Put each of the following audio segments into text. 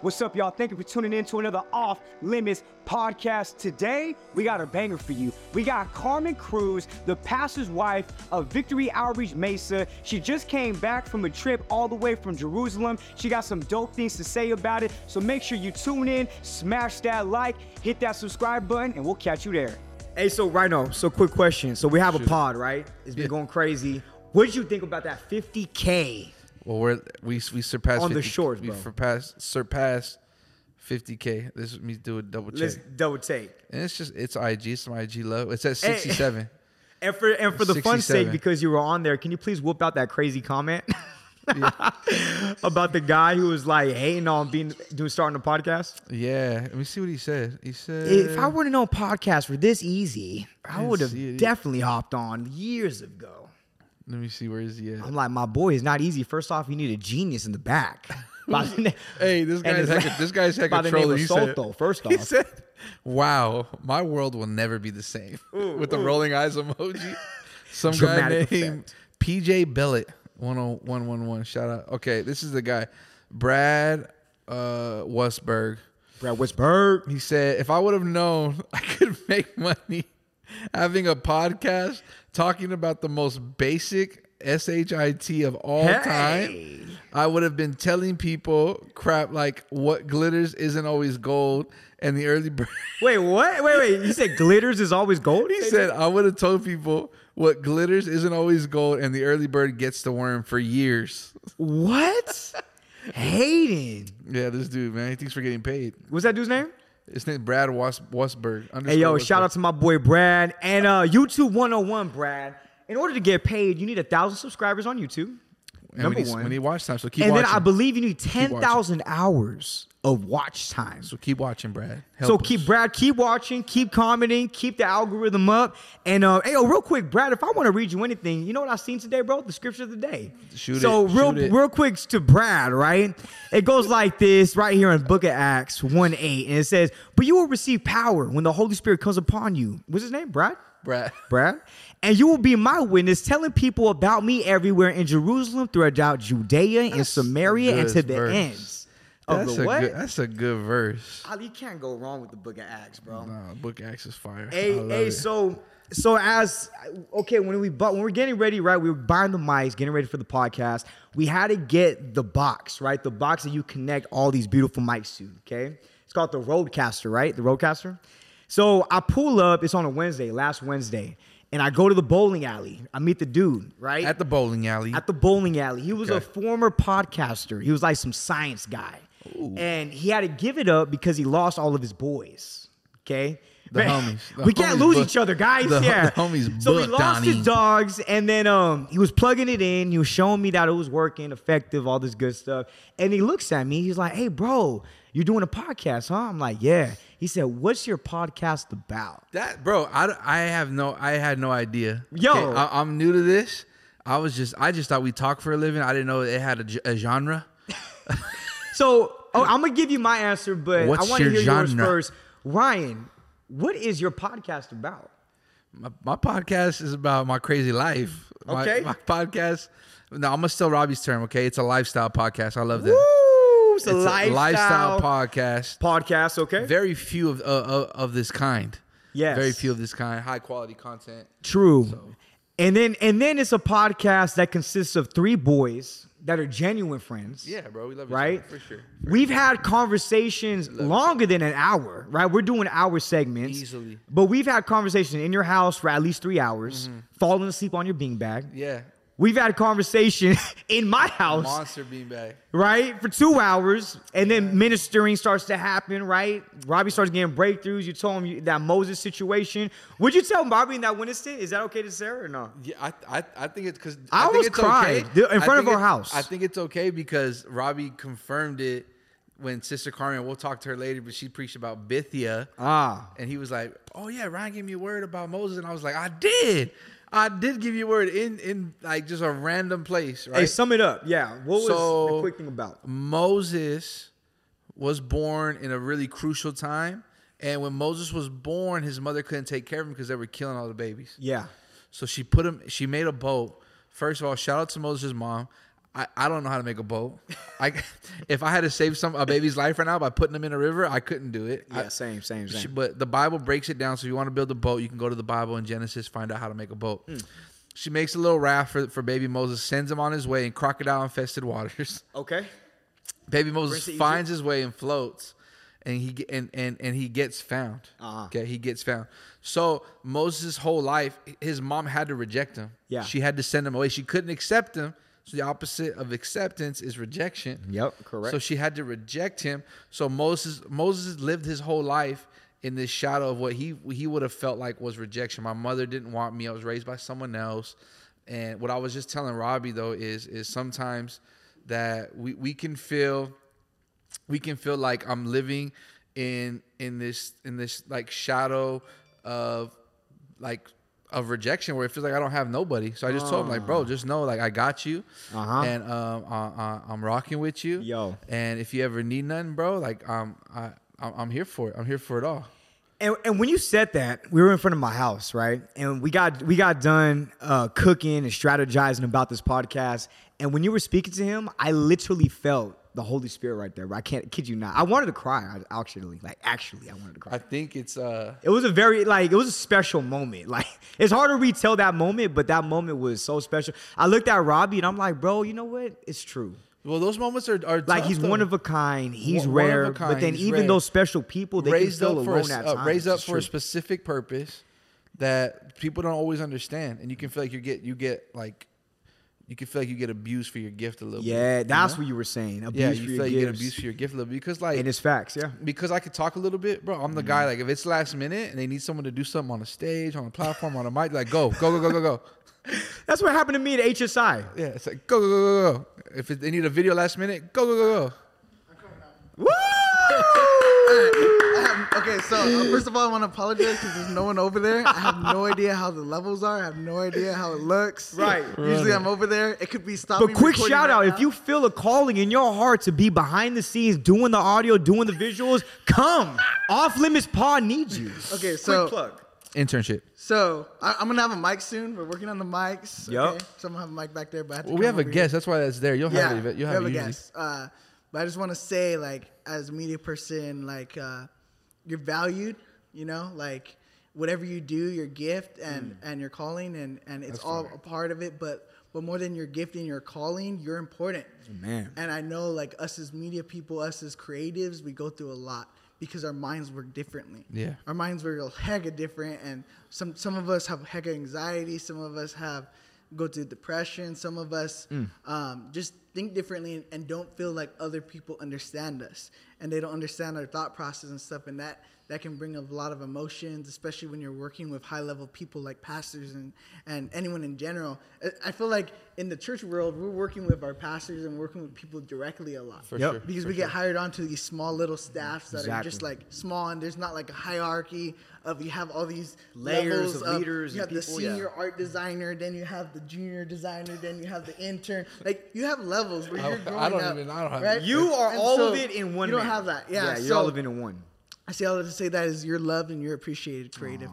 What's up, y'all? Thank you for tuning in to another Off Limits podcast. Today, we got a banger for you. We got Carmen Cruz, the pastor's wife of Victory Outreach Mesa. She just came back from a trip all the way from Jerusalem. She got some dope things to say about it. So make sure you tune in, smash that like, hit that subscribe button, and we'll catch you there. Hey, so Rhino, so quick question. So we have a pod, right? It's been Yeah. going crazy. What did you think about that 50K? Well, we're we we surpassed On the 50 shores, We bro. surpassed surpassed 50k. This is me do a double check, Let's double take. and it's just it's IG. It's my IG low. It's at 67. And for and for the fun sake, because you were on there, can you please whoop out that crazy comment about the guy who was like hating on being doing starting a podcast? yeah, let me see what he said. He said If I would have known podcasts were this easy, I would have definitely hopped on years ago. Let me see where is he at. I'm like, my boy, it's not easy. First off, you need a genius in the back. The Hey, this guy's hecka, this guy's by the name of He said, Soto, first he said, "Wow, my world will never be the same." With the rolling eyes emoji. Some Dramatic guy named effect. PJ Bellett, one hundred one one one. Shout out. Okay, this is the guy, Brad uh, Westberg. Brad Westberg. He said, "If I would have known I could make money having a podcast talking about the most basic shit of all Hey. time, I would have been telling people crap like what glitters isn't always gold and the early bird." Wait, what? Wait, wait. You said glitters is always gold? He said, "I would have told people what glitters isn't always gold and the early bird gets the worm for years." What? Hayden. Yeah, this dude, man, he thinks we're getting paid. What's that dude's name? His name Brad Was- Wasberg. Hey, yo, shout out to my boy Brad and uh, YouTube 101, Brad. In order to get paid, you need a thousand subscribers on YouTube. and Number we need, one. we need watch time. So keep and watching. then I believe you need 10,000 hours of watch time. so keep watching, Brad. So Help keep. Brad, keep watching, keep commenting, keep the algorithm up. And uh, hey, yo, real quick, Brad, if I want to read you anything, you know what I seen today, bro? The scripture of the day. Shoot so it, real, shoot real quick to Brad, right? It goes like this right here in Book of Acts one eight, and it says, "But you will receive power when the Holy Spirit comes upon you." What's his name, Brad? Brad. Brad. And you will be my witness, telling people about me everywhere in Jerusalem, throughout Judea and That's Samaria, and to the verse. ends of That's the a what? good. That's a good verse. Ali, you can't go wrong with the Book of Acts, bro. Nah, Book Acts is fire. Hey, hey, it. so so as okay, when we bought when we're getting ready, right? We were buying the mics, getting ready for the podcast. We had to get the box, right? The box that you connect all these beautiful mics to. Okay, it's called the RODECaster, right? The RODECaster. So I pull up. It's on a Wednesday, last Wednesday, and I go to the bowling alley. I meet the dude, right? at the bowling alley. at the bowling alley. He was a former podcaster. He was like some science guy. And he had to give it up because he lost all of his boys. Okay? The Man, homies. The we can't lose booked- each other, guys. the- yeah. the homies so he lost his dogs, and then um he was plugging it in. He was showing me that it was working, effective, all this good stuff. And he looks at me. He's like, "Hey, bro, you're doing a podcast, huh?" I'm like, "Yeah." He said, "What's your podcast about?" that bro, I, I have no. I had no idea. Yo. I, I'm new to this. I was just. I just thought we talk for a living. I didn't know it had a genre. So oh, I'm gonna give you my answer, but What's I want to your hear yours genre? first. Ryan, what is your podcast about? My, my podcast is about my crazy life. My- Okay. My, podcast. No, I'm gonna steal Robbie's term. Okay, it's a lifestyle podcast. I love that. Woo! It's a It's lifestyle, podcast. podcast. Okay, Very few of, uh, of of this kind. Yes. Very few of this kind. High quality content. true. And then and then it's a podcast that consists of three boys that are genuine friends. Yeah, bro. We love Right? for sure. We've had conversations longer than an hour, right? We're doing hour segments. Easily. Mm-hmm. But we've had conversations in your house for at least three hours, falling asleep on your beanbag. Yeah. We've had a conversation in my house. Monster beanbag. right? For two hours, and then ministering starts to happen, right? Robbie starts getting breakthroughs. You told him that Moses situation. Would you tell Bobby in that instant? Is that okay to say or no? Yeah, I I, I think it's because I think almost it's cried okay. in front of our it- house. I think it's okay because Robbie confirmed it when Sister Carmen. We'll talk to her later, but she preached about Bithia, Ah, and he was like, "Oh yeah, Ryan gave me a word about Moses," and I was like, "I did, I did give you a word in in like just a random place, right?" hey, sum it up. Yeah, what was the quick thing about? Moses was born in a really crucial time, and when Moses was born, his mother couldn't take care of him because they were killing all the babies. Yeah, So she put him. She made a boat. First of all, shout out to Moses' mom. I, I don't know how to make a boat. I if I had to save some a baby's life right now by putting them in a river, I couldn't do it. I- same, same, she- but the Bible breaks it down. So if you want to build a boat, you can go to the Bible in Genesis, find out how to make a boat. Hmm. She makes a little raft for, for baby Moses, sends him on his way in crocodile infested waters. Okay. Baby Moses finds his way and floats, and he and and and he gets found. Uh-huh. Okay, he gets found. So Moses' whole life, his mom had to reject him. Yeah. she had to send him away. She couldn't accept him. So the opposite of acceptance is rejection. Yep, correct. So she had to reject him. So Moses Moses lived his whole life in this shadow of what he he would have felt like was rejection. My mother didn't want me. I was raised by someone else. And what I was just telling Robbie though is is sometimes that we, we can feel we can feel like I'm living in in this in this like shadow of like of rejection where it feels like I don't have nobody. So I just told him like, bro, just know like I got you, Uh-huh. and um, I, I'm rocking with you. Yo. and if you ever need nothing, bro, like um, I I'm I'm here for it. I'm here for it all. And, and when you said that, we were in front of my house, right? And we got we got done uh, cooking and strategizing about this podcast. And when you were speaking to him, I literally felt the Holy Spirit right there. I can't kid you not. I wanted to cry. I, actually, like actually, I wanted to cry. I think it's uh it was a very like it was a special moment. Like it's hard to retell that moment, but that moment was so special. I looked at Robbie and I'm like, bro, you know what? It's true. well those moments are are Like he's though. one of a kind. He's One- one rare. kind, but then even rare. those special people, they raised can feel up for a, alone s- at uh, times. raised up It's for a specific purpose that people don't always understand, and you can feel like you get you get like you can feel like you get abused for your gift a little bit. Yeah, you that's know? what you were saying. Abuse yeah, you feel like you get abused for your gift a little bit because like And it's facts, yeah. because I could talk a little bit, bro. I'm the Mm-hmm. guy like if it's last minute and they need someone to do something on a stage, on a platform, on a mic, like go, go, go, go, go, go. That's what happened to me at HSI. Yeah, it's like go, go, go, go, go. If it, they need a video last minute, go, go, go, go. Woo! I have, okay, so uh, first of all, I want to apologize because there's no one over there. I have no idea how the levels are. I have no idea how it looks. Right. Usually I'm over there. It could be stopping. But quick shout right out now. if you feel a calling in your heart to be behind the scenes, doing the audio, doing the visuals, come. Off Limits Pod needs you. Okay, so plug. Internship. so I, I'm gonna have a mic soon. We're working on the mics. Yup. Okay? So I'm gonna have a mic back there, but I have to Well, we have a guest. here. That's why that's there. You'll yeah, have it. You'll we have, have it a guest. Uh, but I just want to say, like, as a media person, like, uh, you're valued. You know, like, whatever you do, your gift and mm. and your calling, and and it's all a part of it. But but more than your gift and your calling, you're important. Man. And I know, like, us as media people, us as creatives, we go through a lot because our minds work differently. Yeah. Our minds work a hecka different, and some some of us have hecka anxiety. Some of us have go through depression. Some of us um, just think differently and, and don't feel like other people understand us, and they don't understand our thought process and stuff. And that that can bring a lot of emotions, especially when you're working with high level people like pastors and and anyone in general. I- feel like in the church world, we're working with our pastors and working with people directly a lot. For Yep. sure. Because we get hired onto these small little staffs that are just like small and there's not like a hierarchy of you have all these Layers levels of leaders You and have the people, yeah. senior art designer, then you have the junior designer, then you have the intern. Like you have levels where I- you're I don't up. even- I don't have right? You are And all so of it in one You don't man. have that. Yeah. you're so all of it in one. I say all that to say that is you're loved and you're appreciated, creative.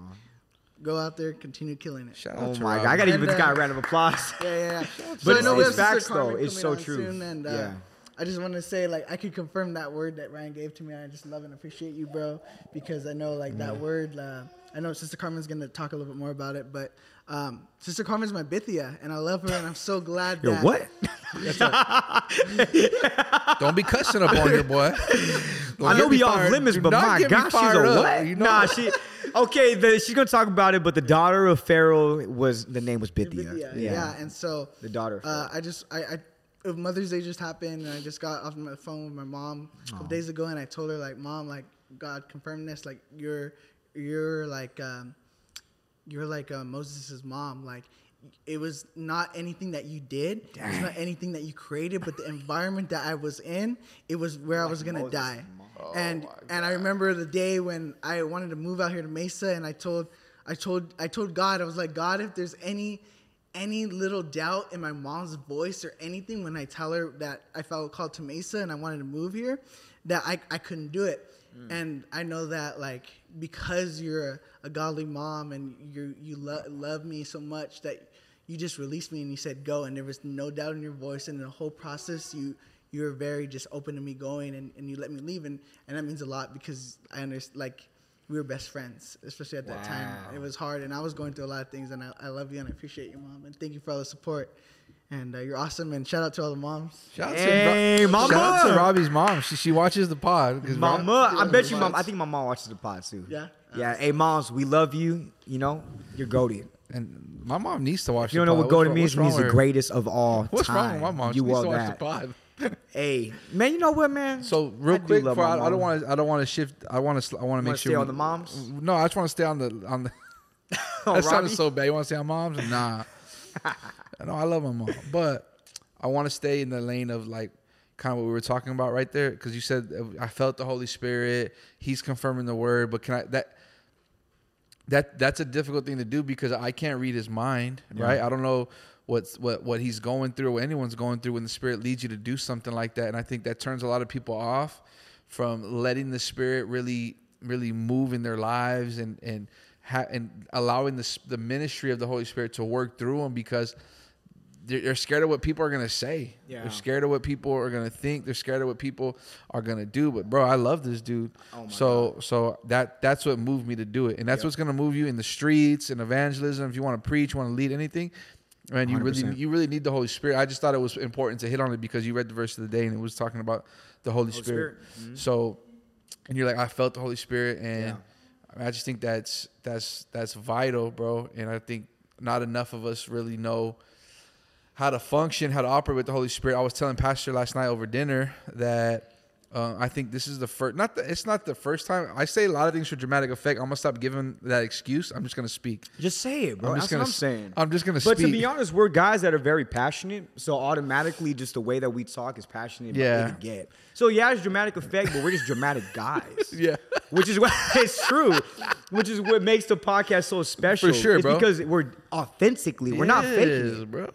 Go out there, continue killing it. Shout out Oh to my Rob. god, I gotta give this guy a round of applause. Yeah, yeah, yeah. But so I it's have facts, though. It's so true. Soon, and uh, Yeah. I just want to say, like, I could confirm that word that Ryan gave to me. I just love and appreciate you, bro, because I know, like, that word. Uh, I know Sister Carmen's gonna talk a little bit more about it, but um, Sister Carmen's my Bithia, and I love her, and I'm so glad Yo, that. what? Don't be cussing up on your boy. Don't I know we off fired. limits, but my gosh, she's a fired up, what? you know? Nah, she. Okay, the, she's gonna talk about it, but the daughter of Pharaoh was the name was Bithia. Bithia, yeah. yeah. and so The daughter of Uh, I just, I, I, Mother's Day just happened, and I just got off my phone with my mom a couple days ago, and I told her like, Mom, like God confirmed this, like you're, you're like, um, you're like uh, Moses' mom, like. It was not anything that you did. It was not anything that you created, but the environment that I was in, it was where I was gonna Moses' die. mom. and and I remember the day when I wanted to move out here to Mesa, and I told, I told, I told God, I was like, God, if there's any any little doubt in my mom's voice or anything when I tell her that I felt called to Mesa and I wanted to move here, that I, I couldn't do it. Mm. And I know that like because you're a, a godly mom and you you lo- love me so much that you just released me and you said go, and there was no doubt in your voice, and the whole process you you were very just open to me going, and, and you let me leave, and and that means a lot because I understand like. We were best friends, especially at that time. It was hard, and I was going through a lot of things. And I, I love you, and I appreciate you, mom, and thank you for all the support. And uh, you're awesome. And shout out to all the moms. Shout out Hey, to, Ro- mama! shout out to Robbie's mom. She, she watches the pod. 'cause Rob- Mama, I bet you, mom. I think my mom watches the pod too. Yeah? Yeah. Hey, moms, we love you. You know, you're goated. and my mom needs to watch. If you don't the know pod. what What's goated means, what's means the greatest of all What's time. wrong with my mom? She You needs to watch that. the pod. Hey, man, you know what, man? So real I quick, before I, I don't want to. I don't want to shift. I want to. I want to make sure. stay we- on the moms? No, I just want to stay on the on the. That sounded so bad. You want to stay on moms? Nah. no, I love my mom, but I want to stay in the lane of like kind of what we were talking about right there because you said I felt the Holy Spirit. He's confirming the word, but can I that. That that's a difficult thing to do because I can't read his mind, right? I don't know what's what what he's going through, what anyone's going through when the Spirit leads you to do something like that, and I think that turns a lot of people off from letting the Spirit really really move in their lives and and ha- and allowing the the ministry of the Holy Spirit to work through them because they're, they're scared of what people are gonna say. Yeah. They're scared of what people are gonna think. They're scared of what people are gonna do. But bro, I love this dude. Oh so so that that's what moved me to do it, and that's what's gonna move you in the streets and evangelism. If you want to preach, want to lead anything. Man, you really 100%. you really need the Holy Spirit. I just thought it was important to hit on it because you read the verse of the day and it was talking about the Holy, Spirit. Spirit. So, and you're like, I felt the Holy Spirit, and Yeah. I, mean, I just think that's that's that's vital, bro. And I think not enough of us really know how to function, how to operate with the Holy Spirit. I was telling Pastor last night over dinner that uh, I think this is the first. Not the, it's not the first time. I say a lot of things for dramatic effect. I'm gonna stop giving that excuse. I'm just gonna speak. Just say it, bro. I'm That's just gonna what I'm saying. I'm just gonna But speak. to be honest, we're guys that are very passionate, so automatically, just the way that we talk is passionate. Yeah. To get. So yeah, it's dramatic effect, but we're just dramatic guys. Yeah. Which is what it's true. Which is what makes the podcast so special. For sure, it's bro. Because we're authentically, we're not faking bro.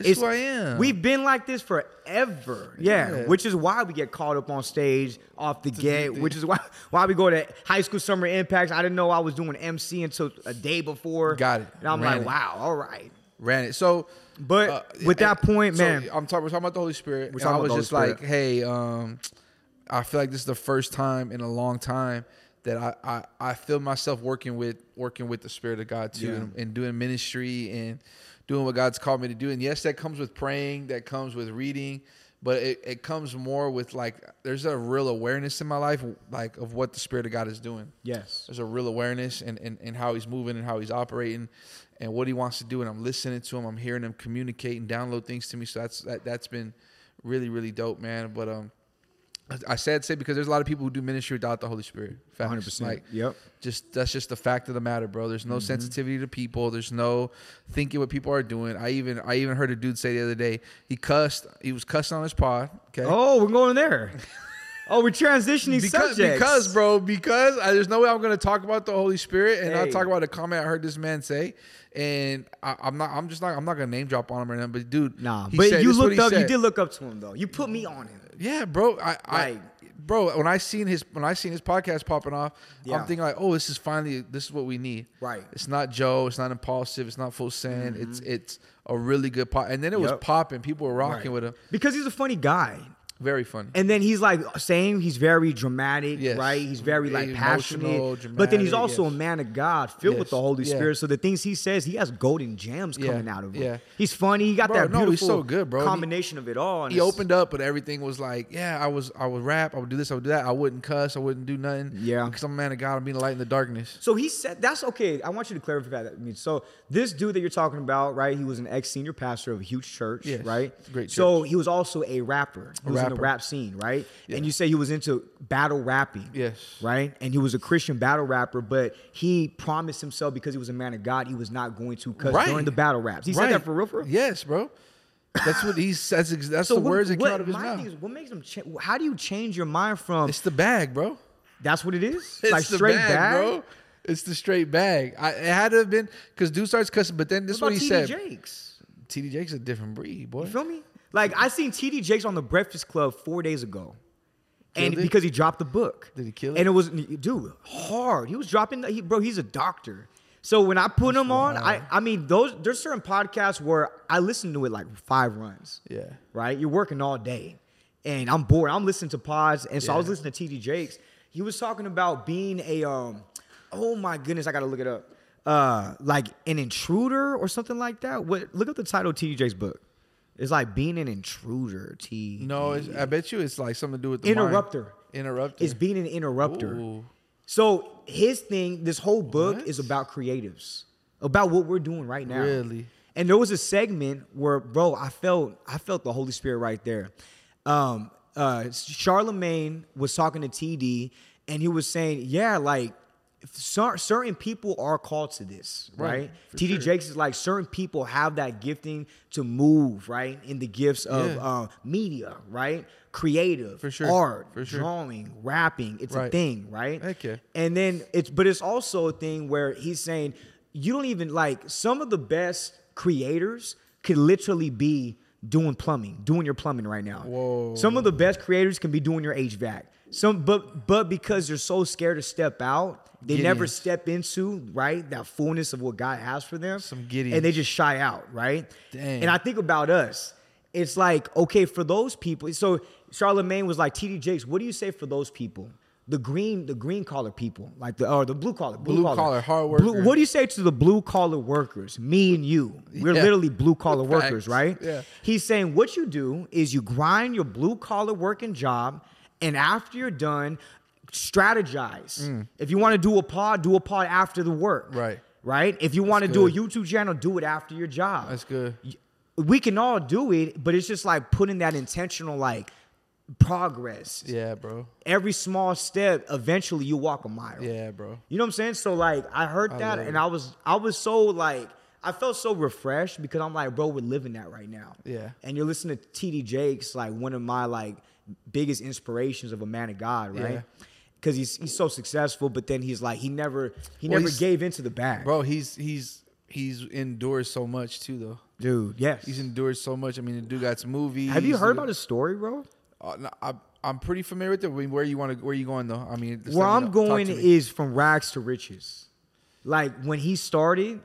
It's, who I am. We've been like this forever. Yeah, Yeah. Which is why we get called up on stage off the gate. Which is why why we go to high school summer impacts. I didn't know I was doing MC until a day before. Got it. And I'm Ran like, it. wow, all right. ran it. So, But uh, with that point, so man, I'm talking. We're talking about the Holy Spirit. I was just Holy like, hey, um, I feel like this is the first time in a long time that I I, I feel myself working with working with the Spirit of God too, Yeah. and, and doing ministry and doing what God's called me to do. And yes, that comes with praying. That comes with reading. But it, it comes more with like there's a real awareness in my life like of what the Spirit of God is doing yes, there's a real awareness and, and, and how he's moving and how he's operating and what he wants to do and I'm listening to him I'm hearing him communicate and download things to me so that's that, that's been really really dope man but um I- said say because there's a lot of people who do ministry without the Holy Spirit Facts. 100%. like Yep. just that's just the fact of the matter bro there's no mm-hmm. sensitivity to people there's no thinking what people are doing I even I even heard a dude say the other day he cussed he was cussing on his pod okay Oh, we're going there. oh, we're transitioning because, subjects. because bro because I, there's no way i'm going to talk about the holy spirit and i'll talk about a comment i heard this man say and I, i'm not i'm just not i'm not going to name drop on him or nothing but dude Nah, but said- you this is what looked up. You did look up to him though. You put me on him. yeah bro i i bro when i seen his when i seen his podcast popping off Yeah. i'm thinking like oh this is finally this is what we need Right. it's not joe it's not impulsive it's not full send it's mm-hmm. it's a really good pop and then it was popping people were rocking Right. with him because he's a funny guy. Very funny And then he's like same. He's very dramatic, Yes. right? He's very like Emotional, passionate. But then he's also yes. a man of God, filled with the Holy Yeah. Spirit. So the things he says, he has golden gems Yeah. coming out of him. Yeah. He's funny. He got Bro, that no, he's beautiful so good, bro. He- combination of it all. he opened up, but everything was like, yeah, I was, I would rap, I would do this, I would do that, I wouldn't cuss, I wouldn't do nothing, Yeah. because I'm a man of God, I'm being a light in the darkness. So he said, that's okay. I want you to clarify that. I mean, so this dude that you're talking about, right? He was an ex senior pastor of a huge church, Yes. right? Great So he was also a rapper. He was in the rap scene, right? Yeah. And you say he was into battle rapping. Yes. Right? And he was a Christian battle rapper, but he promised himself because he was a man of God, he was not going to cuss Right. during the battle raps. He said that for real, for real? Yes, bro. That's what he says. That's So the what- words that came out of his mouth. is, what makes him? Cha- how do you change your mind from? It's the bag, bro. that's what it is. It's like the straight bag, bag, bro. It's the straight bag. I, it had to have been because dude starts cussing, but then this is What he TD said. Jakes? TD Jake's a different breed, boy. You feel me? Like I seen TD Jakes on the Breakfast Club four days ago, and it? because he dropped the book. Did he kill it? And it? was dude hard. He was dropping. He, bro, he's a doctor. So when I put him on, I I mean those there's certain podcasts where I listen to it like five runs. Yeah. Right? You're working all day. And I'm bored. I'm listening to pods. And so I was listening to TD Jakes. He was talking about being a um oh my goodness, I gotta look it up. Uh like an intruder or something like that. What look up the title of TD Jakes' book. It's like being an intruder, T. No, it's, I bet you it's like something to do with the mind. Interrupter. Interrupter. It's being an interrupter. Ooh. So his thing, this whole book What? is about creatives, about what we're doing right now. Really? And there was a segment where, bro, I felt I felt the Holy Spirit right there. Um, uh, Charlemagne was talking to TD, and he was saying, yeah, like certain people are called to this, right? Right, TD sure. Jakes is like certain people have that gifting to move, right, in the gifts of Yeah. uh, media, right, creative, For sure, art, for sure. drawing, rapping. It's a thing, right? Yeah. And then it's but it's also a thing where he's saying you don't even like some of the best creators could literally be doing plumbing, doing your plumbing right now. Whoa. Some of the best creators can be doing your HVAC. Some but but because they're so scared to step out, they never step into, right? That fullness of what God has for them. Some And they just shy out, right? Dang. And I think about us. It's like, okay, for those people, so Charlemagne was like, TD Jakes, what do you say for those people? The green, the green collar people, like the or the blue collar, Blue collar, hard Blue- what do you say to the blue collar workers? Me and you, we're Yeah. literally blue collar workers, right? Yeah. He's saying what you do is you grind your blue collar working job, and after you're done, strategize. If you want to do a pod, do a pod after the work. Mm. Right. Right. If you want to do a. YouTube channel, do it after your job. That's good. We can all do it, but it's just like putting that intentional like progress. Yeah, bro. Every small step, eventually you walk a mile. Yeah, bro. You know what I'm saying? So like I heard that love and. I was I was so like I felt so refreshed because I'm like, bro, we're living that right now. Yeah. And you're listening to TD Jakes, like one of my like biggest inspirations of a man of God, right? Yeah. Because he's he's so successful, but then he's like he never he Well, never gave into the bag. Bro, he's he's he's endured so much too, though. Dude, yes. He's endured so much. I mean, the dude got some movies. Have you heard the- about his story, bro? Uh, no, I, I'm pretty familiar with it. I mean, where you want to? Where you going though? I mean, Where I'm going is from rags to riches. Like when he started,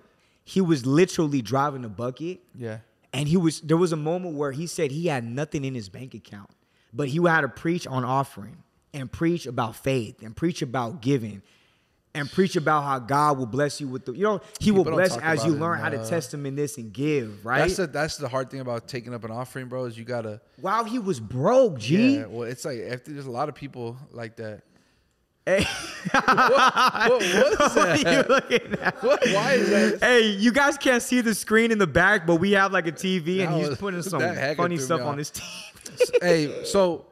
he was literally driving a bucket. yeah, And he was there was a moment where he said he had nothing in his bank account, but he had to preach on offering and preach about faith and preach about giving and preach about how God will bless you with the you know he will People don't bless as you it learn how to test him in this and give, right? that's the that's the hard thing about taking up an offering, bro. Is you gotta. While he was broke, G. Yeah, well, it's like after there's a lot of people like that. Hey. What, what What are you looking at? What, why is that? Hey, you guys can't see the screen in the back, but we have like a TV and That he's putting some funny stuff on his TV. Hey, so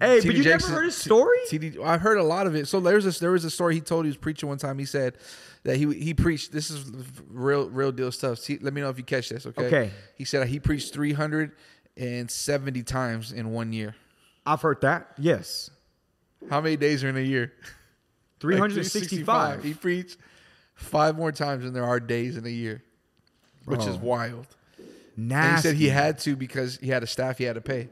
hey, but you Jakes never heard is- his story? TD, I heard a lot of it. So there's a there was a story he told he was preaching one time. He said that he he preached. This is real real deal stuff. See, let me know if you catch this. Okay. Okay. He said he preached 370 times in one year. I've heard that. Yes. How many days are in a year? Like 365. He preached five more times than there are days in a year, which is oh. Bro. Wild. And he said he had to because he had a staff he had to pay.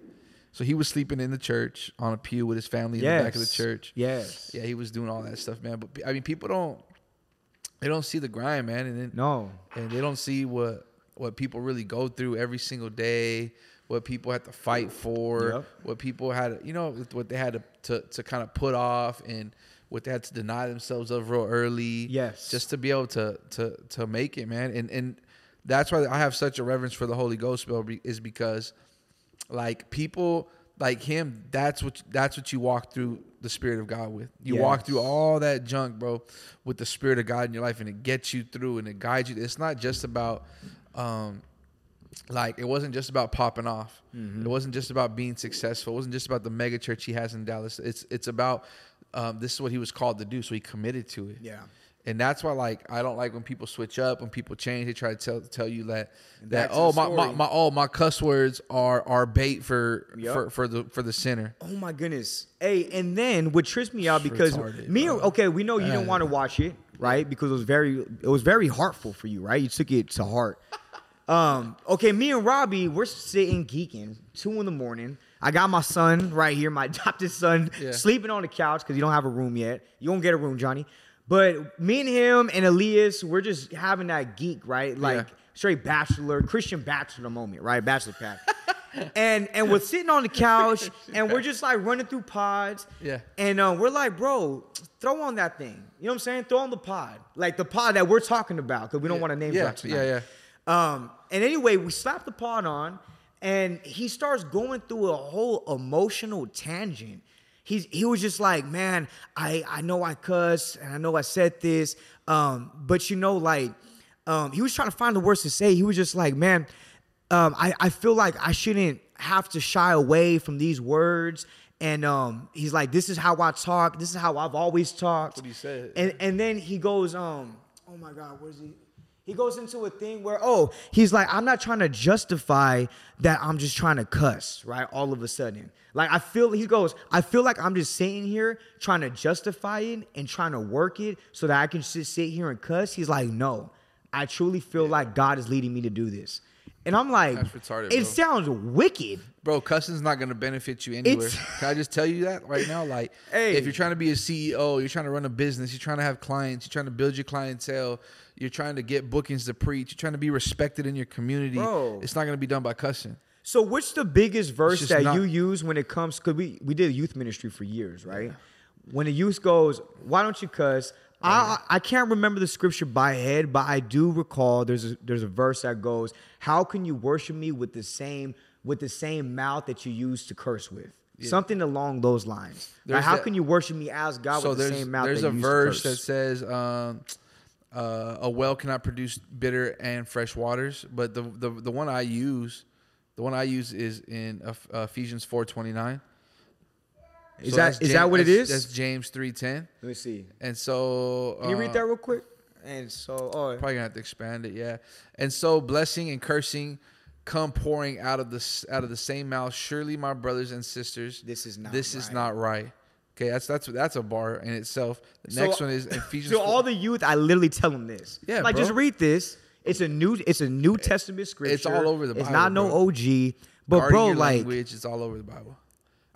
So he was sleeping in the church on a pew with his family in the back of the church. Yes. Yeah, he was doing all that stuff, man. But I mean, people don't they don't see the grind, man, and then, No. and they don't see what what people really go through every single day, what people have to fight for, Yep. what people had, you know, what they had to to, to kind of put off and what they had to deny themselves of real early. Yes. just to be able to to to make it, man, and and that's why I have such a reverence for the Holy Ghost, Bill, is because like people like him that's what that's what you walk through the spirit of god with. You walk through all that junk bro with the spirit of god in your life and it gets you through and it guides you. It's not just about um like it wasn't just about popping off. Mm-hmm. it wasn't just about being successful. It wasn't just about the mega church he has in dallas. It's it's about um, this is what he was called to do so he committed to it. Yeah. And that's why, like, I don't like when people switch up, when people change. They try to tell tell you that back that oh my, my my oh my cuss words are are bait for Yep. for for the for the sinner. Oh my goodness. Hey, and then what trips me out because Retarded, me bro. okay, we know you didn't want to watch it, right? Because it was very it was very heartful for you, right? You took it to heart. Um, okay, me and Robbie, we're sitting geeking, two in the morning. I got my son right here, my adopted son, Yeah. sleeping on the couch because you don't have a room yet. You don't get a room, Johnny. But me and him and Elias, we're just having that geek, right? Like Yeah. straight bachelor, Christian bachelor moment, right? Bachelor pad. and and we're sitting on the couch and we're just like running through pods. Yeah. And um, we're like, bro, throw on that thing. You know what I'm saying? Throw on the pod. Like the pod that we're talking about, because we don't want to name it. Yeah, drop tonight. yeah, Um, and anyway, we slap the pod on, and he starts going through a whole emotional tangent. He's he was just like, man, I I know I cuss and I know I said this, um, but you know, like, um, he was trying to find the words to say. He was just like, man, um, I I feel like I shouldn't have to shy away from these words. And um, he's like, this is how I talk. This is how I've always talked. what he said. And and then he goes, um, oh my God, where's he? He goes into a thing where, oh, he's like, I'm not trying to justify that I'm just trying to cuss, right? All of a sudden. Like I feel he goes, I feel like I'm just sitting here trying to justify it and trying to work it so that I can just sit here and cuss. He's like, no. I truly feel like God is leading me to do this. And I'm like, retarded, it bro. sounds wicked. Bro, cussing's not gonna benefit you anywhere. It's- Can I just tell you that right now? Like, Hey. if you're trying to be a CEO, you're trying to run a business, you're trying to have clients, you're trying to build your clientele, you're trying to get bookings to preach, you're trying to be respected in your community. Bro. It's not gonna be done by cussing. So what's the biggest verse that not- you use when it comes cuz we we did youth ministry for years, right? When the youth goes, "Why don't you cuss?" I I can't remember the scripture by head, but I do recall there's a, there's a verse that goes, "How can you worship me with the same with the same mouth that you use to curse with?" Something along those lines. Like, how that- can you worship me as God so with the same mouth there's that a to verse that says um, uh, a well cannot produce bitter and fresh waters, but the the, the one I use, the one I use is in Ephesians four twenty nine. Is that is that what it is? That's James three ten. Let me see. And so Can you read uh, that real quick? And so, oh, Probably gonna have to expand it, yeah. And so blessing and cursing come pouring out of the out of the same mouth. Surely, my brothers and sisters, This is not this is not right. Okay, that's that's that's a bar in itself. The So- next one is Ephesians. To 4 all the youth, I literally tell them this. Yeah, like bro. just read this. It's a new, it's a New Testament scripture. It's all over the It's Bible, not no bro. OG, but guarding bro, like, language, it's all over the Bible.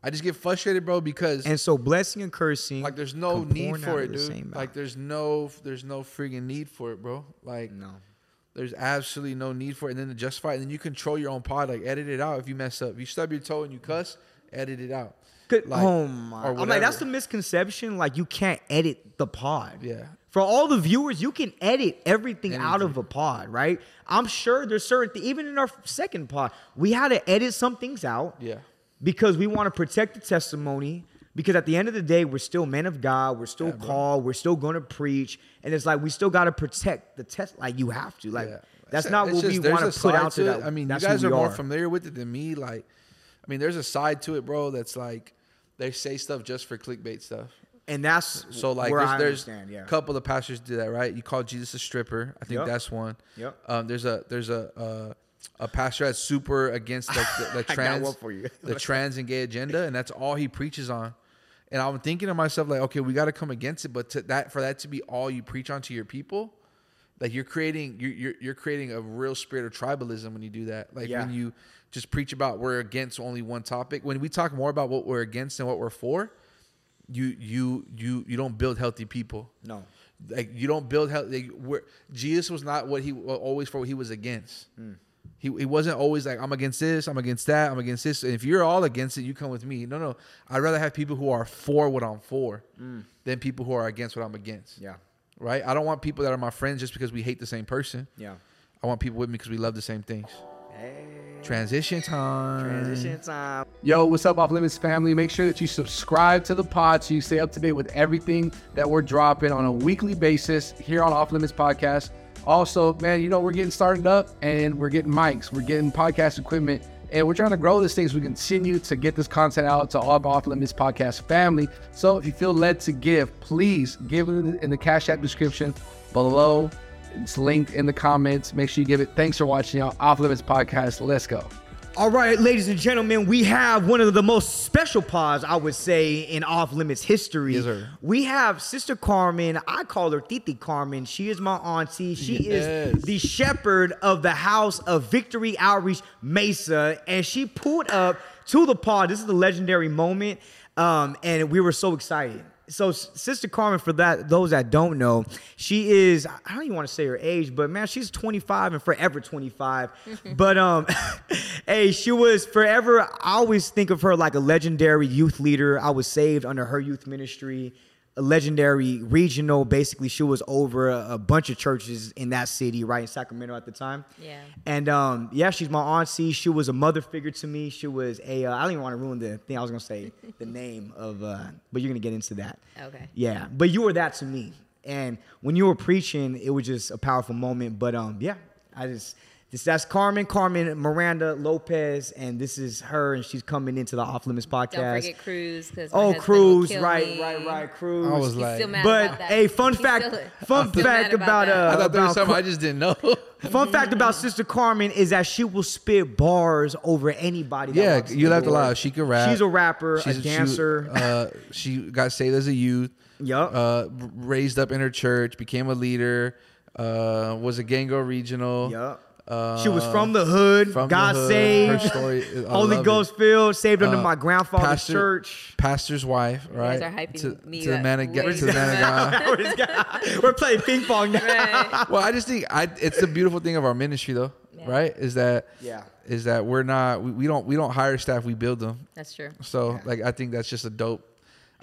I just get frustrated, bro, because and so blessing and cursing. like there's no need for it, dude. Like there's no there's no freaking need for it, bro. Like no. There's absolutely no need for it. And then to justify it, and then you control your own pod. Like edit it out if you mess up. If you stub your toe and you cuss, edit it out. Like, oh my! I'm like that's the misconception. Like you can't edit the pod. Yeah. For all the viewers, you can edit everything out of a pod, right? I'm sure there's certain th- even in our second pod, we had to edit some things out. Yeah. because we want to protect the testimony. Because at the end of the day, we're still men of God. We're still called. We're still going to preach, and it's like we still got to protect the test. Like you have to. Like Yeah. that's not it's what we just- there's want to put out to that. I mean, you guys who are more are. familiar with it than me. Like, I mean, there's a side to it, bro. That's like they say stuff just for clickbait stuff. and that's So like, there's. Yeah. a couple of pastors do that, right? You call Jesus a stripper. I think Yep. that's one. Yep. Um, there's a there's a uh, a pastor that's super against like the, the trans the trans and gay agenda, and that's all he preaches on. And I'm thinking to myself like, okay, we got to come against it, but to that for that to be all you preach on to your people, like you're creating you're you're, you're creating a real spirit of tribalism when you do that. Like Yeah. when you just preach about we're against only one topic. When we talk more about what we're against and what we're for, you you you you don't build healthy people. No. Like you don't build health. Like, we're, Jesus was not what he always for what he was against. Hmm. He, he wasn't always like I'm against this, I'm against that, I'm against this. And if you're all against it, you come with me. No, no. I'd rather have people who are for what I'm for hmm. than people who are against what I'm against. Yeah. Right? I don't want people that are my friends just because we hate the same person. Yeah. I want people with me because we love the same things. Transition time. Transition time. Yo, what's up, Off Limits family? Make sure that you subscribe to the pod so you stay up to date with everything that we're dropping on a weekly basis here on Off Limits Podcast. Also, man, you know, we're getting started up and we're getting mics, we're getting podcast equipment, and we're trying to grow this thing so we continue to get this content out to all of Off Limits Podcast family. So if you feel led to give, please give it in the Cash App description below. It's linked in the comments. Make sure you give it. Thanks for watching, y'all. Off Limits Podcast. Let's go. All right, ladies and gentlemen, we have one of the most special pods, I would say, in Off Limits history. Yes, sir. We have Sister Carmen. I call her Titi Carmen. She is my auntie. She Yes. is the shepherd of the house of Victory Outreach Mesa. And she pulled up to the pod. This is the legendary moment. Um, and we were so excited. So Sister Carmen, for that those that don't know, she is I don't even want to say her age, but man, she's 25 and forever 25. but um, hey, she was forever. I always think of her like a legendary youth leader. I was saved under her youth ministry. A legendary regional. Basically, she was over a, a bunch of churches in that city, right in Sacramento at the time. Yeah. And um, yeah, she's my auntie. She was a mother figure to me. She was a. Uh, I don't even want to ruin the thing I was gonna say, the name of. Uh, but you're gonna get into that. Okay. Yeah, but you were that to me. And when you were preaching, it was just a powerful moment. But um, yeah, I just this that's Carmen, Carmen Miranda Lopez, and this is her, and she's coming into the Off Limits podcast. Don't forget Cruz. Cause Oh, Cruz, right, right, right, Cruz. I was like, But about that. hey, fun He's fact, still- fun still fact mad about, that. uh, I thought there was about something I just didn't know. Fun fact about Sister Carmen is that she will spit bars over anybody. Yeah, walks you the left a lot. She could rap. She's a rapper, She's a she- dancer. uh, she got saved as a youth. Yup. Uh, raised up in her church, became a leader. Uh, was a Gango regional. Yup. Uh, she was from the hood, from the hood. saved, Her story, Holy Ghost it. filled, saved under Uh, my grandfather's pastor- church. Pastor's wife, right? guys are hyping to, me to the man of God. To the man of God. We're playing ping pong now. Right. well, I just think I, it's the beautiful thing of our ministry, though, Yeah. right? Is that Yeah. is that we're not we, we don't we don't hire staff, we build them. That's true. So like I think that's just a dope.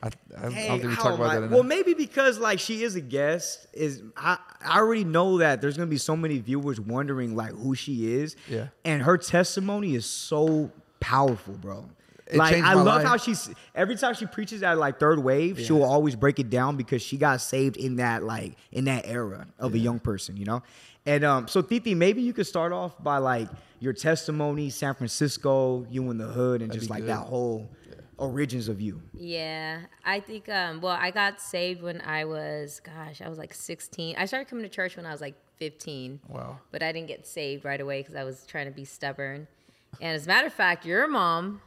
I, I, I don't think we talk about I- that enough. Well, maybe because like she is a guest, is I, I already know that there's gonna be so many viewers wondering like who she is. Yeah. And her testimony is so powerful, bro. It like I love life. how she's every time she preaches at like third wave, she will always break it down because she got saved in that like in that era of a young person, you know. And um, so Titi, maybe you could start off by like your testimony, San Francisco, you in the hood, and That'd just like good. that whole origins of you. Yeah, I think. Um, well, I got saved when I was, gosh, I was like 16. I started coming to church when I was like 15. Wow. But I didn't get saved right away because I was trying to be stubborn. And as a matter of fact, your mom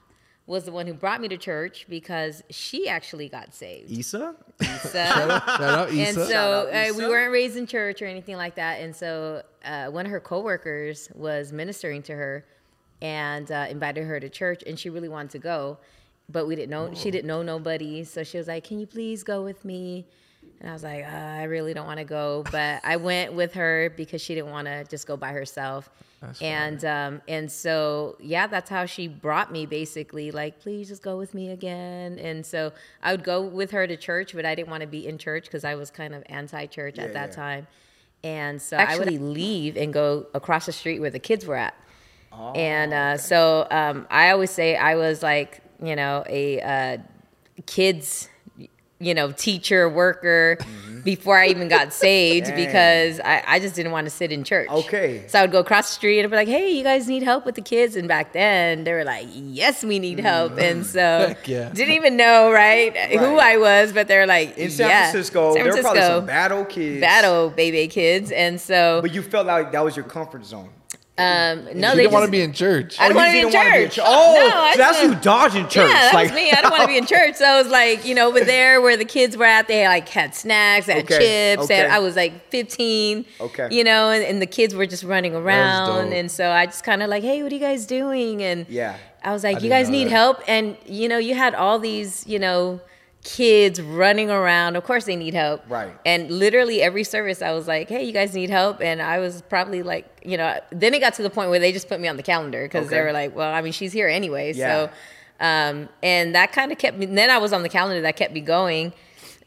was the one who brought me to church because she actually got saved. Issa? So- Shout out and Issa. so out, uh, we weren't raised in church or anything like that. And so uh, one of her coworkers was ministering to her and uh, invited her to church, and she really wanted to go, but we didn't know. She didn't know nobody, so she was like, "Can you please go with me?" And I was like, uh, "I really don't want to go," but I went with her because she didn't want to just go by herself. and um, and so yeah, that's how she brought me basically. Like, please just go with me again. And so I would go with her to church, but I didn't want to be in church because I was kind of anti-church at that yeah. time. And so I would leave and go across the street where the kids were at. and uh, so um, I always say I was like, you know, a uh, kids, you know, teacher, worker before I even got saved because I, I just didn't want to sit in church. Okay. So I would go across the street and be like, hey, you guys need help with the kids? And back then they were like, yes, we need help. And so yeah. didn't even know, right, who I was, but they're like, In San yeah. Francisco, San there were probably some battle kids. battle baby kids. And so, But you felt like that was your comfort zone. Um, no, She they didn't want to be in church. I don't want to be in church. Oh, no, so that's who you dodging church. Yeah, that like, was me. I don't want to be in church. So I was like, you know, over there where the kids were at, they like had snacks, had Okay, chips. They had- okay. I was like 15. Okay. You know, and, and the kids were just running around. And so I just kind of like, hey, what are you guys doing? And Yeah. I was like, I you guys need that. help. And, you know, you had all these, you know, kids running around. Of course they need help. Right. And literally every service I was like, hey, you guys need help. And I was probably like, you know, then it got to the point where they just put me on the calendar because they were like, well, I mean, she's here anyway. Yeah. So, um, and that kind of kept me, then I was on the calendar that kept me going.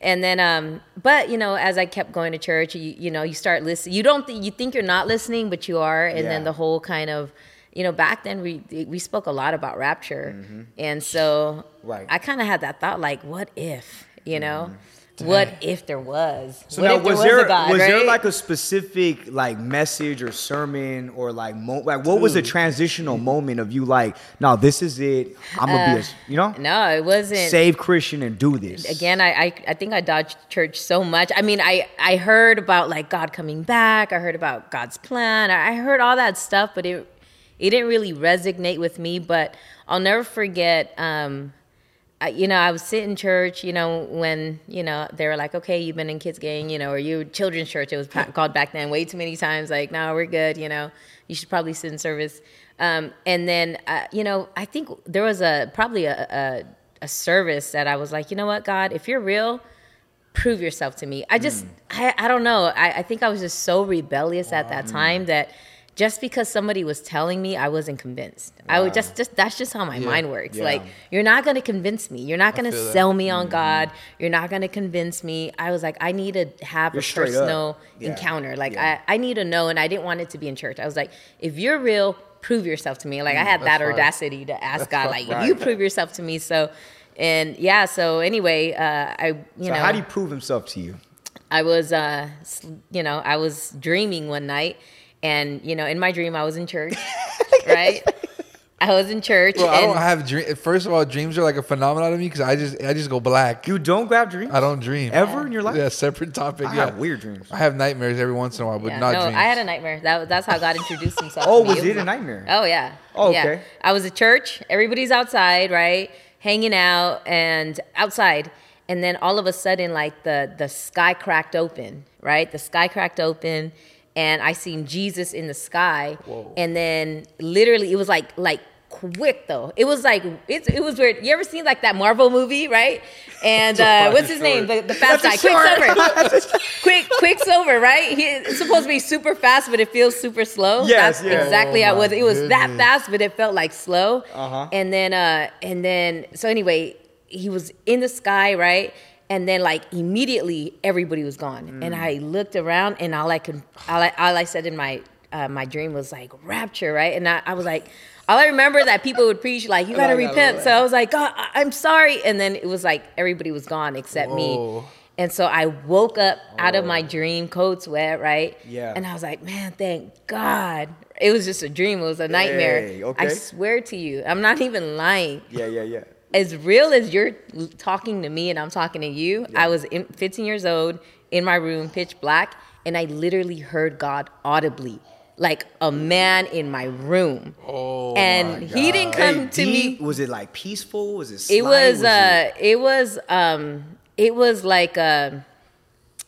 And then, um, but you know, as I kept going to church, you, you know, you start listening. You don't, th- you think you're not listening, but you are. And Yeah. then the whole kind of, you know, back then we we spoke a lot about rapture, and so Mm-hmm. Right. I kind of had that thought, like, what if, you know, what if there was? So what now, if there was was, there a God, was there like a specific like message or sermon or like mo- like what was the transitional moment of you like, no, this is it. I'm gonna be a you know? Uh, no, it wasn't. save Christian and do this. Again I, I i think i dodged church so much. I mean i i heard about like god coming back. I heard about god's plan. I I heard all that stuff but it it didn't really resonate with me but i'll never forget um I, you know, I was sitting in church, you know, when, you know, they were like, okay, you've been in kids gang, you know, or you children's church. It was called back then way too many times. Like, no, we're good. You know, you should probably sit in service. Um, and then, uh, you know, I think there was a, probably a, a, a service that I was like, you know what, God, if you're real, prove yourself to me. I just, I, I don't know. I, I think I was just so rebellious at that time that just because somebody was telling me, I wasn't convinced. I would just, just that's just how my mind works. Like, you're not gonna convince me. You're not gonna feel that. sell me on God. You're not gonna convince me. I was like, I need to have You're a personal Yeah. encounter. Like, Yeah. I, I need to know, and I didn't want it to be in church. I was like, if you're real, prove yourself to me. Like, I had that audacity to ask God, like, you prove yourself to me. So, and yeah. So anyway, uh, I you So know how do you prove himself to you? I was, uh, you know, I was dreaming one night, and you know, in my dream, I was in church, right? I was in church, Well, I don't have dream. First of all, dreams are like a phenomenon to me because I just I just go black. You don't grab dreams I don't dream ever in your life. Yeah, separate topic. I yeah, have weird dreams. I have nightmares every once in a while, but yeah, not no, dreams. I had a nightmare. That that's how God introduced Himself. Oh, to me. was it a nightmare? Oh yeah. Oh, Yeah. okay. I was at church. Everybody's outside, right, hanging out and outside, and then all of a sudden, like the the sky cracked open, right? The sky cracked open, and I seen Jesus in the sky, and then literally it was like like quick though. It was like it, it was weird. You ever seen like that Marvel movie, right? And uh, what's his name? The, the fast guy, Quicksilver. Quick, Quicksilver, right? He, it's supposed to be super fast, but it feels super slow. Yes, That's yeah. exactly how it Oh, was. It was that fast, but it felt like slow. Uh-huh. And then, uh, and then, so anyway, he was in the sky, right? And then, like immediately, everybody was gone. And I looked around, and all I could, all I, all I said in my uh, my dream was like rapture, right? And I, I was like, all I remember that people would preach like, you gotta repent. So I was like, God, I- I'm sorry. And then it was like everybody was gone except me. And so I woke up out of my dream, cold sweat, right? Yeah. And I was like, man, thank God. It was just a dream. It was a nightmare. Hey, I swear to you, I'm not even lying. Yeah, yeah, yeah. As real as you're talking to me and I'm talking to you, I was 15 years old in my room, pitch black, and I literally heard God audibly, like a man in my room. Oh, and he didn't come Hey, to deep? me. Was it like peaceful? Was it? It slight? was uh it was um it was like a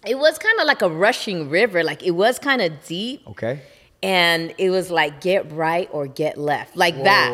it was kind of like a rushing river like it was kind of deep okay. And it was like get right or get left like that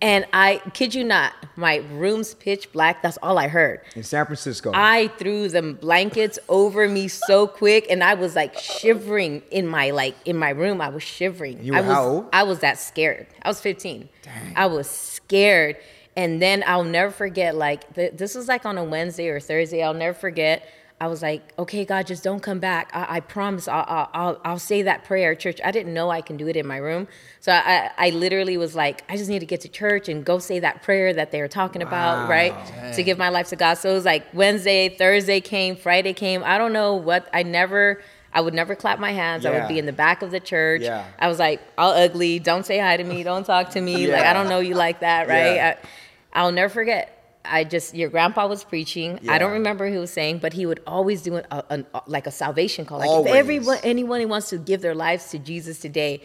and i kid you not my room's pitch black that's all i heard In San Francisco. i threw the blankets over me so quick and i was like shivering in my like in my room i was shivering You were I was, how old? I was that scared. I was 15. Dang. I was scared. And then I'll never forget, like, th- this was like on a Wednesday or Thursday. I'll never forget. I was like, okay, God, just don't come back. I, I promise I'll, I'll, I'll, say that prayer at church. I didn't know I can do it in my room. So I, I literally was like, I just need to get to church and go say that prayer that they were talking about, right? To give my life to God. So it was like Wednesday, Thursday came, Friday came. I don't know what, I never, I would never clap my hands. I would be in the back of the church. Yeah. I was like, all ugly. Don't say hi to me. Don't talk to me. Like, I don't know you like that, right? Yeah. I, I'll never forget. I just, your grandpa was preaching. I don't Yeah. remember who was saying, but he would always do an, like a salvation call. Like, Always. if everyone, anyone who wants to give their lives to Jesus today,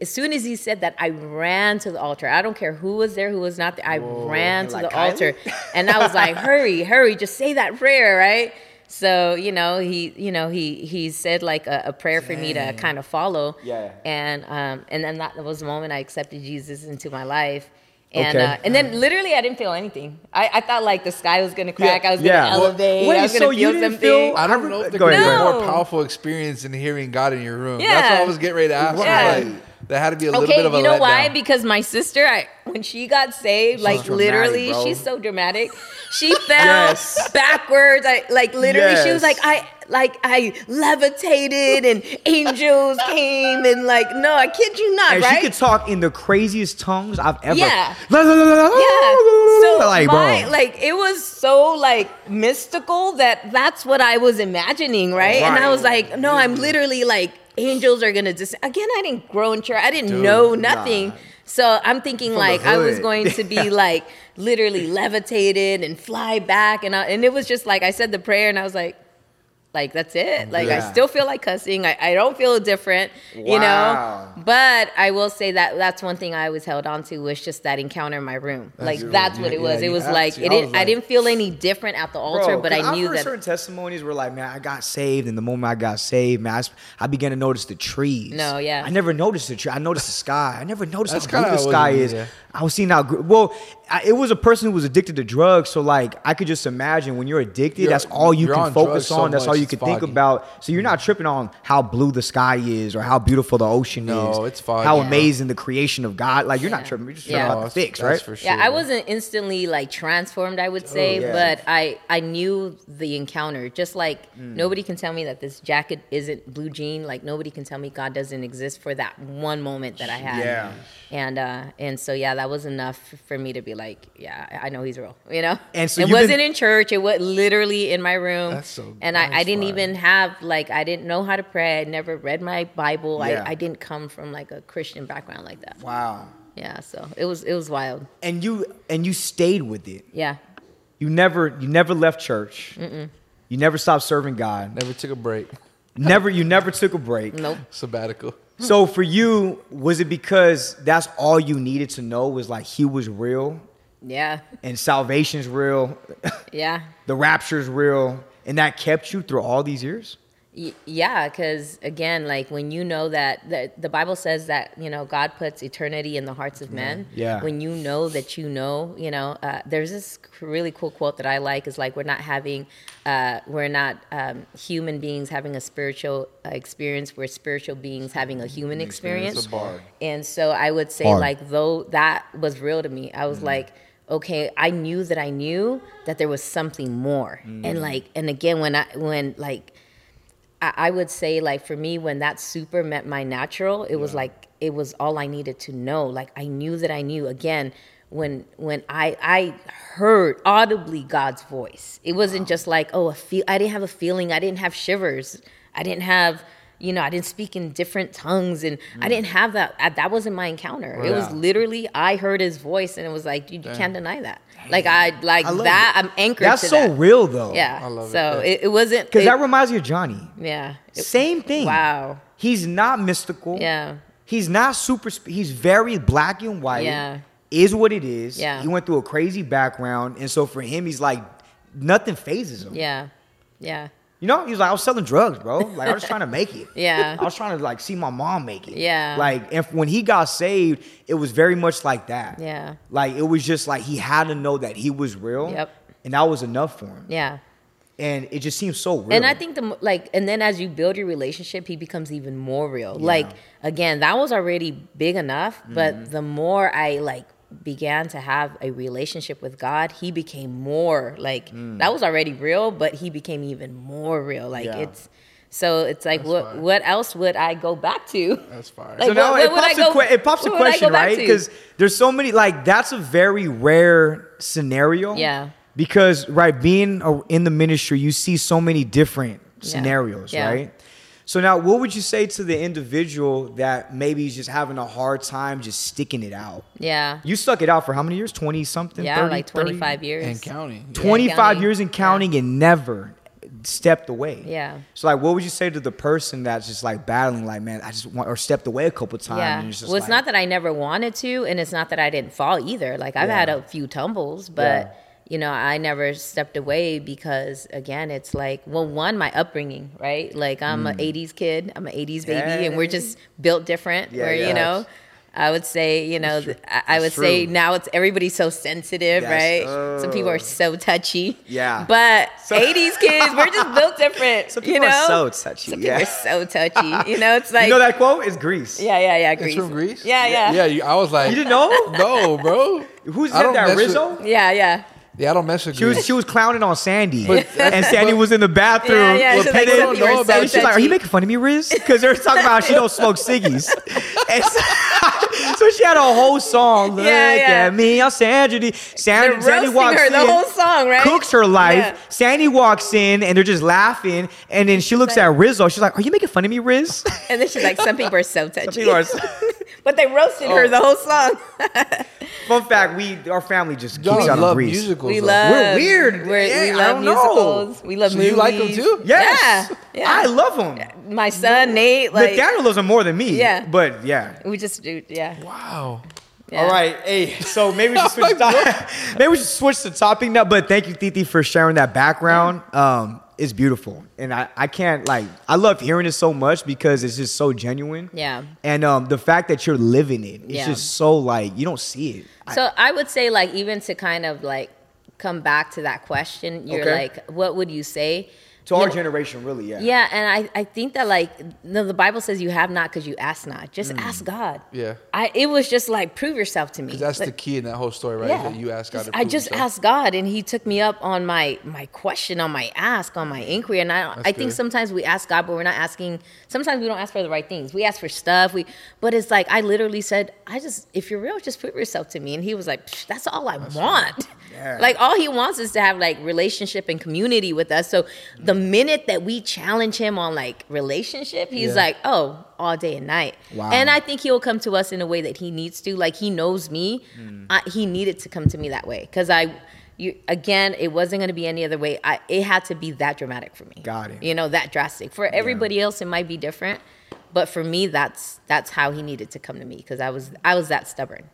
as soon as he said that, I ran to the altar. I don't care who was there, who was not there. I ran to Like the Kylie? altar, and I was like, "Hurry, hurry! Just say that prayer, right?" So you know, he, you know, he he said like a, a prayer for me to kind of follow. Yeah. And um, and then that was the moment I accepted Jesus into my life. And Okay. uh, and then literally I didn't feel anything. I, I thought like the sky was gonna crack. I was yeah. gonna elevate. Wait, I was gonna so feel you didn't something. feel- I don't know if re- there go could ahead, be a more powerful experience than hearing God in your room. Yeah. That's what I was getting ready to ask. you. Yeah. Like, there had to be a little Okay, bit of a you know why? letdown. Because my sister, I, when she got saved, like dramatic, literally, bro. she's so dramatic. She fell Yes. backwards. I like literally. She was like, I like I levitated and angels came and like no, I kid you not, and right? she could talk in the craziest tongues I've ever. Yeah. La, la, la, la, la, yeah. So like, my, bro. like it was so like mystical that that's what I was imagining, right? And I was like, no, I'm literally like angels are gonna just again. I didn't grow in church. I didn't know nothing. So I'm thinking the like I was going to be like literally levitated and fly back, and I, and it was just like I said the prayer, and I was like. Like that's it. Like I still feel like cussing. I, I don't feel different, you know. But I will say that that's one thing I always held on to was just that encounter in my room. like that's what it was. you it was like to. it I didn't. was I like- didn't feel any different at the altar, Bro, but 'cause I I've knew heard that. certain testimonies were like, man, I got saved, and the moment I got saved, man, I began to notice the trees. No, yeah. I never noticed the tree. I noticed the sky. I never noticed That's how blue the what sky it is. Is, yeah. I was seeing how gr- well. I, it was a person who was addicted to drugs, so like I could just imagine when you're addicted, You're- that's all you can on focus drugs so on. that's all you it's can think about. So you're not tripping on how blue the sky is or how beautiful the ocean No, is. it's foggy, How bro. amazing the creation of God. Like you're not tripping. You're just Yeah. tripping about the fix, right? for Yeah. I wasn't instantly like transformed, I would say, yeah. but I I knew the encounter. Just like Mm. nobody can tell me that this jacket isn't blue jean. Like nobody can tell me God doesn't exist for that one moment that I had. Yeah. And uh and so yeah, that was enough for me to be like, yeah, I I know He's real. You know. And so it you've been- wasn't in church. It was literally in my room. That's so- and I, I didn't fire. even have like I didn't know how to pray. I never read my Bible. Yeah. I, I didn't come from like a Christian background like that. Wow. Yeah. So it was it was wild. And you and you stayed with it. Yeah. You never you never left church. You never stopped serving God. Never took a break. Never you never took a break. Nope. Sabbatical. So for you, was it because that's all you needed to know was like he was real Yeah. and salvation's real, Yeah. the rapture's real, and that kept you through all these years? Y- yeah, because again, like when you know that the, the Bible says that you know God puts eternity in the hearts of men. Yeah. When you know that you know, you know, uh, there's this really cool quote that I like is like we're not having, uh, we're not um, human beings having a spiritual uh, experience. We're spiritual beings having a human experience. bar. And so I would say Hard. like though that was real to me, I was like, okay, I knew that I knew that there was something more. And like and again when I when like I, I would say like for me when that super met my natural, it was like it was all I needed to know. Like I knew that I knew again when when I I heard audibly God's voice. It wasn't just like, oh, a feel I didn't have a feeling, I didn't have shivers. I didn't have you know, I didn't speak in different tongues, and I mm. didn't have that. I, that wasn't my encounter. It was literally I heard his voice, and it was like, dude, you can't deny that. Like I like I that. it. I'm anchored. That's so that. real though. Yeah. I love it, so yeah. it, it wasn't Because it- that reminds me of Johnny. yeah. It- Same thing. Wow. He's not mystical. Yeah. He's not super. Sp- he's very black and white. Yeah. Is what it is. Yeah. He went through a crazy background, and so for him, he's like, nothing phases him. Yeah. Yeah. You know, he was like, I was selling drugs, bro. Like I was trying to make it. Yeah. I was trying to like see my mom make it. Yeah. Like, and when he got saved, it was very much like that. Yeah. Like it was just like he had to know that he was real. Yep. And that was enough for him. Yeah. And it just seems so real. And I think the like, and then as you build your relationship, he becomes even more real. Like again, that was already big enough, but Mm-hmm. the more I like began to have a relationship with God, he became more like that was already real, but he became even more real. Like Mm. Yeah. it's so it's like what what else would I go back to? That's fire. Like, so now what- it what pops, a, go- que- it pops a what would I go question, right? Because there's so many, like, that's a very rare scenario. Yeah. Because, right, being in the ministry, you see so many different Yeah. scenarios, Yeah. right? So now, what would you say to the individual that maybe is just having a hard time just sticking it out? Yeah. You stuck it out for how many years? 20 something? Yeah, 30, like 25 years. And counting. Yeah, 25 counting. years and Yeah. counting and never stepped away. Yeah. So like what would you say to the person that's just like battling like man I just want or stepped away a couple times Yeah. and it's just well, it's like, not that I never wanted to, and it's not that I didn't fall either. Like I've had a few tumbles, but Yeah. You know, I never stepped away because again, it's like, well, one, my upbringing, right? Like I'm an '80s kid, I'm an '80s baby, and we're Mm. Just built different. Yeah, where yeah. you know. I would say, you know, I, I would That's say now it's everybody's so sensitive, Yes. right? Some people are so touchy. Yeah. But 80s kids, we're just built different. Some you know? are so touchy, Some yeah. people are so touchy. You know, it's like you know that quote? It's Grease. yeah, yeah, yeah. It's Grease. from Grease? Yeah, yeah. Yeah, you, I was like, You didn't know? No, bro. Who I said that? mess Rizzo? Yeah, yeah. Yeah, I don't mess with She was she was clowning on Sandy, But- and Sandy was in the bathroom. Yeah, yeah, Well, she's like, people some don't know are about so. And she's like, "Are you making fun of me, Riz?" Because they're talking about she don't smoke ciggies. And so, so she had a whole song. Look Yeah, yeah. at me, I'm Sandy. They're Sandy, Sandy roasting walks her in, the whole song, right? cooks her life. Yeah. Sandy walks in, and they're just laughing. And then she looks at Rizzo. She's like, "Are you making fun of me, Riz?" And then she's like, some people are so touchy. people are so- but they roasted Oh. her the oh. whole song. Fun fact: We our family just Y'all keeps out on love Grease. musicals. We love. weird. We're, Yeah, we I love don't know. musicals. We love So movies. you like them too? Yes, Yeah, yeah. I love them. My son Nate, like Nathaniel loves them more than me. Yeah. but yeah. we just do. Yeah. Wow. yeah. All right, hey. So maybe we should switch. to- maybe we should switch the topic now. But thank you, Titi, for sharing that background. Um, it's beautiful, and I, I can't like I love hearing it so much because it's just so genuine. Yeah. And um, the fact that you're living it, it's Yeah. just so like you don't see it. I- So I would say, like, even to kind of like come back to that question, you're Okay. like, what would you say? To You our know- generation, really, yeah. Yeah, and I, I think that like no, the Bible says you have not because you ask not. Just Mm. ask God. Yeah. I it was just like prove yourself to me that's the key in that whole story, right? That you ask God Just- to I just himself. asked God, and He took me up on my my question, on my ask, on my inquiry. And I I think sometimes we ask God, but we're not asking. Sometimes we don't ask for the right things. We ask for stuff. We, but it's like I literally said, I just if you're real, just prove yourself to me. And He was like, "Psh, that's all I want. Yeah, Like all He wants is to have like relationship and community with us. So the minute that we challenge Him on like relationship, He's Yeah. like, oh, all day and night. Wow. And I think He'll come to us in a way that He needs to. Like He knows me. Hmm. I, he needed to come to me that way because I. You, again, it wasn't going to be any other way. I, it had to be that dramatic for me. Got it. You know, that drastic. For everybody else, it might be different, but for me, that's that's how he needed to come to me because I was I was that stubborn.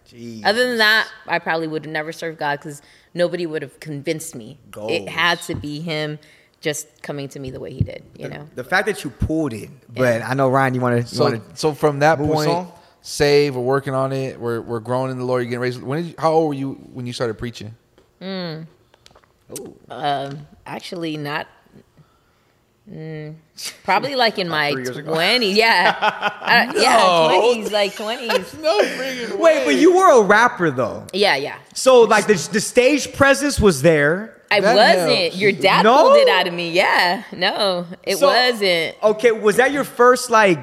Other than that, I probably would have never served God because nobody would have convinced me. It had to be him just coming to me the way he did. You know. The fact that you pulled it, but I know Ryan, you want to. So, so from that move us point, on? save. We're working on it. We're we're growing in the Lord. You're getting raised. When did you, how old were you when you started preaching? Hmm. Um, actually, not. Mm, probably like in my three years ago? twenties. Yeah. I- uh, Yeah, twenties, like twenties. No freaking Wait, but you were a rapper though. Yeah, yeah. So like the the stage presence was there. I That wasn't. helps. Your dad No? pulled it out of me. Yeah. No, it So- wasn't. Okay, was that your first like?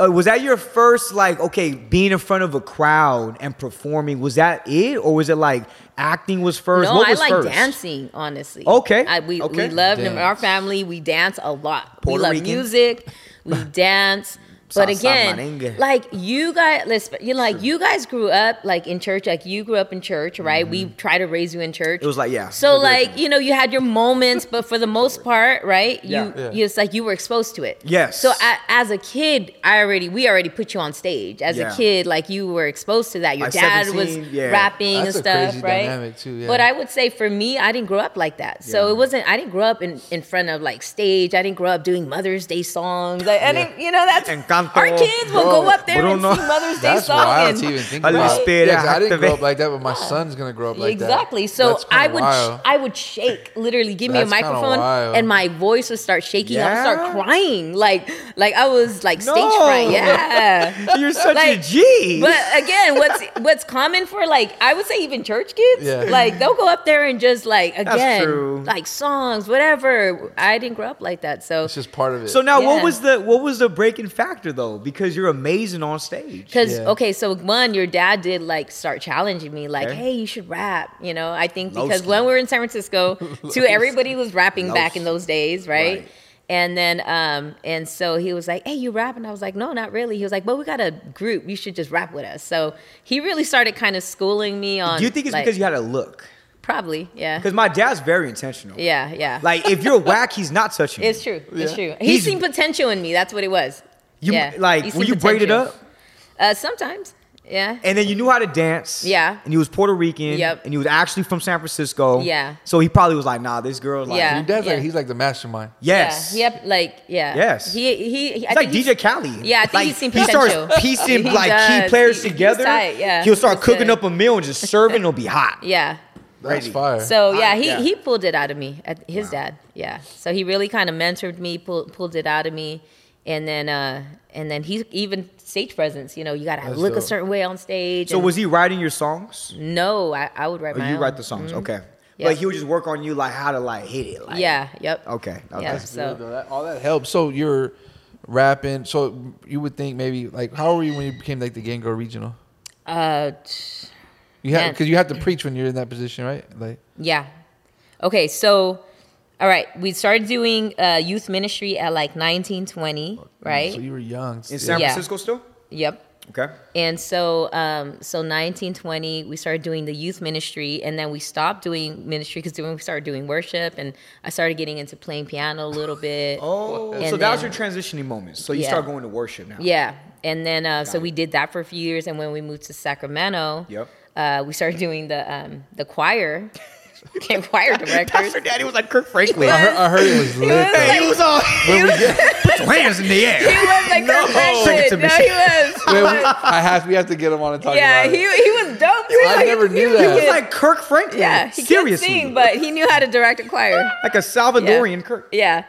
Uh, was that your first like? Okay, being in front of a crowd and performing was that it, or was it like acting was first? No, what I like first? dancing, honestly. Okay, I, we, okay. we love Dance. our family. We dance a lot. Puerto we love Rican? music. We dance. But again, merengue. like you guys, let's you know, like you guys grew up like in church, like you grew up in church, right? We try to raise you in church. Mm-hmm. It was like, yeah, So we'll do it like you know, you had your moments, but for the most part, right? You, Yeah. Yeah. you it's like you were exposed to it. Yes. So a, as a kid, I already we already put you on stage. As Yeah. a kid, like you were exposed to that. Your Like dad was yeah. rapping That's a and stuff, crazy right? dynamic, too, yeah. But I would say for me, I didn't grow up like that. So Yeah. it wasn't. I didn't grow up in, in front of like stage. I didn't grow up doing Mother's Day songs. Like, I didn't, you know, that's Encanto. our kids will Bro, go up there and sing Mother's Day That's song. wild and- to even think about. Spirit, Yeah, 'cause I didn't grow up like that, but my son's gonna grow up like that. exactly. So That's kinda I would wild. I would shake, literally give me a That's kinda microphone wild. and my voice would start shaking. I would start crying. Like like I was like stage No. fright. Yeah. You're such a Like, G. But again, what's what's common for like I would say even church kids, Yeah. like they'll go up there and just like again like songs, whatever. I didn't grow up like that, so It's just part of it. so now, what Yeah. was the what was the breaking factor though? Because you're amazing on stage. Because Yeah. okay, so one, your dad did like start challenging me, like, Okay. "Hey, you should rap." You know, I think because ski. when we were in San Francisco, too, everybody was rapping Low back in those days, right? Right. And then, um, and so he was like, "Hey, you rap?" And I was like, "No, not really." He was like, "Well, we got a group. You should just rap with us." So he really started kind of schooling me on. Do you think it's like- because you had a look? Probably, yeah, Because my dad's very intentional. yeah, yeah. Like if you're whack, he's not touching you. it's true. It's true. He He's- seen potential in me. That's what it was. You yeah. like he when seen you braided potential. up, Uh, sometimes, yeah. and then you knew how to dance. Yeah. And he was Puerto Rican. Yep. And he was actually from San Francisco. Yeah. So he probably was like, nah, this girl like Yeah. Your dad's Yeah. like he's like the mastermind. Yes. Yeah. Yep. Like yeah. Yes. He he. he I He's like think DJ Cali. Yeah, I think like, he's seen He starts piecing He like key players He- he's together. tight, yeah. He'll start He's cooking good. up a meal and just serving. It'll be hot. Yeah. That's Crazy. fire. So yeah, he, yeah. he pulled it out of me. His dad. Yeah. So he really kind of mentored me, pulled pulled it out of me, and then uh and then he even stage presence. You know, you gotta That's look a certain way on stage. So and- was he writing your songs? no, I, I would write Or my you own. write the songs? Mhm. Okay. Yeah. Like he would just work on you like how to like hit it. Like, Yeah. Yep. Okay. okay. Yeah. So. That- all that helps. So you're rapping. So you would think maybe like how were you when you became like the Gango regional? uh, You had Man. because you have to preach when you're in that position, right? Like Yeah. Okay, so all right, we started doing uh, youth ministry at like 19, 20, right? So you were young. In still. San Yeah. Francisco still? Yep. Okay. And so, um, so 19, 20, we started doing the youth ministry, and then we stopped doing ministry because we started doing worship, and I started getting into playing piano a little bit. Oh, And so that was your transitioning moment. So you Yeah. start going to worship now. Yeah, and then uh, so we did that for a few years, and when we moved to Sacramento, Yep. uh, we started doing the um, the choir. choir directors. Pastor Daddy was like Kirk Franklin. I heard, I heard it was He lit. was though. like- he was all When we get- put your hands in the air. He was like Kirk Sing it to Franklin. me. No, he was. Wait, we- I have we have to get him on and talk Yeah, about he, it. he was dope too. I Like, never knew he that. He was like Kirk Franklin. yeah, he seriously, could sing, but he knew how to direct a choir. like a Salvadorian Kirk. Yeah.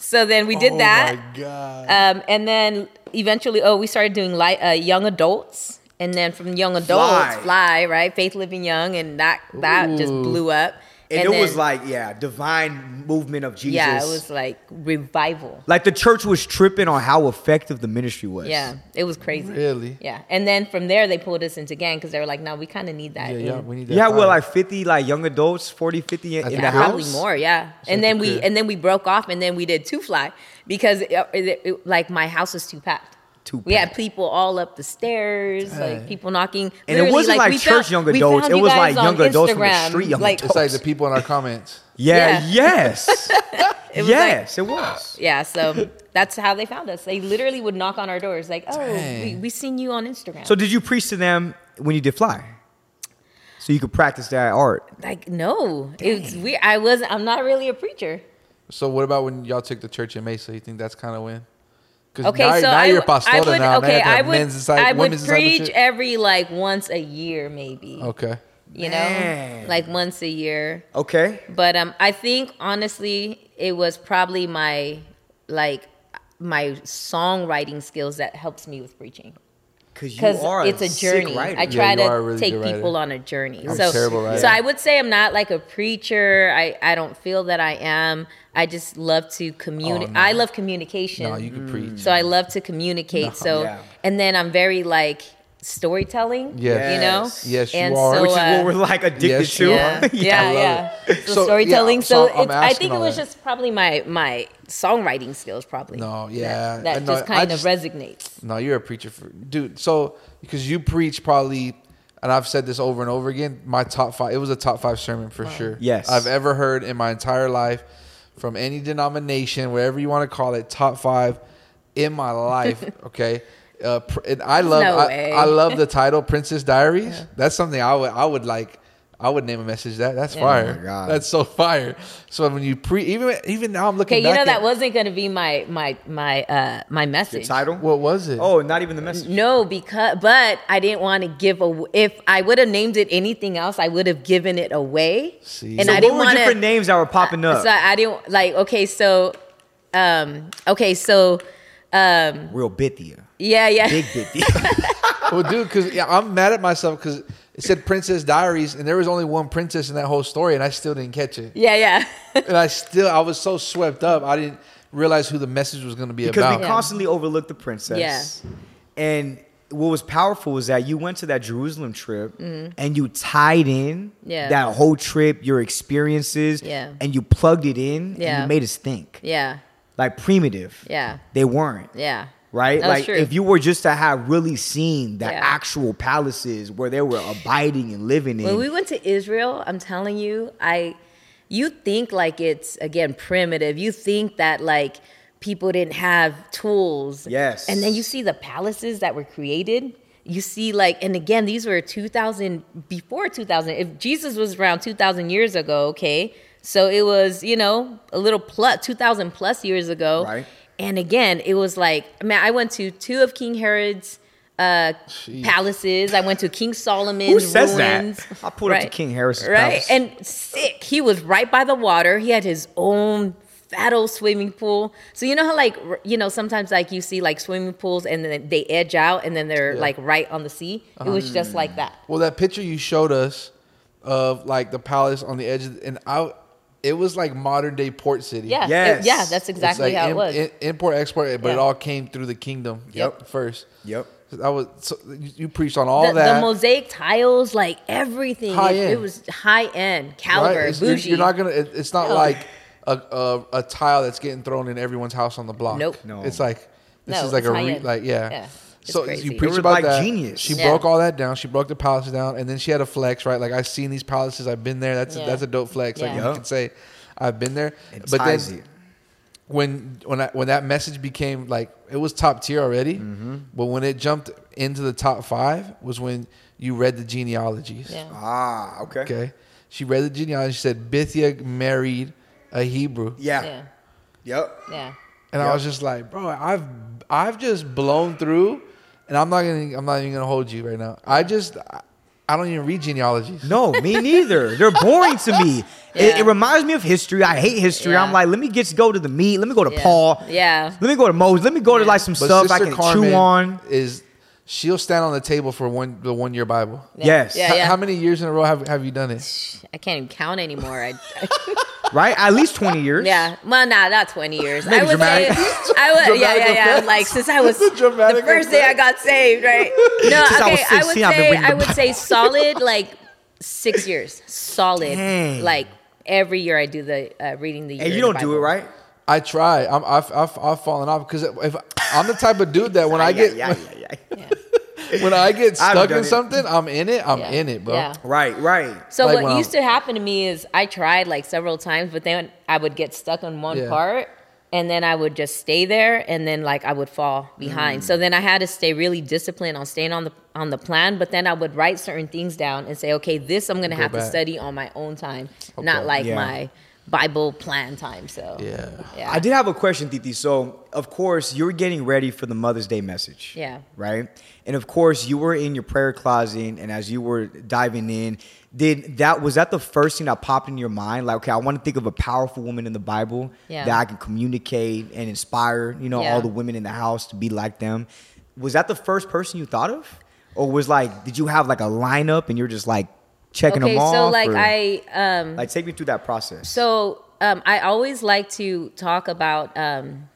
So then we did that. oh that. my god. Um, and then eventually, oh, we started doing light, uh, young adults, and then from young adults, Fly. fly, right, faith living young, and that that just blew up. And, it was like, yeah, divine movement of Jesus. yeah, it was like revival. like the church was tripping on how effective the ministry was. Yeah, it was crazy. Really? Yeah, and then from there they pulled us into gang because they were like, no, we kind of need that. Yeah, yeah. We need that. Yeah, had what, fire. like 50 like young adults, 40, 50 in, in think the house? Probably more, yeah. And then we crib. and then we broke off, and then we did two fly because it, it- it- like my house was too packed. Too We had people all up the stairs, like people knocking. And it wasn't like we church found- young adults, it was guys like on young adults from the street young like, It's like the people in our comments. Yeah, Yeah. yes. It was yes, it was. Yeah, so that's how they found us. They literally would knock on our doors, like, "Oh, we, Dang. we seen you on Instagram." So did you preach to them when you did fly? So you could practice that art. like, no, it's weird. I wasn't. I'm not really a preacher. So what about when y'all took the church in Mesa? You think that's kind of when? Because Okay, now, so now I, you're w- I pastora would. now. okay, now I would. men's I would preach every like once a year, maybe. Okay. You Man. know, like once a year. Okay. But um, I think honestly, it was probably my like my songwriting skills that helps me with preaching Because you because are it's a sick journey. writer. I try you are a to really take people on a journey. You're a so, terrible writer. so I would say I'm not like a preacher. I, I don't feel that I am. I just love to communicate. Oh, no. I love communication. No, you can preach. So I love to communicate. so Yeah. and then I'm very like storytelling. Yes. You know. Yes. Yes, you And are. so, Which Which is uh, what we're like addicted yes, to. you yeah, yeah, I love yeah. it. So, So, storytelling. yeah, So, so I'm it's, I think it was that. just probably my my songwriting skills, probably. No, yeah. That, that I know, just kind just- of resonates. No, you're a preacher, for, dude. So because you preach probably, and I've said this over and over again. My top five. It was a top five sermon for sure. Yes. I've ever heard in my entire life, from any denomination, whatever you want to call it, top five in my life. okay. Uh, and I love No I, way. I love the title Princess Diaries. That's something I would I would like I would name a message that. That's fire. Oh my God. That's so fire. So when you pre even even now I'm looking Okay, you know at- that wasn't gonna be my my my uh my The message. title? what was it? Oh, not even the message. No, because but I didn't want to give a. If I would have named it anything else, I would have given it away. See. And So I what didn't were want different names that were popping up? So I didn't like. Okay, so, um, okay, so, um, Real Bithia. yeah, yeah. Big Bithia. Well, dude, because yeah, I'm mad at myself because it said Princess Diaries, and there was only one princess in that whole story, and I still didn't catch it. Yeah, yeah. And I still, I was so swept up, I didn't realize who the message was going to be because about. we constantly overlooked the princess. Yeah. And what was powerful was that you went to that Jerusalem trip and you tied in Mm-hmm. Yeah. that whole trip, your experiences, Yeah. and you plugged it in and you made us think. yeah, Like primitive. yeah, They weren't. yeah. Right? That's like true. if you were just to have really seen the Yeah. actual palaces where they were abiding and living in. When we went to Israel, I'm telling you, I you think like it's again primitive. You think that like people didn't have tools. Yes. And then you see the palaces that were created. You see like and again these were 2000 before 2000. If Jesus was around 2000 years ago, okay? So it was, you know, a little plus 2000 plus years ago. Right. And again, it was like, I mean, I went to two of King Herod's uh, palaces. I went to King Solomon's Who says that? ruins. I pulled up to King Herod's Right, palace. and sick. He was right by the water. He had his own fat old swimming pool. So you know how like you know sometimes like you see like swimming pools and then they edge out and then they're like right on the sea. It was just like that. well, that picture you showed us of like the palace on the edge, of, and I, it was like modern day port city. Yeah, it- Yes. yeah, that's exactly like how im- it was. in- import export, but it all came through the kingdom. Yep. First. Yep. That was so you you preached on all the, that. the mosaic tiles, like everything, High it, it was high end, caliber, It's- you're- bougie. You're, not gonna. It, it's not No. like a, a a tile that's getting thrown in everyone's house on the block. Nope. No. It's like this No, is like a re, like yeah. Yeah, it's So crazy. you They preach were about like that. genius. She Yeah. broke all that down. She broke the palaces down, and then she had a flex, right? Like I've seen these palaces. I've been there. That's a, that's a dope flex. Like Yeah. you can say, I've been there. It but then ties when when I, when that message became like it was top tier already, Mm-hmm. but when it jumped into the top five was when you read the genealogies. Yeah. Ah, okay. Okay. she read the genealogy. She said Bithia married a Hebrew, Yeah. Yeah. Yep. Yeah. and I was just like, bro, I've I've just blown through, and I'm not gonna I'm not even gonna hold you right now. I just I, I don't even read genealogies. No, me neither. They're boring to me. It, Yeah. it reminds me of history. I hate history. I'm like, let me just go to the meat. Let me go to Yeah. Paul. Yeah. Let me go to Moses. Let me go to like some But stuff I can Carmen chew on. is she'll stand on the table for one the one year Bible. Yeah. Yes. Yeah. H- Yeah. How many years in a row have, have you done it? I can't even count anymore. I, Right? At least 20 years. yeah. Well, nah, not 20 years. I would dramatic. say, I would, yeah, yeah, yeah. effects. Like since I was The the dramatic first day I got saved, right? No, Since I okay. I, would 16, I've been say, I would say solid, like six years, solid. Dang. Like every year I do the uh, reading the. And year you don't do it, right? I try. I'm, I've, I've, I've fallen off because if I'm the type of dude that when I get yeah, yeah, yeah. When I get stuck in it. something, I'm in it. I'm Yeah. in it, bro. Yeah. Right, right. So Like what used I'm- to happen to me is I tried like several times, but then I would get stuck on one Yeah. part, and then I would just stay there, and then like I would fall behind. Mm. So then I had to stay really disciplined on staying on the on the plan. But then I would write certain things down and say, okay, this I'm gonna have back. to study on my own time, not like Yeah. my Bible plan time. So Yeah. yeah, I did have a question, Titi. So, of course, you were getting ready for the Mother's Day message. Yeah. Right? And of course, you were in your prayer closet, and as you were diving in, did that was that the first thing that popped in your mind? Like, okay, I want to think of a powerful woman in the Bible Yeah. that I can communicate and inspire, you know, Yeah. all the women in the house to be like them. Was that the first person you thought of? Or was like, did you have like a lineup and you're just like checking okay. them off? So like or- I um like take me through that process. So um, I always like to talk about um,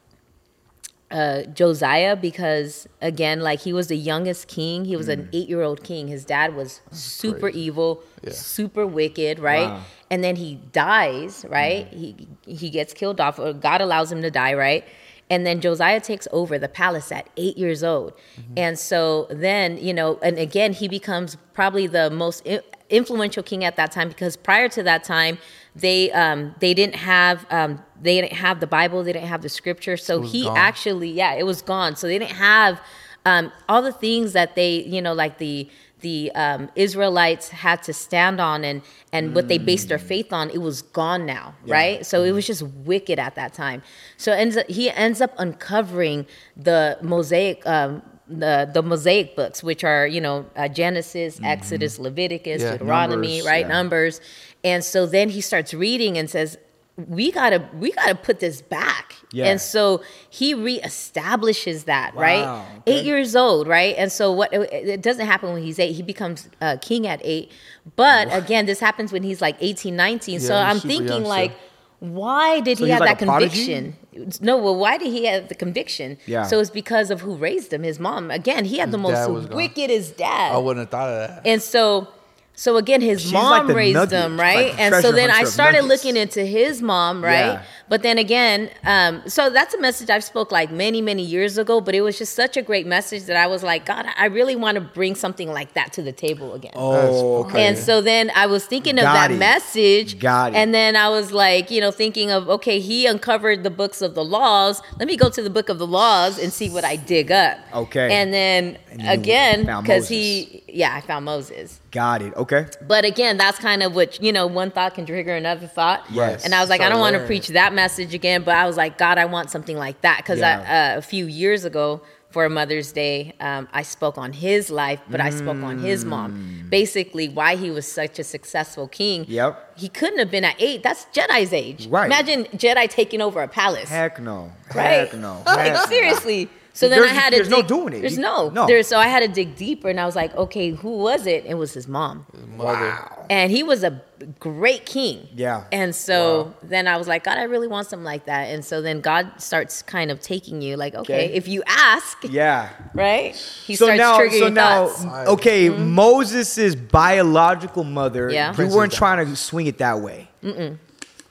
uh, Josiah because, again, like he was the youngest king. He was an eight year old king. His dad was super evil, super wicked, right? Wow. And then he dies, right? He he gets killed off, or God allows him to die, right? And then Josiah takes over the palace at eight years old. And so then, you know, and again, he becomes probably the most influential king at that time because prior to that time, they um, they didn't have um, they didn't have the Bible, they didn't have the scripture. So he gone. actually, yeah, it was gone. So they didn't have um, all the things that they, you know, like the the um, Israelites had to stand on and and what they based their faith on, it was gone now, right? So it was just wicked at that time. So ends up, he ends up uncovering the Mosaic. Um, the the Mosaic books, which are you know uh, Genesis, Exodus, Leviticus, Yeah. Deuteronomy, Numbers, right? yeah. Numbers, and so then he starts reading and says, "We gotta we gotta put this back." Yeah. And so he reestablishes that, right? Wow, Eight years old, right? And so what? It, doesn't happen when he's eight. He becomes uh, king at eight. But again, this happens when he's like 18, 19. so Yeah, he's I'm thinking young like. still. Why did So he have like that a prodigy? conviction? No, well, why did he have the conviction? Yeah. So it's because of who raised him, his mom. Again, he had the dad was most gone. wickedest dad. I wouldn't have thought of that. And so, so again, his She's like mom the raised nugget, him, like right? the and so then I started nuggets. looking into his mom, right? Yeah. But then again, um, so that's a message I've spoke like many, many years ago. But it was just such a great message that I was like, God, I really want to bring something like that to the table again. oh, okay. And so then I was thinking of that it. message. Got it. And then I was like, you know, thinking of, okay, he uncovered the books of the laws. Let me go to the book of the laws and see what I dig up. Okay. And then And again, because he, yeah, I found Moses. Got it. Okay. But again, that's kind of what, you know, one thought can trigger another thought. Yes. And I was like, I don't want to preach that message again, but I was like, God, I want something like that. Because Yeah. uh, a few years ago, for Mother's Day, um, I spoke on his life, but I spoke on his Mm. mom. Basically, why he was such a successful king. Yep. He couldn't have been at eight. That's Jedi's age. Right. Imagine Jedi taking over a palace. Heck no. Right? Heck no. Like, no. seriously. So then I had to there's no doing it. There's no. no. There's, so I had to dig deeper, and I was like, okay, who was it? It was his mom Mother. and he was a great king. Yeah. And so then I was like, God, I really want something like that. And so then God starts kind of taking you, like, okay, Okay. if you ask, Yeah. right? He so starts now, triggering so now, thoughts. okay, mm-hmm. Moses' biological mother. Yeah. You weren't trying to swing it that way.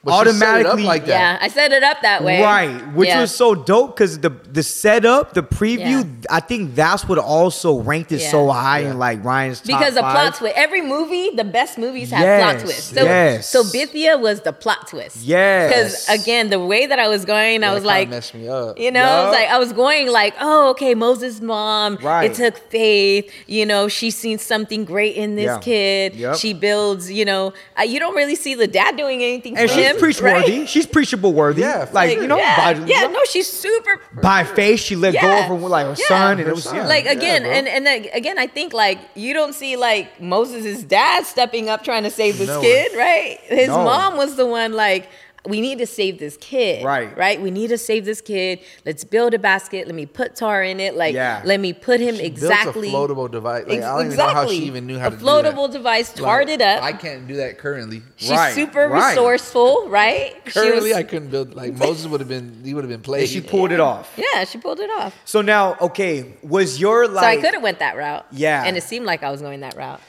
But she set it up automatically like that. Yeah, I set it up that way. Right, which Yeah. was so dope because the the setup, the preview, Yeah. I think that's what also ranked it so Yeah. high in like Ryan's top because the five. plot twist. Every movie, the best movies have Yes, plot twists. So, yes. so Bithia was the plot twist. Yes. Because again, the way that I was going, I was like, messed me up. you know, I was like, I was going like, oh, okay, Moses' mom. Right. It took faith. You know, she's seen something great in this Yeah. kid. Yup. She builds. You know, you don't really see the dad doing anything and for she's him. preach right? worthy. She's preachable worthy. Yeah, for like you know, yeah, by, yeah, no, she's super. by faith she let go of her like her Yeah. son, and Her it was son. yeah. like again, bro. and and then, again, I think like you don't see like Moses' dad stepping up trying to save this Nowhere. kid, right? His No. mom was the one like. We need to save this kid. Right. Right. We need to save this kid. Let's build a basket. Let me put tar in it. Like, Yeah. let me put him Built exactly. a floatable device. Like, Ex- I don't even know how she exactly. even knew how a to floatable do that. The floatable device, Like, it up. I can't do that currently. She's Right, super right. resourceful, right? She Currently, was- I couldn't build. Like Moses would have been. He would have been and played. she pulled it off. yeah, she pulled it off. So now, okay, was your like? so I could have went that route. Yeah. And it seemed like I was going that route.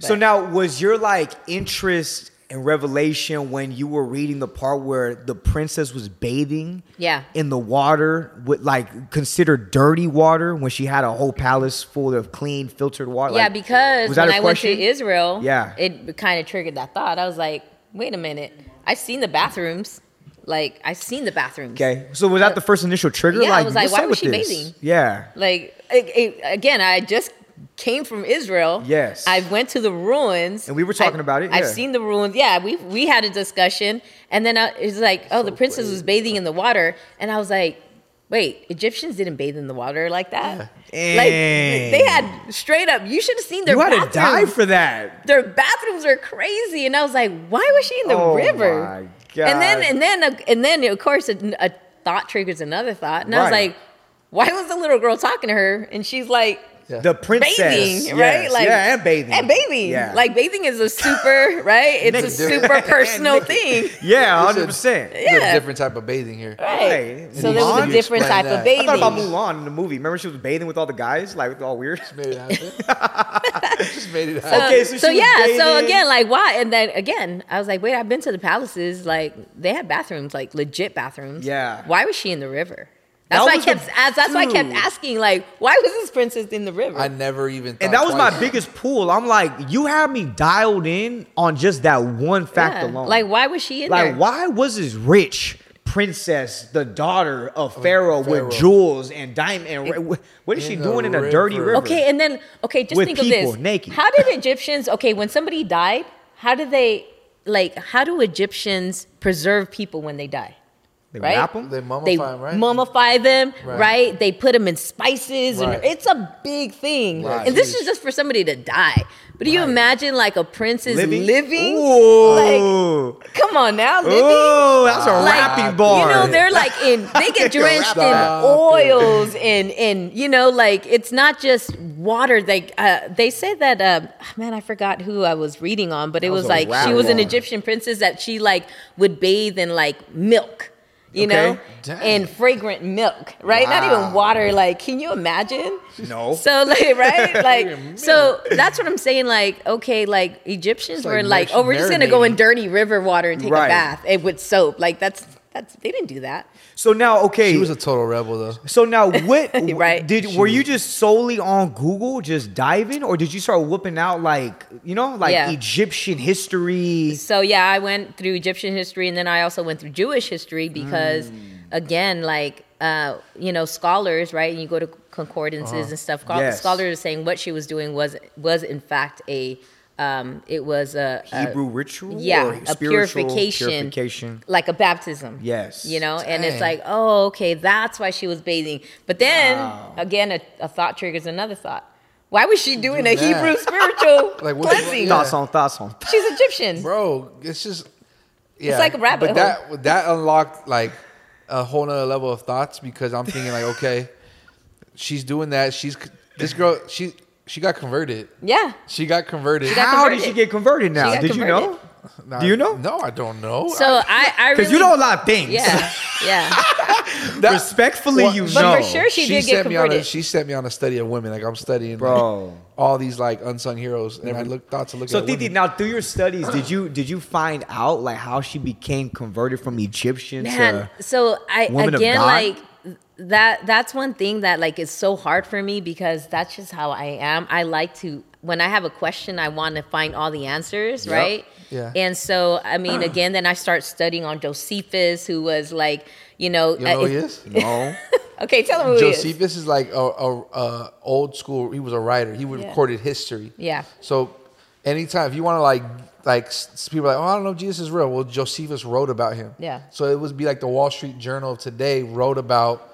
So now, was your like interest and revelation when you were reading the part where the princess was bathing? Yeah. In the water, with like considered dirty water, when she had a whole palace full of clean, filtered water. Yeah, Like, because was that when I went to? Israel, Yeah. it kind of triggered that thought. I was like, wait a minute, I've seen the bathrooms. Like I've seen the bathrooms. Okay, so was that uh, the first initial trigger? Yeah, I like, was like, why was she this? bathing? Yeah. Like it, it- again, I just came from Israel. Yes. I went to the ruins, And we were talking I- about it, I've seen the ruins. Yeah, we we had a discussion, and then I, it's like, oh, the princess was bathing in the water, and I was like, wait, Egyptians didn't bathe in the water like that. Like they had straight up. You should have seen their You had to bathrooms. die for that. their bathrooms are crazy and i was like why was she in the Oh river my and then and then and then of course a, a thought triggers another thought and i was like why was the little girl talking to her and she's like The princess, bathing, yes, right? yeah, and bathing, And bathing. Yeah. Like bathing is a super, right? It's a super personal thing. yeah, It's hundred percent. Yeah. a different type of bathing here. Right. Right. So there was a different Explain type of bathing. I I thought about. Mulan in the movie. Remember she was bathing with all the guys, like all weird. Made it happen. Just made it happen. Okay, so so she was yeah, so again, like why? And then again, I was like, wait, I've been to the palaces. Like they had bathrooms, like legit bathrooms. Yeah. Why was she in the river? That's That why I was the- kept. as that's why I kept asking, like, why was this princess in the river? I never even. And thought that was my biggest pull. I'm like, you have me dialed in on just that one fact Yeah. alone. Like, why was she in like there? Like why was this rich princess the daughter of Pharaoh, Pharaoh. with jewels and diamond? And ra- what is she doing in a dirty river. river? Okay, and then okay, just With think of this. naked. How did Egyptians? Okay, when somebody died, how did they? Like, how do Egyptians preserve people when they die? They right? wrap 'em? They mummify they 'em, right? mummify them, right. Right. They put them in spices, Right. and it's a big thing. Right. And this Huge. is just for somebody to die. But do you imagine like a prince is Living? living? Ooh. Come on now, living. Oh, that's a Like, rapping bar. You know, they're like in they get drenched in oils and and you know, like it's not just water. They uh, they said that uh, man, I forgot who I was reading on, but it was, was like she was an. Egyptian princess that she like would bathe in like milk. You know, Dang. and fragrant milk, right? Not even water. Like, can you imagine? No. So like, right? Like, so that's what I'm saying. Like, okay, like Egyptians like were like, oh, we're just gonna go in dirty river water and take Right. a bath eh, with soap. Like, that's that's they didn't do that. So now, okay. She was a total rebel though. so now, what Right. did were you just solely on Google, just diving, or did you start whooping out like you know, like Yeah. Egyptian history? So yeah, I went through Egyptian history and then I also went through Jewish history because Mm. again, like uh, you know, scholars, right? And you go to concordances and stuff. Yes. Scholars are saying what she was doing was was in fact a um, it was a, a Hebrew ritual, yeah, a purification, purification. like a baptism. Yes. You know, and it's like, oh, okay, that's why she was bathing. But then Wow. again, a, a thought triggers another thought. Why was she doing a that. Hebrew spiritual Like, what- cleansing? Thoughts on thoughts on. She's Egyptian. bro. It's just yeah. It's like a rabbit But that that unlocked like a whole nother level of thoughts because I'm thinking like, okay, she's doing that. She's this girl. She she got converted. Yeah. She got converted. got How did she get converted now? got Did you know? Nah, Do you know? No, I don't know. So I, I Because really, you know a lot of things. Yeah, yeah. That- Respectfully, Well, you But know. But for sure she, did get sent me on a, converted. she sent me on a study of women. Like I'm studying, like, Bro. all these like unsung heroes, and I look thought to look So at Titi, women. now through your studies, did you did you find out like how she became converted from Egyptian Man, to so I woman of again God? like that that's one thing that like is so hard for me because that's just how I am. I like to when I have a question, I want to find all the answers, right? Yeah. And so I mean, again, then I start studying on Josephus, who was like, you know, You know who uh, he is? no? okay, tell him who he is. Josephus is like a, a, a old school. He was a writer. He Yeah. recorded history. Yeah. So anytime if you want to like like people are like, oh, I don't know, if Jesus is real. Well, Josephus wrote about him. Yeah. So it would be like the Wall Street Journal of today wrote about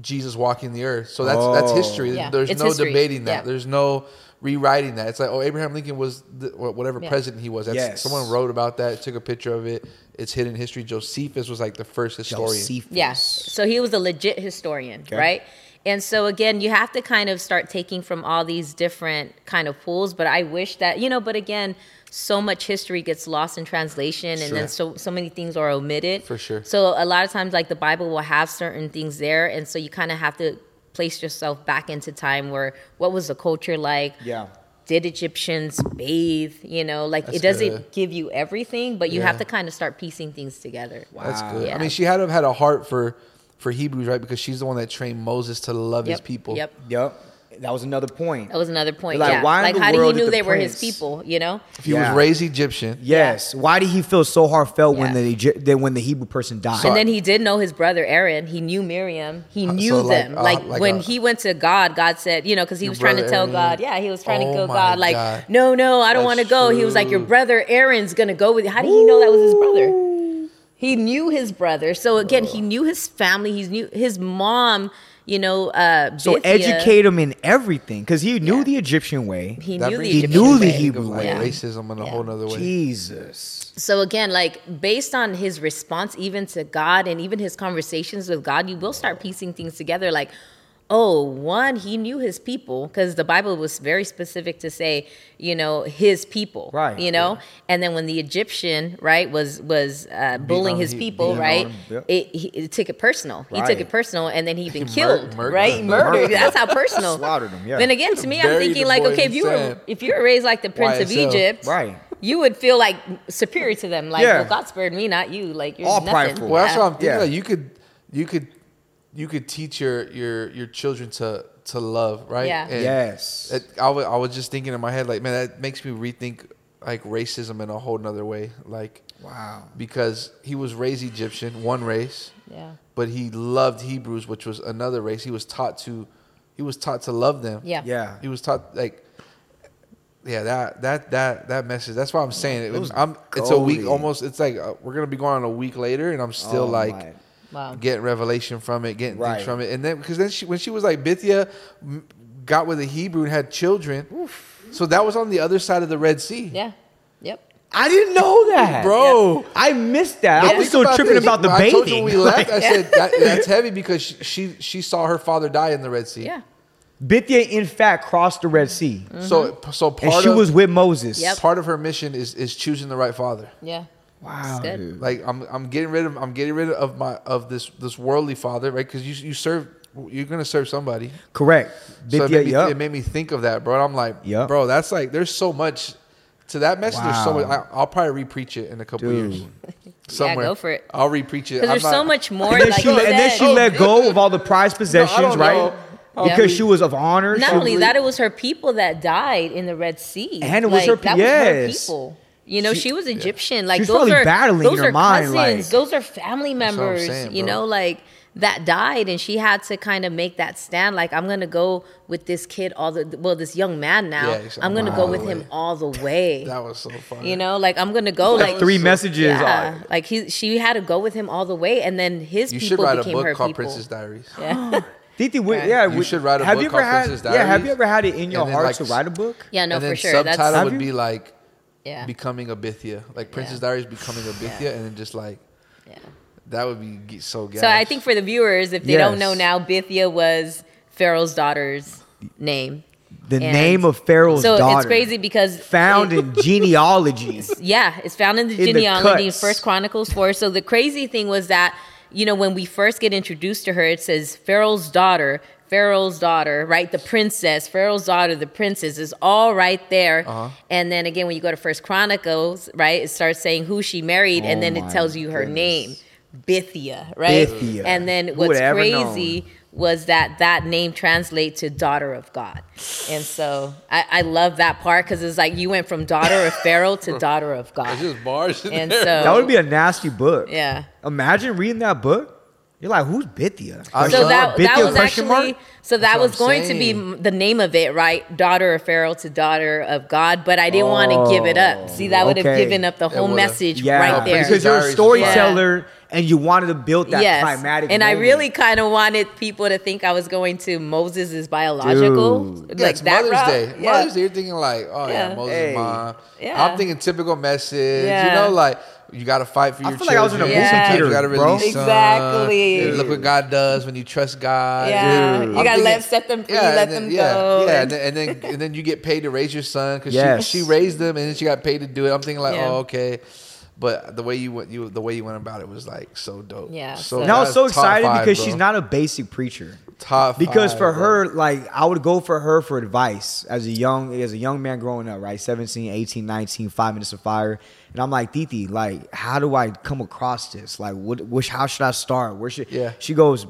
Jesus walking the earth. So that's that's Oh. history. Yeah, There's it's no history. debating that. Yeah. There's no rewriting that. It's like, oh, Abraham Lincoln was the, whatever Yeah. president he was. That's, Yes. Someone wrote about that, took a picture of it. It's hidden history. Josephus was like the first historian. Josephus. Yeah. So he was a legit historian, right? And so again, you have to kind of start taking from all these different kind of pools. But I wish that you know. But again, so much history gets lost in translation, and then so so many things are omitted. For sure. So a lot of times, like the Bible will have certain things there, and so you kind of have to place yourself back into time where what was the culture like? Yeah. Did Egyptians bathe? You know, like That's it doesn't good. give you everything, but you have to kind of start piecing things together. That's good. Yeah. I mean, she had to have had a heart for for Hebrews, right? Because she's the one that trained Moses to love his people. Yep. Yep. That was another point. That was another point. Like, yeah. why in like the how did he world knew the they were his people? You know. If he Yeah. was raised Egyptian, Yes. Why did he feel so heartfelt when the Egy- then when the Hebrew person died? and then he did know his brother Aaron. He knew Miriam. He Uh, knew so like, them. uh, like, like when a- he went to God, God said, you know, because he was trying to tell Aaron. God, yeah, he was trying Oh to go God, like, God. no, no, I don't want to That's go. He was like, your brother Aaron's gonna go with you. How did he know that was his brother? He knew his brother. So again, he knew his family. He knew his mom. You know, uh, so Bithia, educate him in everything because he knew Yeah. the Egyptian way. He that knew the brings Egyptian to knew the way. think Hebrew way. Yeah. racism in a whole other way. Jesus. So again, like based on his response even to God and even his conversations with God, you will start piecing things together like, oh, one, he knew his people because the Bible was very specific to say, you know, his people. Right, You know? And then when the Egyptian, right, was was uh, bullying his he- people, right? him, yep. It, he, it took it personal. He took it personal and then he been He killed, mur- murdered right? Murdered. Murdered. That's how personal. Slaughtered him, yeah. Then again, to me, I'm thinking like, okay, if you were if you were raised like the Prince of Egypt, Right. you would feel like superior to them. Like, Yeah. well, God spared me, not you. Like, you're All nothing. prideful. Well, that's what I'm thinking. Yeah. Like you could, you could, you could teach your your your children to to love, right? Yeah. And Yes. it- I was I was just thinking in my head, like, man, that makes me rethink like racism in a whole nother way, like. Wow. Because he was raised Egyptian, one race, Yeah. but he loved Hebrews, which was another race. He was taught to, he was taught to love them. Yeah. Yeah. He was taught like, yeah, that that that that message. That's why I'm saying it. It was I'm. It's a week almost. It's like uh, we're gonna be going on a week later, and I'm still Oh, like my. Wow. getting revelation from it, getting Right. things from it, and then because then she when she was like Bithia got with a Hebrew and had children, so that was on the other side of the Red Sea. Yeah. Yep. I didn't know that, Bro. I missed that. I was still about tripping this. about the I told you when we left, I Like, said that, that's heavy because she, she she saw her father die in the Red Sea. Yeah. Bithia, in fact, crossed the Red Sea, So so and part she of was with Moses. Mm-hmm. Yep. part of her mission is is choosing the right father. Yeah. Wow. dude. Like I'm I'm getting rid of I'm getting rid of my of this this worldly father, right? Because you you serve you're gonna serve somebody. Correct. So it made, me, yup. it made me think of that, bro. And I'm like, Yup. bro, that's like there's so much to that message. There's so much. I, I'll probably repreach it in a couple Dude. years. Somewhere. go for it. I'll repreach it. Because there's I'm so much more. and then, like she, and then she let go of all the prized possessions, don't right? know. Yeah. Because she was of honor. Not only that, it was her people that died in the Red Sea. And it was Like, her- that was her people. You know, She- she, was Egyptian. Like was those probably are battling in those her are mind, cousins. like- those are family what I'm members. saying, you bro. know, like that died, and she had to kind of make that stand. Like I'm gonna go with this kid all the well, this young man now. Yeah, he's- I'm gonna go the with him all the way. That was so funny. You know, like I'm gonna go like three messages. Yeah, on- like he, she had to go with him all the way, and then his you should people write a became book her called people. Princess Diaries. Yeah, Titi, we- Right. yeah, You we- should write a have book you ever called had, Princess Yeah, have you ever had it in your heart like, to write a book? yeah, no, and for then sure. subtitle That's Have would you? be like yeah, becoming a Bithia, like Princess Yeah. Diaries becoming a Bithia, and then just like yeah. that would be so good. So I think for the viewers, if they don't know now, Bithia was Pharaoh's daughter's name. The And name of Pharaoh's so daughter. it's crazy because Found it- in genealogies. yeah, it's found in the In genealogy in cuts. First Chronicles four. So the crazy thing was that you know, when we first get introduced to her, it says Pharaoh's daughter, Pharaoh's daughter, right? The princess, Pharaoh's daughter, the princess is all right there. Uh-huh. And then again, when you go to First Chronicles, right, it starts saying who she married, and Oh then it tells you her goodness. name, Bithia, right? Bithia. And then what's crazy was that that name translates to daughter of God. And so I, I love that part because it's like you went from daughter of Pharaoh to daughter of God. It's just bars. in And there. so That would be a nasty book. yeah. Imagine reading that book. You're like, who's Bithia? I So Sure. that that was question mark? actually so that That's was I'm going to be the name of it, right? Daughter of Pharaoh to daughter of God, but I didn't want to give it up. See, that would have okay. Oh, given up the whole message Yeah, right there. because you're a Diaries is storyteller and you wanted to build that yes, climatic. and I really kind of wanted people to think I was going to Moses' biological, Dude. Yeah, like it's that Mother's route. Day. Yeah. Mother's Day, you're thinking like, oh yeah, Yeah. Moses' Hey. mom. Yeah. I'm thinking typical message. Yeah. You know, like you got to fight for I your feel like I was in a children. movie Sometimes theater, you got to bro. release some. Exactly. Look what God does when you trust God. Yeah, Dude. you I'm gotta let set them free, Yeah, let then, them yeah, go. Yeah, and- and then, and then and then you get paid to raise your son because Yes. she, she raised them and then she got paid to do it. I'm thinking like, Yeah. oh okay, but the way you went, you the way you went about it was like so dope. Yeah, so so- And I was so excited five, because bro. she's not a basic preacher. top Because five, for bro. her, like I would go for her for advice as a young as a young man growing up, right? 17, 18, 19, five minutes of fire. And I'm like, Titi, like, how do I come across this? Like, what, which, how should I start? Where should Yeah. she goes?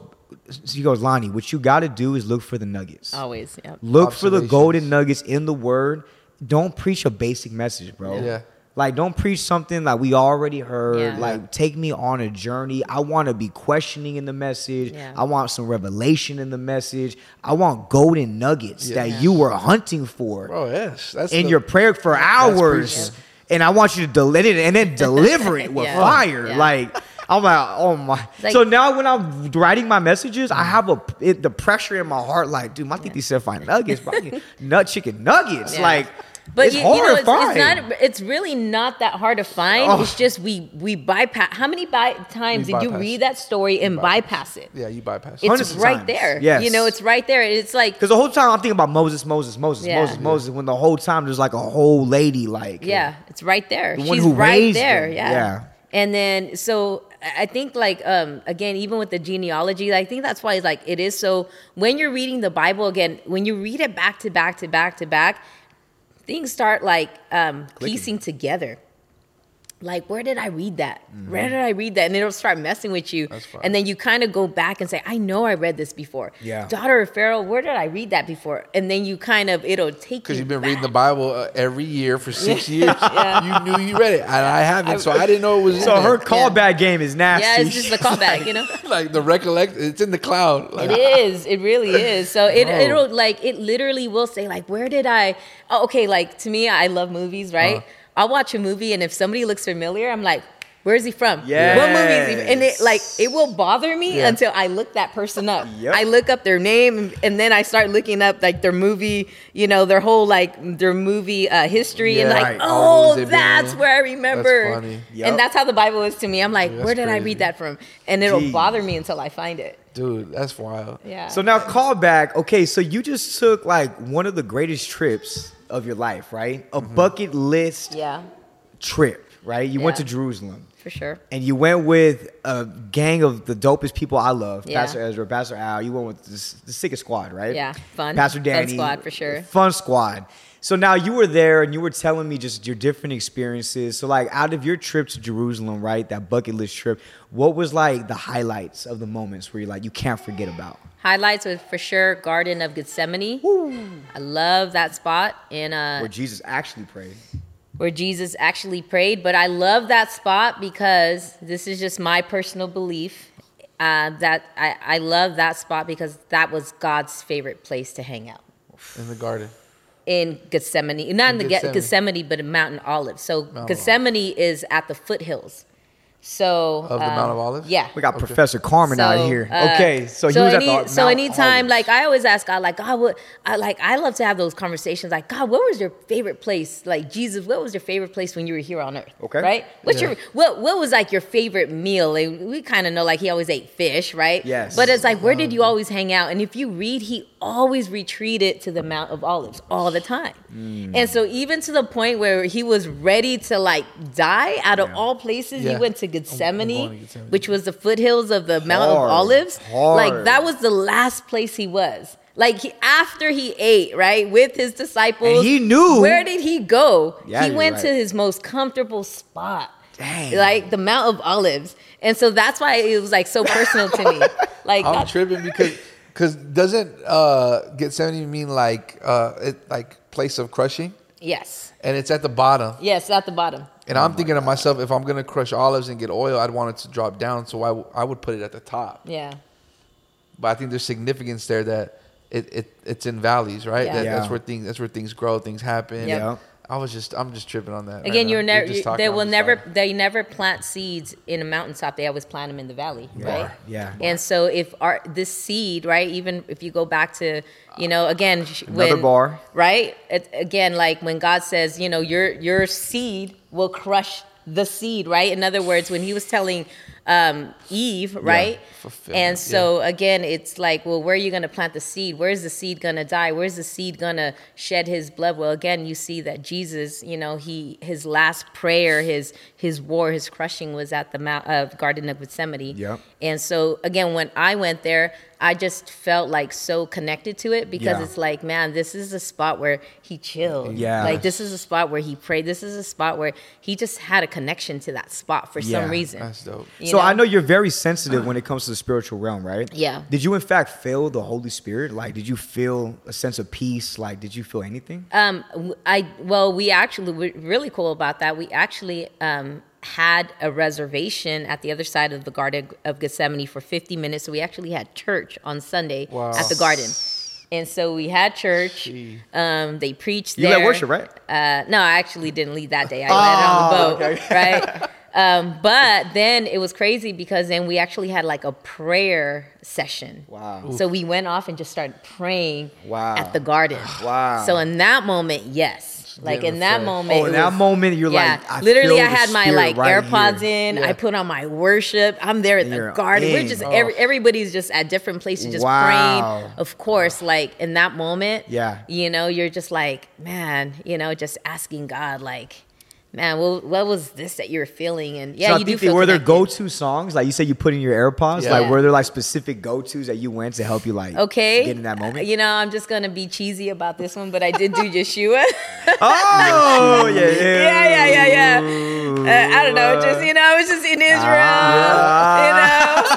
She goes, Lonnie, what you got to do is look for the nuggets. Always, yeah. Look for the golden nuggets in the word. Don't preach a basic message, bro. Yeah. Like, don't preach something like we already heard. Yeah. Like, take me on a journey. I want to be questioning in the message. Yeah. I want some revelation in the message. I want golden nuggets Yeah. that you were hunting for Oh, yes, that's in the- your prayer for hours. And I want you to deliver it and then deliver it with Yeah. fire. Yeah. Like, I'm like, oh my. Like- so now when I'm writing my messages, I have a it, the pressure in my heart. Like, dude, my titi said fine nuggets, bro. Nut chicken nuggets. Yeah. Like, But it's you, hard you know, to it's, find. it's not. It's really not that hard to find. Oh. It's just we we bypass. How many by, times We did you read that story and bypass it? Yeah, you bypass. It. It's Hundreds right times. there. Yes. You know, it's right there. It's like Because the whole time I'm thinking about Moses, Moses, Moses, Yeah. Moses, Moses. When the whole time there's like a whole lady, like yeah, it's right there. The one She's who right there. them. Yeah. Yeah. And then so I- I think like um again even with the genealogy I think that's why it's like it is so when you're reading the Bible again when you read it back to back to back to back things start like um piecing together like where did i read that where did i read that and it'll start messing with you That's fine. and then you kind of go back and say i know i read this before Yeah. daughter of pharaoh where did i read that before and then you kind of it'll take you Because you've been back. reading the Bible uh, every year for six years. yeah. You knew you read it, and I haven't, so I didn't know it was. So her there. callback game is nasty. yeah it's just the callback you know like the recollect, it's in the cloud. Like, It is. It really is. So it it'll like it literally will say like where did I? Oh, okay, like to me, I love movies, right? Uh-huh. I'll watch a movie and if somebody looks familiar, I'm like. Where's he from? Yeah. What movie is he? And it like it will bother me Yeah. until I look that person up. Yep. I look up their name and, and then I start looking up like their movie, you know, their whole like their movie uh, history and like, right. All oh, movies they've been that's where I remember. funny. Yep. And that's how the Bible is to me. I'm like, That's where did I read that from? And it'll Jeez. bother me until I find it. dude, that's wild. Yeah. So now callback. Okay, so you just took like one of the greatest trips of your life, right? A Mm-hmm. bucket list yeah, trip, right? You went to Jerusalem. for sure. And you went with a gang of the dopest people I love. Yeah. Pastor Ezra, Pastor Al. You went with this, the sickest squad, right? Yeah, fun. Pastor Fun squad, for sure. Fun squad. So now you were there and you were telling me just your different experiences. So like out of your trip to Jerusalem, right? That bucket list trip, what was like the highlights of the moments where you're like you can't forget about? Highlights was for sure Garden of Gethsemane. I love that spot in uh, Where Jesus actually prayed. where Jesus actually prayed. But I love that spot because this is just my personal belief. Uh, that I, I love that spot because that was God's favorite place to hang out In the garden. in Gethsemane, not in, the Gethsemane. Gethsemane. Gethsemane, but in Mountain Olive. So Gethsemane is at the foothills. So Of the um, Mount of Olives? yeah. We got Professor Carmen out here. uh, okay, so, you was any, at the so anytime, Olives. like I always ask God, like God, what, I like I love to have those conversations. Like God, what was your favorite place? Like Jesus, what was your favorite place when you were here on earth? Okay. right? What's your what? What was like your favorite meal? Like, we kind of know like he always ate fish, right? Yes. But it's like where did you always hang out? And if you read, he always retreated to the Mount of Olives all the time. And so even to the point where he was ready to like die, out of all places, Yeah. he went to going Gethsemane, to Gethsemane. which was the foothills of the Mount of Hard, Olives. Like that was the last place he was. Like he, after he ate, right, with his disciples, And he knew- where did he go? Yeah, he went right. to his most comfortable spot, Dang. like the Mount of Olives, and so that's why it was like so personal to me. Like I'm tripping because because doesn't uh Gethsemane mean like uh it, like place of crushing yes, and it's at the bottom yes, at the bottom. And I'm thinking to myself if I'm gonna crush olives and get oil I'd want it to drop down so I, w- I would put it at the top Yeah. but I think there's significance there that it, it it's in valleys right Yeah. that, that's where things that's where things grow things happen Yep. Yeah. I was just I'm just tripping on that Again, now. you're never. just talking, They will never. like- They never plant seeds in a mountaintop. They always plant them in the valley, right? Yeah. And so if our this seed, right? Even if you go back to, you know, again, Another when, bar. right? It, again, like when God says, you know, your your seed will crush the seed, right? In other words, when He was telling um, Eve, right? fulfillment, and so again, it's like, well, where are you going to plant the seed? Where's the seed going to die? Where's the seed going to shed his blood? Well, again, you see that Jesus, you know, he his last prayer, his his war, his crushing was at the Mount of Garden of Gethsemane. Yeah. And so again, when I went there, I just felt like so connected to it because Yeah. it's like, man, this is a spot where he chilled. Yeah. Like this is a spot where he prayed. This is a spot where he just had a connection to that spot for Yeah. some reason. that's dope you so I know you're very sensitive when it comes to the spiritual realm, right? Yeah. Did you in fact feel the Holy Spirit? Like, did you feel a sense of peace? Like, did you feel anything? Um, I well, we actually were really cool about that. We actually um, had a reservation at the other side of the Garden of Gethsemane for 50 minutes. So we actually had church on Sunday at the garden. And so we had church. Um, they preached You there. led worship, right? Uh, no, I actually didn't lead that day. I led it on the boat, right? Um, but then it was crazy because then we actually had like a prayer session. Wow. So we went off and just started praying Wow. at the garden. Wow. So in that moment, yes. Like in that moment. Oh, in that was- moment, you're yeah, like, I literally, I had my like right AirPods here. in. I put on my worship. I'm there at the garden. We're just Oh. every, everybody's just at different places, just Wow. praying. Of course, like in that moment, Yeah. you know, you're just like, man, you know, just asking God, like, man, what, what was this that you were feeling? And yeah, so I you think do they feel were their connected. go-to songs. Like you said, you put in your AirPods. Yeah. Like were there like specific go-tos that you went to help you like Okay. get in that moment? You know, I'm just gonna be cheesy about this one, but I did do Yeshua. oh yeah, yeah, yeah, yeah, yeah, yeah. Uh, I don't know, just you know, I was just in Israel. You know,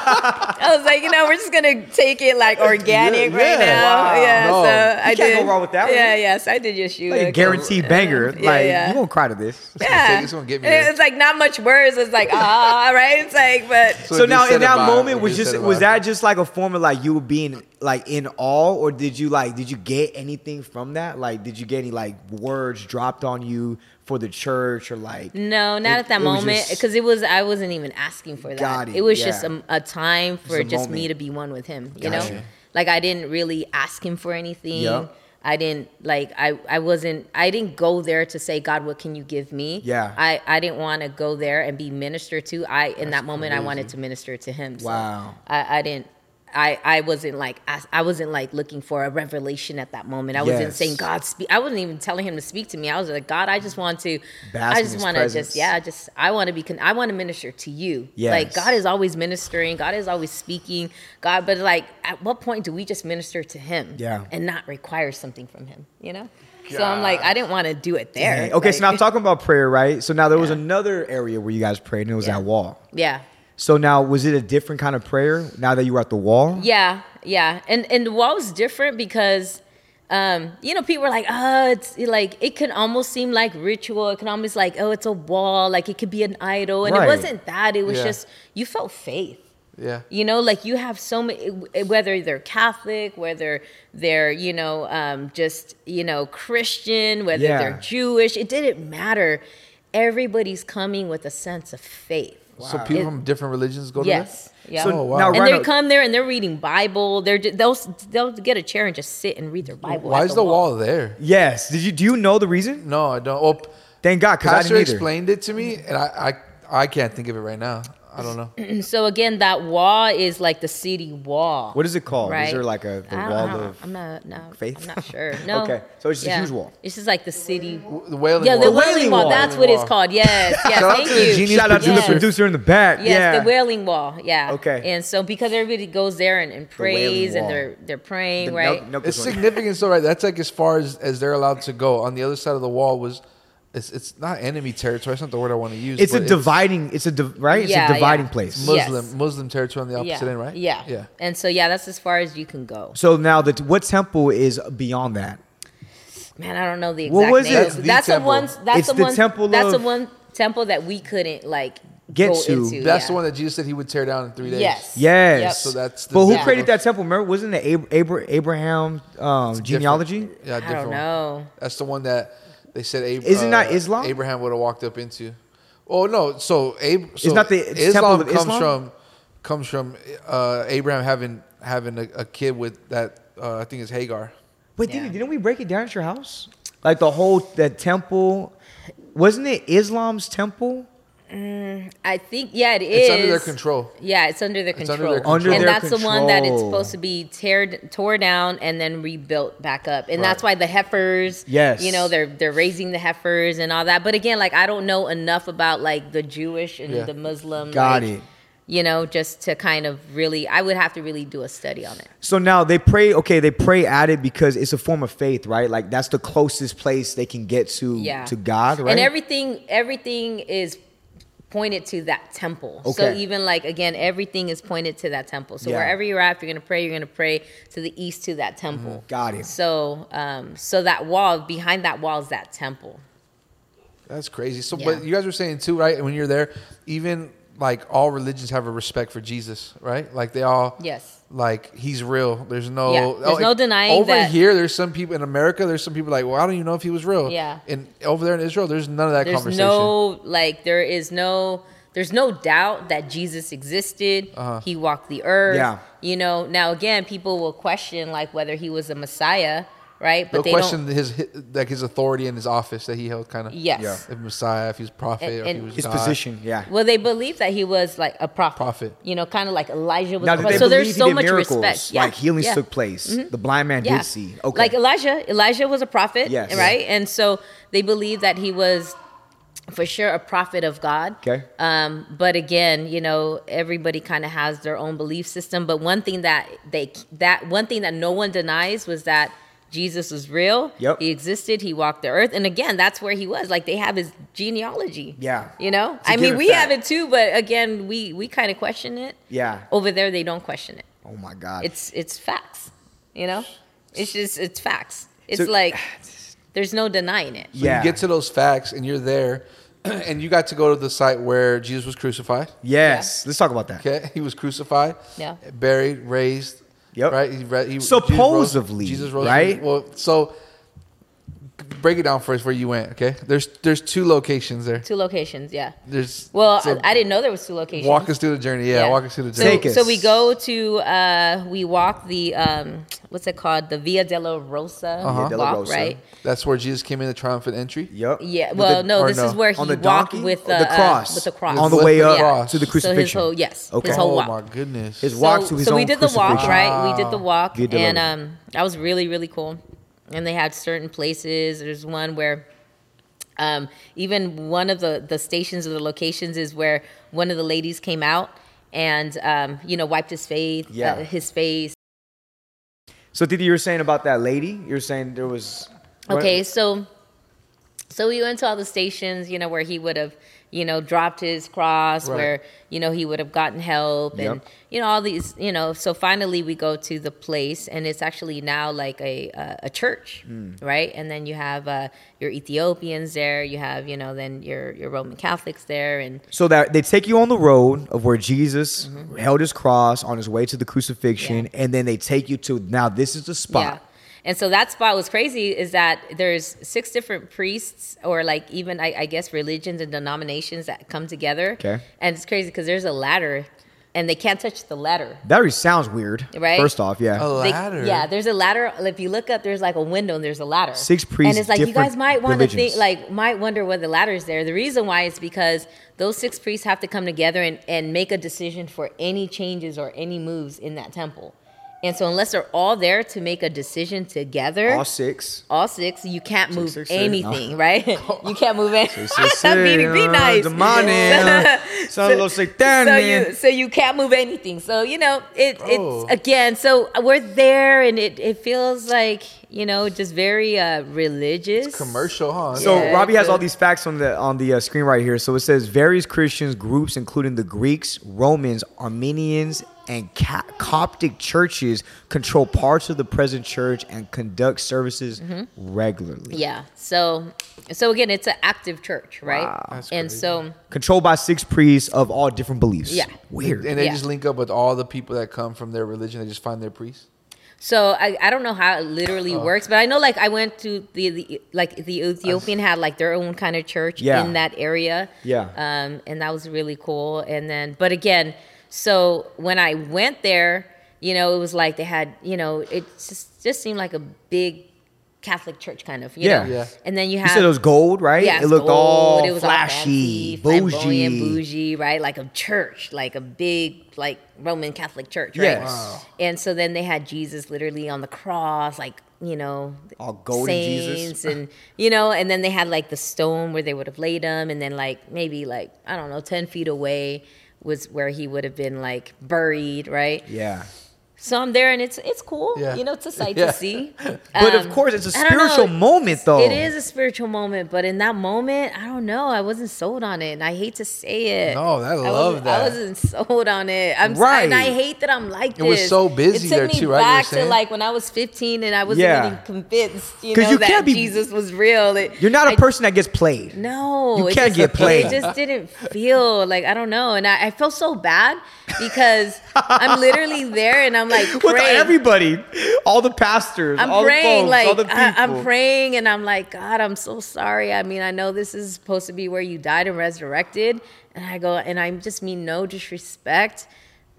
I was like, you know, we're just gonna take it like organic Yeah, right yeah. now. Wow. Yeah, No. so You I can't go wrong with that one. Yeah, yes, I did Yeshua. Like a guaranteed banger. Yeah, like yeah. you won't cry to this. Yeah, It's gonna get me And. It's like not much words. It's like ah, right? It's like, but So So now in that vibe. moment was just just said a was that just like a form of like you being like in awe or did you like did you get anything from that? Like did you get any like words dropped on you for the church or like No, not It- at that moment because it was I wasn't even asking for that. Got it, It was just a, a time for a just me to be one with him. You Gotcha. know, like I didn't really ask him for anything. Yep. I didn't like I I wasn't I didn't go there to say God, what can you give me? Yeah. I I didn't want to go there and be ministered to. I in that moment I wanted to minister to him. So Wow. I I didn't. I, I wasn't like as- I wasn't like looking for a revelation at that moment. I wasn't Yes. saying God speak. I wasn't even telling him to speak to me. I was like God, I just want to. Bask I just want to just yeah. I just I want to be. Con- I want to minister to you. Like God is always ministering. God is always speaking. God, but like at what point do we just minister to Him? Yeah. And not require something from Him. You know. So I'm like I didn't want to do it there. Dang. Okay, so now I'm talking about prayer, right? So now there was another area where you guys prayed and it was Yeah. that wall. Yeah. So now was it a different kind of prayer now that you were at the wall? Yeah, yeah, and and the wall was different because, um, you know, people were like, oh, it's like it can almost seem like ritual. It can almost like, oh, it's a wall, like it could be an idol, and Right. it wasn't that. It was Yeah. just you felt faith. Yeah. You know, like you have so many, whether they're Catholic, whether they're, you know, um, just, you know, Christian, whether Yeah. they're Jewish, it didn't matter. Everybody's coming with a sense of faith. So people It- from different religions go to Yes. Yeah. So Oh, wow. now and right they come there and they're reading Bible. They're just, they'll they'll get a chair and just sit and read their? Bible. Why at is the wall there? Yes. Did you do you know the reason? No, I don't. Well, Thank God, because I Pastor explained it to me, and I, I I can't think of it right now. I don't know. So again, that wall is like the city wall. What is it called? Right. Is there like a the wall I don't- of I'm not. No, faith? I'm not sure. No. Okay, so it's just a huge wall. It's just like the city. The wailing Yeah, the wall. wailing wall. That's what it's called. Yes. Yes. Shout out thank to the you. genius Shout out to the producer in the back. Yes, yeah. the wailing wall. Yeah. Okay. And so because everybody goes there and, and wailing prays and they're they're praying, The right? Nel- Nelkus It's significant, so right. That's like as far as, as they're allowed to go. On the other side of the wall was, it's it's not enemy territory. It's not the word I want to use. It's a dividing. It's a div- right. It's Yeah, a dividing yeah. place. Muslim Yes. Muslim territory on the opposite yeah. end, right? Yeah. Yeah. And so yeah, that's as far as you can go. So now the what temple is beyond that? Man, I don't know the exact What was name. it? That's the That's the one. That's It's the the one. temple That's the one temple that we couldn't like Get go to. into. That's yeah. the one that Jesus said he would tear down in three days. Yes. Yes. Yep. So that's the but who Yeah. created that temple? Remember, wasn't it Ab- Abra- Abraham um, Different. genealogy? Yeah, I don't one. know. That's the one that they said. Ab- Isn't that uh, Islam? Abraham would have walked up into. Oh no! So, Ab- so not the temple Islam of comes Islam? from comes from uh, Abraham having having a, a kid with that uh, I think is Hagar. Wait, Yeah. didn't, didn't we break it down at your house? Like the whole that temple, wasn't it Islam's temple? Mm, I think yeah, it is. It's under their control. Yeah, it's under their It's control. under their Under and their that's the one that it's supposed to be teared tore down and then rebuilt back up. And that's why the heifers, Yes. you know, they're they're raising the heifers and all that. But again, like I don't know enough about like the Jewish and Yeah. the Muslim. Got like, it. You know, just to kind of really, I would have to really do a study on it. So now they pray. Okay, they pray at it because it's a form of faith, right? Like that's the closest place they can get to Yeah. to God, right? And everything everything is pointed to that temple. So even like again, everything is pointed to that temple. So Yeah. wherever you're at, if you're gonna pray, you're gonna pray to the east to that temple. Got it. So um so that wall behind that wall is that temple. That's crazy. So, Yeah. but you guys were saying too, right? When you're there, even like all religions have a respect for Jesus, right? Like they all, Yes. like he's real. There's no, Yeah, there's no like, denying Over that- here, there's some people in America. There's some people like, well, I don't even know if he was real. Yeah. And over there in Israel, there's none of that There's conversation. no like there is no there's no doubt that Jesus existed. Uh-huh. He walked the earth. Yeah. You know, now again, people will question like whether he was a Messiah, right? They'll they question his like his authority in his office that he held, kind of. Yes. Yeah. If Messiah, if he's prophet, And- or if he and- was his God. position, yeah. Well, they believe that he was like a prophet. Prophet. You know, kind of like Elijah was Now, a prophet. So there's so much miracles, respect. Yeah, like healings yeah. Mm-hmm. took place. The blind man Yeah. did see. Okay, Like Elijah, Elijah was a prophet, Yes. right? And so they believe that he was for sure a prophet of God. Okay. Um, but again, you know, everybody kind of has their own belief system. But one thing that they that one thing that no one denies was that Jesus was real. Yep. He existed. He walked the earth. And again, that's where he was. Like they have his genealogy. Yeah. You know? I mean, we fact. have it too, but again, we we kind of question it. yeah. Over there, they don't question it. Oh my God. It's it's facts. You know? It's just it's facts. It's So- like there's no denying it. So yeah. you get to those facts, and you're there, and you got to go to the site where Jesus was crucified. yes. Let's talk about that. Okay, he was crucified, Yeah. buried, raised. Yep. Right. He, re- he, Jesus Supposedly, rose, Jesus rose. right? Well, so break it down for us where you went. Okay. There's there's two locations there. Two locations, yeah. There's Well, so I, I didn't know there was two locations. walk us through the journey. Yeah, walk us through the journey. Take so us. we go to uh we walk the um what's it called? The Via Dolorosa Uh-huh. Via della walk, Rosa. right? That's where Jesus came in the triumphant entry. Yep. Yeah. Well, the- no, this no? is where he On the walked donkey? with Or the the uh, cross? with the cross. On the way up cross. to the crucifixion. So his crucifixion. whole yes, Okay. his whole Oh walk. my goodness. His walk so, to his so own we did the walk, crucifixion. right? We did the walk, and um, that was really really cool. And they had certain places. There's one where, um, even one of the the stations or the locations is where one of the ladies came out and um, you know wiped his face, Yeah. uh, his face. So, Didi, you were saying about that lady? You were saying there was. Okay, so so we went to all the stations, you know, where he would have, you know, dropped his cross, Right. where you know he would have gotten help, and you know all these, you know. So finally, we go to the place, and it's actually now like a a, a church, Hmm. right? And then you have uh, your Ethiopians there, you have you know then your your Roman Catholics there, and So that they take you on the road of where Jesus held his cross on his way to the crucifixion, and then they take you to now this is the spot. Yeah. And so that spot was crazy is that there's six different priests or like even I, I guess religions and denominations that come together. Okay. And it's crazy because there's a ladder and they can't touch the ladder. That already sounds weird. Right? First off, yeah. A They- ladder. yeah, there's a ladder. If you look up, there's like a window and there's a ladder. Six priests, And it's like you guys might want to think, like, might wonder why the ladder is there. The reason why is because those six priests have to come together and, and make a decision for any changes or any moves in that temple. And so unless they're all there to make a decision together, All six. all six, you can't move six, six. anything, right? you can't move anything. Sí, be, be nice. The money. Son of los so you so you can't move anything. So you know it it's again. So we're there, and it it feels like you know just very uh religious. Commercial, huh? So Yeah, Robbie has all these facts on the on the uh, screen right here. So it says various Christians groups, including the Greeks, Romans, Armenians, and Ca- Coptic churches, control parts of the present church and conduct services regularly. Mm-hmm. Yeah. So so again, it's an active church, right? and so Controlled by six priests of all different beliefs. Yeah. Weird. and they Yeah. just link up with all the people that come from their religion. They just find their priests. So I, I don't know how it literally Oh. works, but I know like I went to the, the like the Ethiopian had like their own kind of church Yeah. in that area. Yeah. Um, and that was really cool. And then, but again, so when I went there, you know, it was like they had, you know, it just just seemed like a big Catholic church kind of, you Yeah. know. Yeah. And then you You have said it was gold, right? yeah, it it's looked all it was all flashy, fancy, flamboyant, bougie. bougie, right? Like a church, like a big, like Roman Catholic church, right? Yes. Wow. And so then they had Jesus literally on the cross, like you know, All golden Jesus. saints, and you know, and then they had like the stone where they would have laid him, and then like maybe like I don't know, ten feet away was where he would have been like buried, right? Yeah. So I'm there, and it's it's cool. Yeah. You know, it's a sight Yeah. to see. But of Um, course, it's a spiritual moment, though. It is a spiritual moment, but in that moment, I don't know. I wasn't sold on it, and I hate to say it. No, I love wasn't- that. I wasn't sold on it. I'm Right. and I hate that I'm like It this. was so busy it took there me too, right? Back to like when I was 15 and I wasn't Yeah. even convinced, You know, you that be- Jesus was real. It- You're not a I- person that gets played. no, You can't just- get played. It just didn't feel like I don't know, and I, I felt so bad because I'm literally there and I'm like With everybody, all the pastors, I'm all praying, the folks, like all the people. I, I'm praying, and I'm like, God, I'm so sorry. I mean, I know this is supposed to be where you died and resurrected, and I go, and I just mean no disrespect,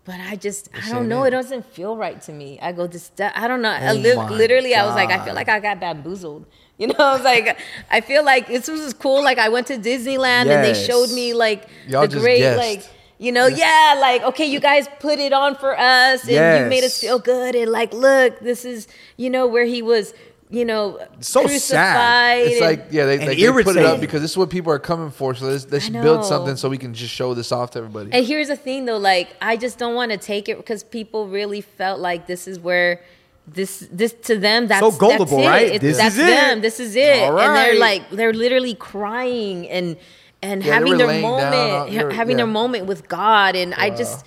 but I just, I don't know, it doesn't feel right to me. I go, this, I don't know. I Oh li- my literally, I was like, I feel like I got bamboozled. You know, I was like, I feel like this was cool. Like I went to Disneyland and they showed me like Y'all the great, guessed. like you know, yeah, like okay, you guys put it on for us, and you made us feel good, and like, look, this is you know where he was, you know, So sad. It's and- like yeah, they, like, they put it up because this is what people are coming for. So let's, let's build something so we can just show this off to everybody. And here's the thing, though, like I just don't want to take it because people really felt like this is where. This, this to them, that's that's gullible, it. right? It- This that's is it. them. This is it. All And they're like, they're literally crying and and Yeah, having their down moment, ha- having their moment with God. And I just,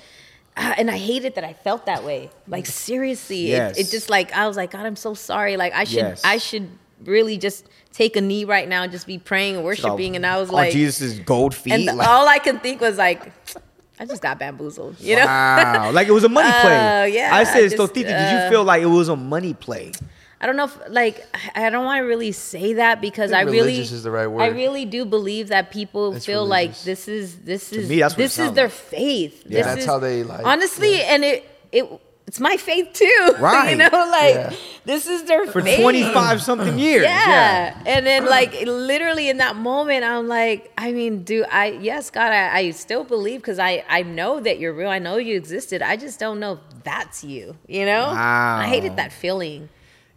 uh, and I hated that I felt that way. Like seriously, it, it just like I was like, God, I'm so sorry. Like I should, Yes. I should really just take a knee right now and just be praying and worshiping. And I was like, Jesus' gold feet. and like, all I can think was like, I just got bamboozled, you know? wow, like it was a money play. Oh, yeah, I said, just, so Titi, did you uh, feel like it was a money play? I don't know if like I I don't want to really say that because I, think really is the right I really do believe that people It's feel like this is this is me, that's what it this is sounds their faith. Yeah. This That's is- how they, like- honestly, and it it it's my faith too. Right. you know, like Yeah. this is their For 25 something years. Yeah. And then like literally in that moment, I'm like, I mean, do I, yes, God, I, I still believe because I, I know that you're real. I know you existed. I just don't know if that's you, you know? I hated that feeling.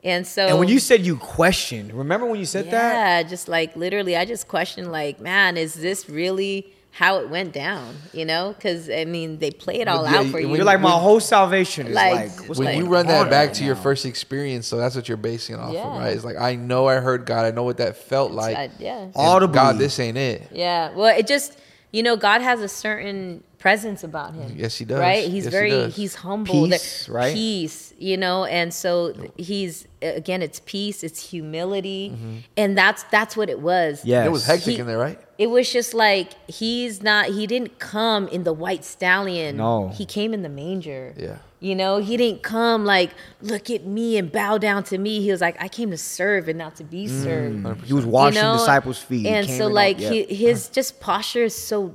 And so. And when you said you questioned, remember when you said that? yeah, just like literally, I just questioned, like, man, is this really how it went down? You know? Because, I mean, they play it all yeah, out for you. You're like, my whole salvation is Like, like, when like, you run that back right to your first experience, so that's what you're basing it off of, Yeah. right? It's like I know I heard God, I know what that felt uh, like. I- yeah. and Audibly. God, this ain't it. Yeah. Well, it just you know, God has a certain presence about him. Yes, he does. Right? He's Yes, very does. he's humble. There- right? Peace, you know, and so he's again it's peace, it's humility. Mm-hmm. And that's that's what it was. Yeah, It was hectic He- in there, right? It was just like he's not he didn't come in the white stallion. No. He came in the manger. Yeah. You know, he didn't come like, look at me and bow down to me. He was like, I came to serve and not to be mm. served. He was washing you know? disciples' feet. He And came so in all- like yeah. he, his just posture is so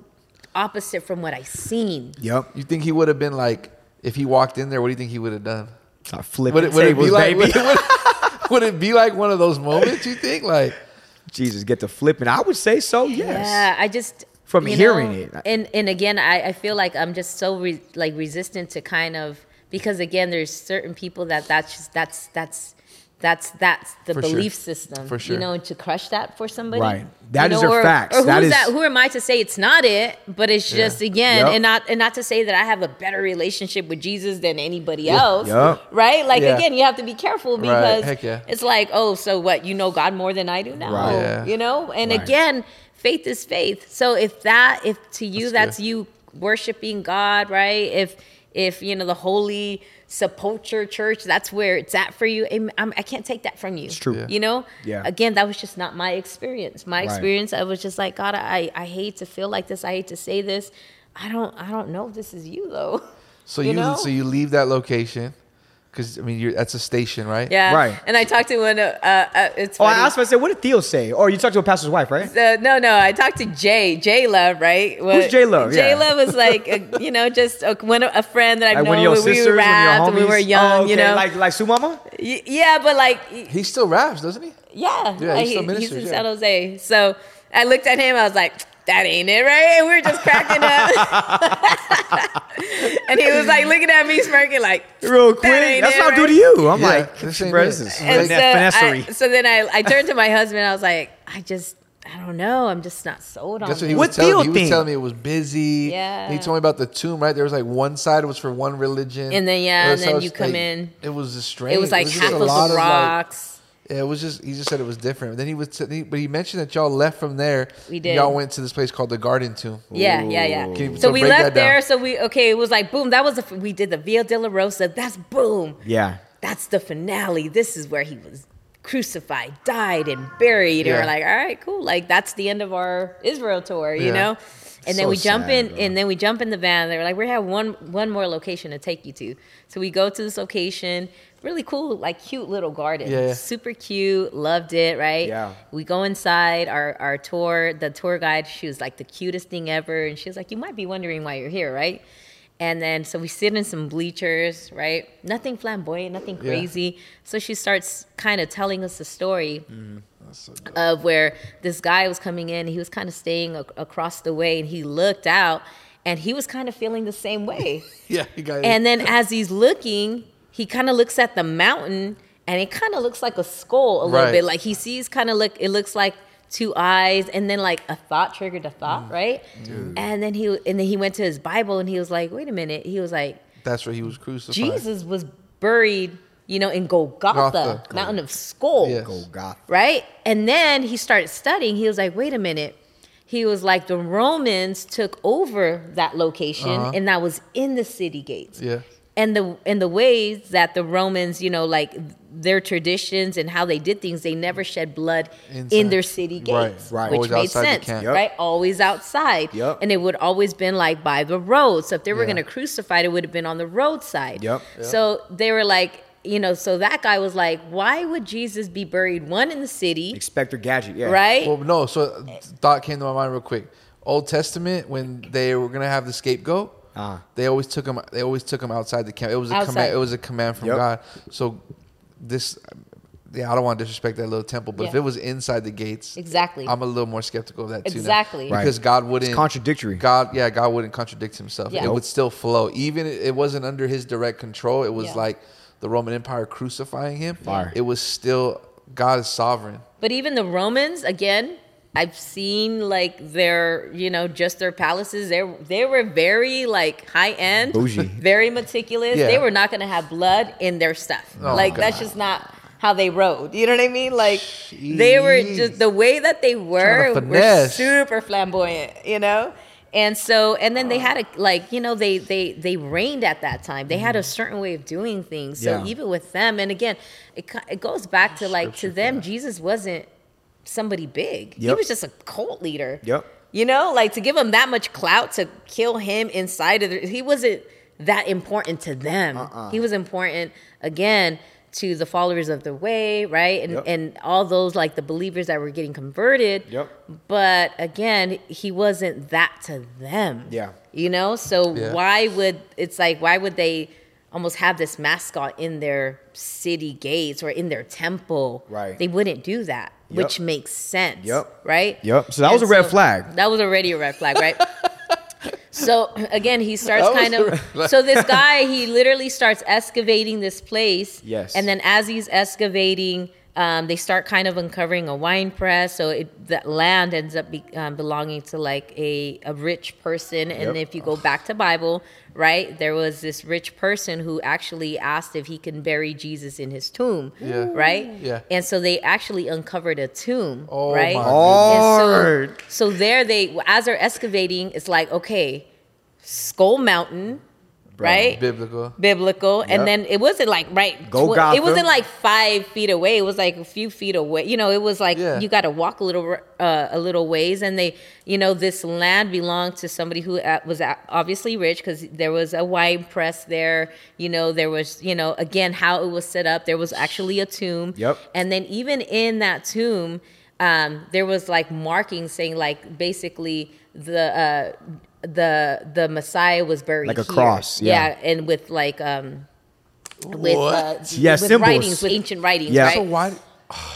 opposite from what I seen. Yep. You think he would have been like if he walked in there? What do you think he would have done? Start flipping Would it, would it be tables, like? baby. Would, would- would it be like one of those moments? You think like? Jesus, get to flipping. I would say so. Yes. Yeah, I just From hearing know, it. and and again, I, I feel like I'm just so re, like resistant to kind of because again, there's certain people that that's just that's that's that's that's the For sure. belief system, For sure. you know, to crush that for somebody, Right. you That is know, their or, facts. Or who's That is- that? Who am I to say it's not it? But it's just again, Yep. and not and not to say that I have a better relationship with Jesus than anybody else, Yep. right? Like Yeah. again, you have to be careful because Heck yeah. it's like, oh, so what? You know God more than I do now, Right. Yeah. you know? And Right. again, faith is faith. So if that, if to you That's that's, you worshiping God, right? If if you know the holy sepulcher church, that's where it's at for you. I'm, I'm, can't take that from you. It's true. Yeah. You know. Yeah. Again, that was just not my experience. My Right. experience, I was just like, God, I I hate to feel like this. I hate to say this. I don't I don't know if this is you though. So You you, know? so you leave that location because I mean you're that's a station, right? Yeah. Right. And I talked to one. Uh, uh, it's Oh, I asked him, I said, what did Theo say? Or you talked to a pastor's wife, right? Uh, no, no, I talked to Jay, Jay Love, right? What- J Love? Jay Yeah. Love was like, a, you know, just a, one, a friend that I've Like known one of when we were one of your rapped, homies? when we were young, oh, okay. you know. Like, like Su Mama? Y- yeah, but like, He still raps, doesn't he? yeah, Yeah, like, he still he- he's ministers, in yeah. San Jose. So I looked at him, I was like, that ain't it, right? And we were just cracking up. and he was like looking at me, smirking, like, Real "That quick. ain't That's it, what I do right?" to you. I'm Yeah, like, this ain't bro, this is And so, finessery. I, so then I, I turned to my husband. I was like, I just, I don't know. I'm just not sold on That's what it. he What was telling me. He was telling me it was busy. Yeah. He told me about the tomb, right? There was like one side was for one religion. And then, yeah, and then was, you come like, in. It was just strange. It was like just half a of the lot like- rocks. yeah, it was just. He just said it was different. Then he was, he, but he mentioned that y'all left from there. We did. Y'all went to this place called the Garden Tomb. Yeah, yeah, yeah. Can you- so, so we break left there. So we okay. It was like boom. That was the we did the Via Dolorosa. That's boom. Yeah. That's the finale. This is where he was crucified, died, and buried. And we're like, all right, cool. Like that's the end of our Israel tour, you Yeah. know. And then So we jump sad, in, bro. and then we jump in the van. They're like, we have one one more location to take you to. So we go to this location. Really cool, like cute little garden. Yeah, yeah. Super cute. Loved it. Right. Yeah. We go inside our our tour. The tour guide, she was like the cutest thing ever, and she was like, you might be wondering why you're here, right? And then so we sit in some bleachers, right? Nothing flamboyant, nothing Yeah. crazy. So she starts kind of telling us the story of where this guy was coming in. He was kind of staying ac- across the way, and he looked out, and he was kind of feeling the same way. Yeah, you got and then as he's looking, he kind of looks at the mountain, and it kind of looks like a skull a little Right. bit. Like he sees kind of look. It looks like two eyes, and then like a thought triggered a Mm. thought, right? And then he and then he went to his Bible, and he was like, "Wait a minute." He was like, That's where he was crucified. "Jesus was buried." You know, in Golgotha, Golgotha. mountain of skull Yes. God. right? And then he started studying. He was like, wait a minute. He was like, the Romans took over that location, and that was in the city gates. Uh-huh. Yeah. And the and the ways that the Romans, you know, like their traditions and how they did things, they never shed blood in their city gates, right. which Always made sense. Yep. right? Always outside, Yep. and it would always been like by the road. So if they were Yeah. going to crucify, it would have been on the roadside. Yep. So they were like, you know, so that guy was like, why would Jesus be buried one in the city, Inspector Gadget. Yeah. right? Well, no. So uh, thought came to my mind real quick. Old Testament when they were gonna have the scapegoat, Ah. they always took him. They always took him outside the camp. It was a Outside. command. It was a command from Yep. God. So this, yeah, I don't want to disrespect that little temple, but if Yeah. it was inside the gates, Exactly. I'm a little more skeptical of that too. now. Exactly. Right. because God wouldn't contradictory. God, yeah, God wouldn't contradict Himself. Yeah. It would still flow, even it it wasn't under His direct control. It was Yeah. like the Roman Empire crucifying Him. Fire. It was still God is sovereign. But even the Romans, again, I've seen like their, you know, just their palaces. They they were very like high end, Bougie. very meticulous. Yeah. They were not going to have blood in their stuff. Oh, like that's just not how they rode. You know what I mean? Like they were just the way that they were were super flamboyant. You know. And so, and then they had a like, you know, they they they reigned at that time. They had a certain way of doing things. So Yeah. even with them, and again, it it goes back to like to them, Jesus wasn't somebody big. He was just a cult leader. Yep. You know, like to give him that much clout to kill him inside of the, he wasn't that important to them. Uh-uh. He was important again to the followers of the way, right? And Yep. and all those like the believers that were getting converted. Yep. But again, he wasn't that to them. Yeah. You know, so Yeah. why would it's like why would they almost have this mascot in their city gates or in their temple? Right. They wouldn't do that, which makes sense. Yep. Right. Yep. So that was And a red flag. That was already a red flag, right? So again, he starts kind of. So this guy, he literally starts excavating this place. Yes. And then as he's excavating, um, they start kind of uncovering a wine press. So it, that land ends up be, um, belonging to like a, a rich person. And Yep. if you go back to Bible, right, there was this rich person who actually asked if he can bury Jesus in his tomb. Yeah. Right. Yeah. And so they actually uncovered a tomb. Oh, right. my And so- so there they as they're excavating, it's like, okay, Skull Mountain, right? Biblical. Biblical. Yep. And then it wasn't like right Go tw- it wasn't like five feet away. It was like a few feet away. You know, it was like Yeah. you gotta walk a little uh, a little ways. And they you know, this land belonged to somebody who uh, was obviously rich because there was a wine press there. You know, there was, you know, again, how it was set up. There was actually a tomb. Yep. And then even in that tomb, um, there was like markings saying like basically the uh, the the Messiah was buried Like a here. cross, yeah. and with like um with uh, Yeah, with symbols. writings with ancient writings, Yeah. right?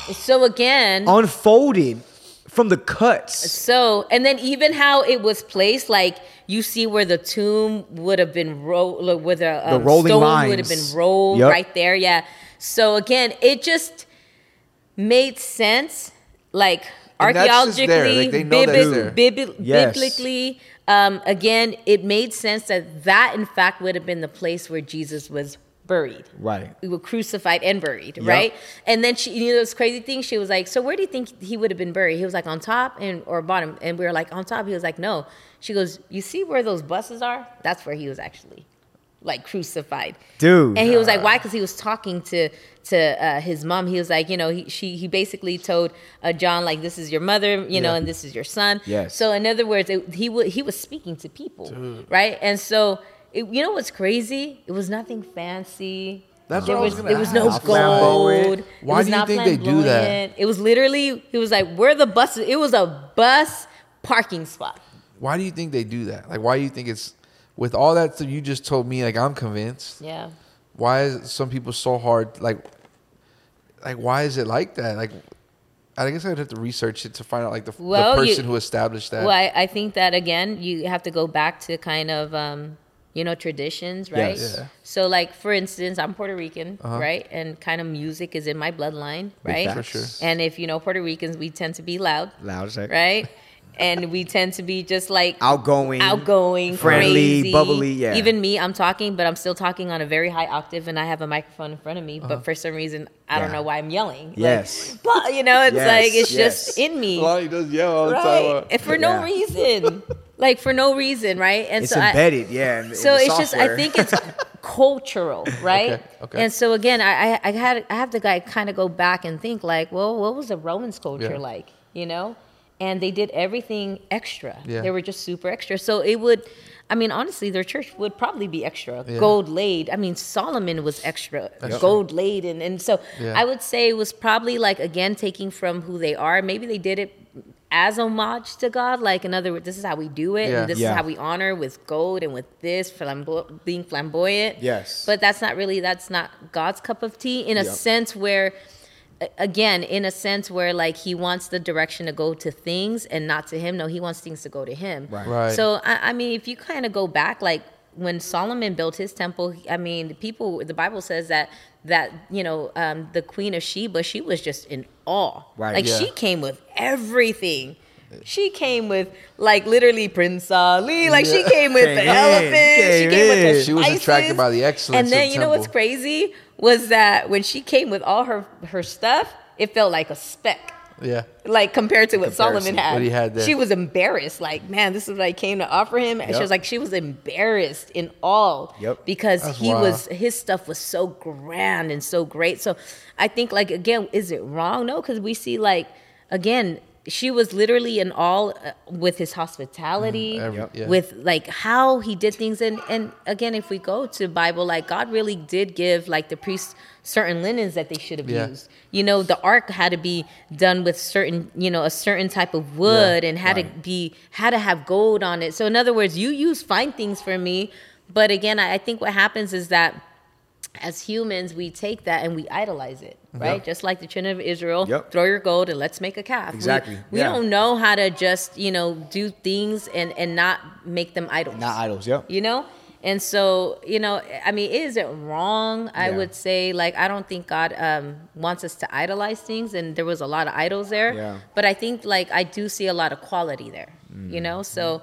So So, again, Unfolded from the cuts. so and then even how it was placed, like you see where the tomb would have been rolled, where the, um, rolling stone would have been rolled Yep. right there. Yeah. So again, it just made sense, like And archaeologically, like, they bibi- bibi- Yes. biblically. Um, again, it made sense that that in fact would have been the place where Jesus was buried Right. we were crucified and buried, right? And then she, you know, this crazy thing. She was like, "So where do you think he would have been buried?" He was like, "On top and or bottom." And we were like, "On top." He was like, "No." She goes, "You see where those buses are? That's where he was actually, like, crucified." Dude. And he was like, "Why?" Because he was talking to to uh, his mom. He was like, you know, he she he basically told uh, John like, "This is your mother, you know, and this is your son." Yes. So in other words, it, he wa he was speaking to people, right? And so. It, you know what's crazy? It was nothing fancy. That's there was was, there was no gold. Why was do you think they do that? It was literally, he was like, where the buses? It was a bus parking spot. Why do you think they do that? Like, why do you think it's with all that stuff you just told me? Like, I'm convinced. Yeah. Why is some people so hard? Like, like why is it like that? Like, I guess I'd have to research it to find out like the, Well, the you- person who established that. Well, I, I think that again, you have to go back to kind of, um, you know, traditions, right? Yes. Yeah. So, like for instance, I'm Puerto Rican, Uh-huh. right? And kind of music is in my bloodline, right? facts. For sure. And if you know Puerto Ricans, we tend to be loud, Loud right? and we tend to be just like Outgoing. outgoing, friendly, crazy. bubbly, yeah. Even me, I'm talking, but I'm still talking on a very high octave, and I have a microphone in front of me. But for some reason, I don't Uh-huh. Know why I'm yelling. Like, Yes. blah, you know, it's Yes, like it's yes. just in me, Lonnie does yell all the time. right? uh, And for no reason, like for no reason, right? And It's so I, embedded, yeah. in- in so the it's just I think it's cultural, right? Okay, okay. And so again, I I, I had I have to guy kind of go back and think like, well, what was the Romans culture Yeah. like? You know, and they did everything extra. Yeah. They were just super extra. So it would. I mean, honestly, their church would probably be extra. Yeah. Gold laid. I mean, Solomon was extra. That's gold laid. And, and so Yeah. I would say it was probably like, again, taking from who they are. Maybe they did it as homage to God. Like, in other words, this is how we do it. Yeah. And this Yeah. is how we honor with gold and with this, flambo- being flamboyant. Yes. But that's not really, that's not God's cup of tea in a Yep. sense where, a- again, in a sense where like he wants the direction to go to things and not to him. No, he wants things to go to him. Right. Right. So, I, I mean, if you kind of go back, like when Solomon built his temple, I mean, people, the Bible says that, that, you know, um, the queen of Sheba, she was just in awe. Right. Like Yeah. she came with everything. She came with like literally Prince Ali. Like she came with Came the in, elephant. She came came with in. the She was attracted by the excellence And then of you know what's crazy was that when she came with all her her stuff, it felt like a speck yeah. like compared to what Solomon had. what he had there. She was embarrassed. Like, man, this is what I came to offer him. And she was like, she was embarrassed in all Yep. because That's he wild. was his stuff was so grand and so great. So I think like again, is it wrong? No, because we see like again. She was literally in all uh, with his hospitality, every- Yep. yeah. with like how he did things. And and again, if we go to Bible, like God really did give like the priests certain linens that they should have Yeah. used. You know, the ark had to be done with certain, you know, a certain type of wood and had to be had to have gold on it. So in other words, you use fine things for me, but again, I, I think what happens is that as humans, we take that and we idolize it, right? Just like the children of Israel, Yep. throw your gold and let's make a calf. We- Exactly, We, yeah. don't know how to just, you know, do things and and not make them idols. Not idols. yeah. You know? And so, you know, I mean, is it wrong? I Yeah. would say, like, I don't think God um, wants us to idolize things, and there was a lot of idols there. Yeah. But I think, like, I do see a lot of quality there. You Mm-hmm. know, so,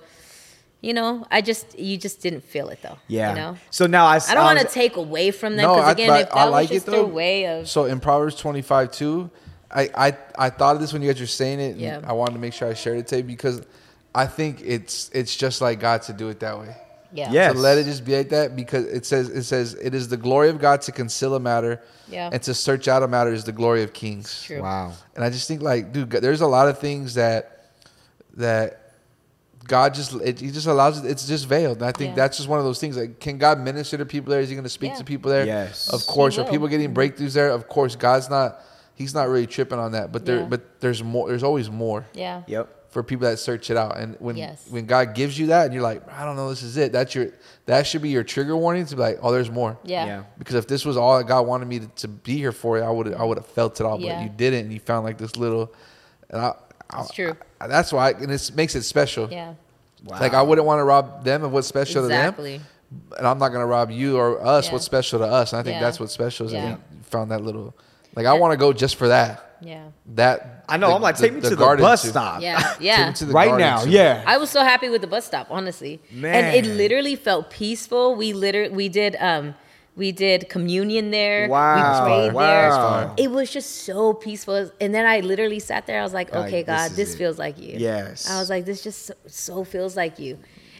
you know, I just, you just didn't feel it though. Yeah. You know. So now I. I don't want to take away from them because I, again, but if that I was like just it their way of So in Proverbs 25 too, I, I I thought of this when you guys were saying it. and Yeah. I wanted to make sure I shared it today because I think it's it's just like God to do it that way. yeah, Yes. To let it just be like that because it says it says it is the glory of God to conceal a matter, Yeah. and to search out a matter is the glory of kings. True. Wow. And I just think like, dude, there's a lot of things that that God just it, he just allows it. It's just veiled. And I think Yeah. that's just one of those things. Like, can God minister to people there? Is he going to speak Yeah. to people there? Yes. Of course. Are people getting breakthroughs there? Of course. God's not. He's not really tripping on that. But there. Yeah. But there's more. There's always more yeah, Yep. for people that search it out. And when Yes. when God gives you that, and you're like, I don't know, this is it. That's your. That should be your trigger warning to be like, oh, there's more. yeah, Yeah. Because if this was all that God wanted me to, to be here for, I would I would have felt it all. Yeah. But you didn't, and you found like this little. And I, I, It's true. I- that's why, and it makes it special. yeah, Wow. Like I wouldn't want to rob them of what's special exactly. to them, and I'm not gonna rob you or us Yeah. what's special to us. And I think Yeah. that's what's special is Yeah. that you found that little. Like I want to go just for that. Yeah, That I know. I'm like, take me to the garden bus too. stop. yeah, Take yeah. me to the Right now. too. Yeah. I was so happy with the bus stop, honestly. Man. And it literally felt peaceful. We literally we did um we did communion there. Wow. We prayed Wow. there. It was just so peaceful. And then I literally sat there. I was like, Like, okay, this God, is this, it. feels like you. Yes. I was like, this just so, so feels like you.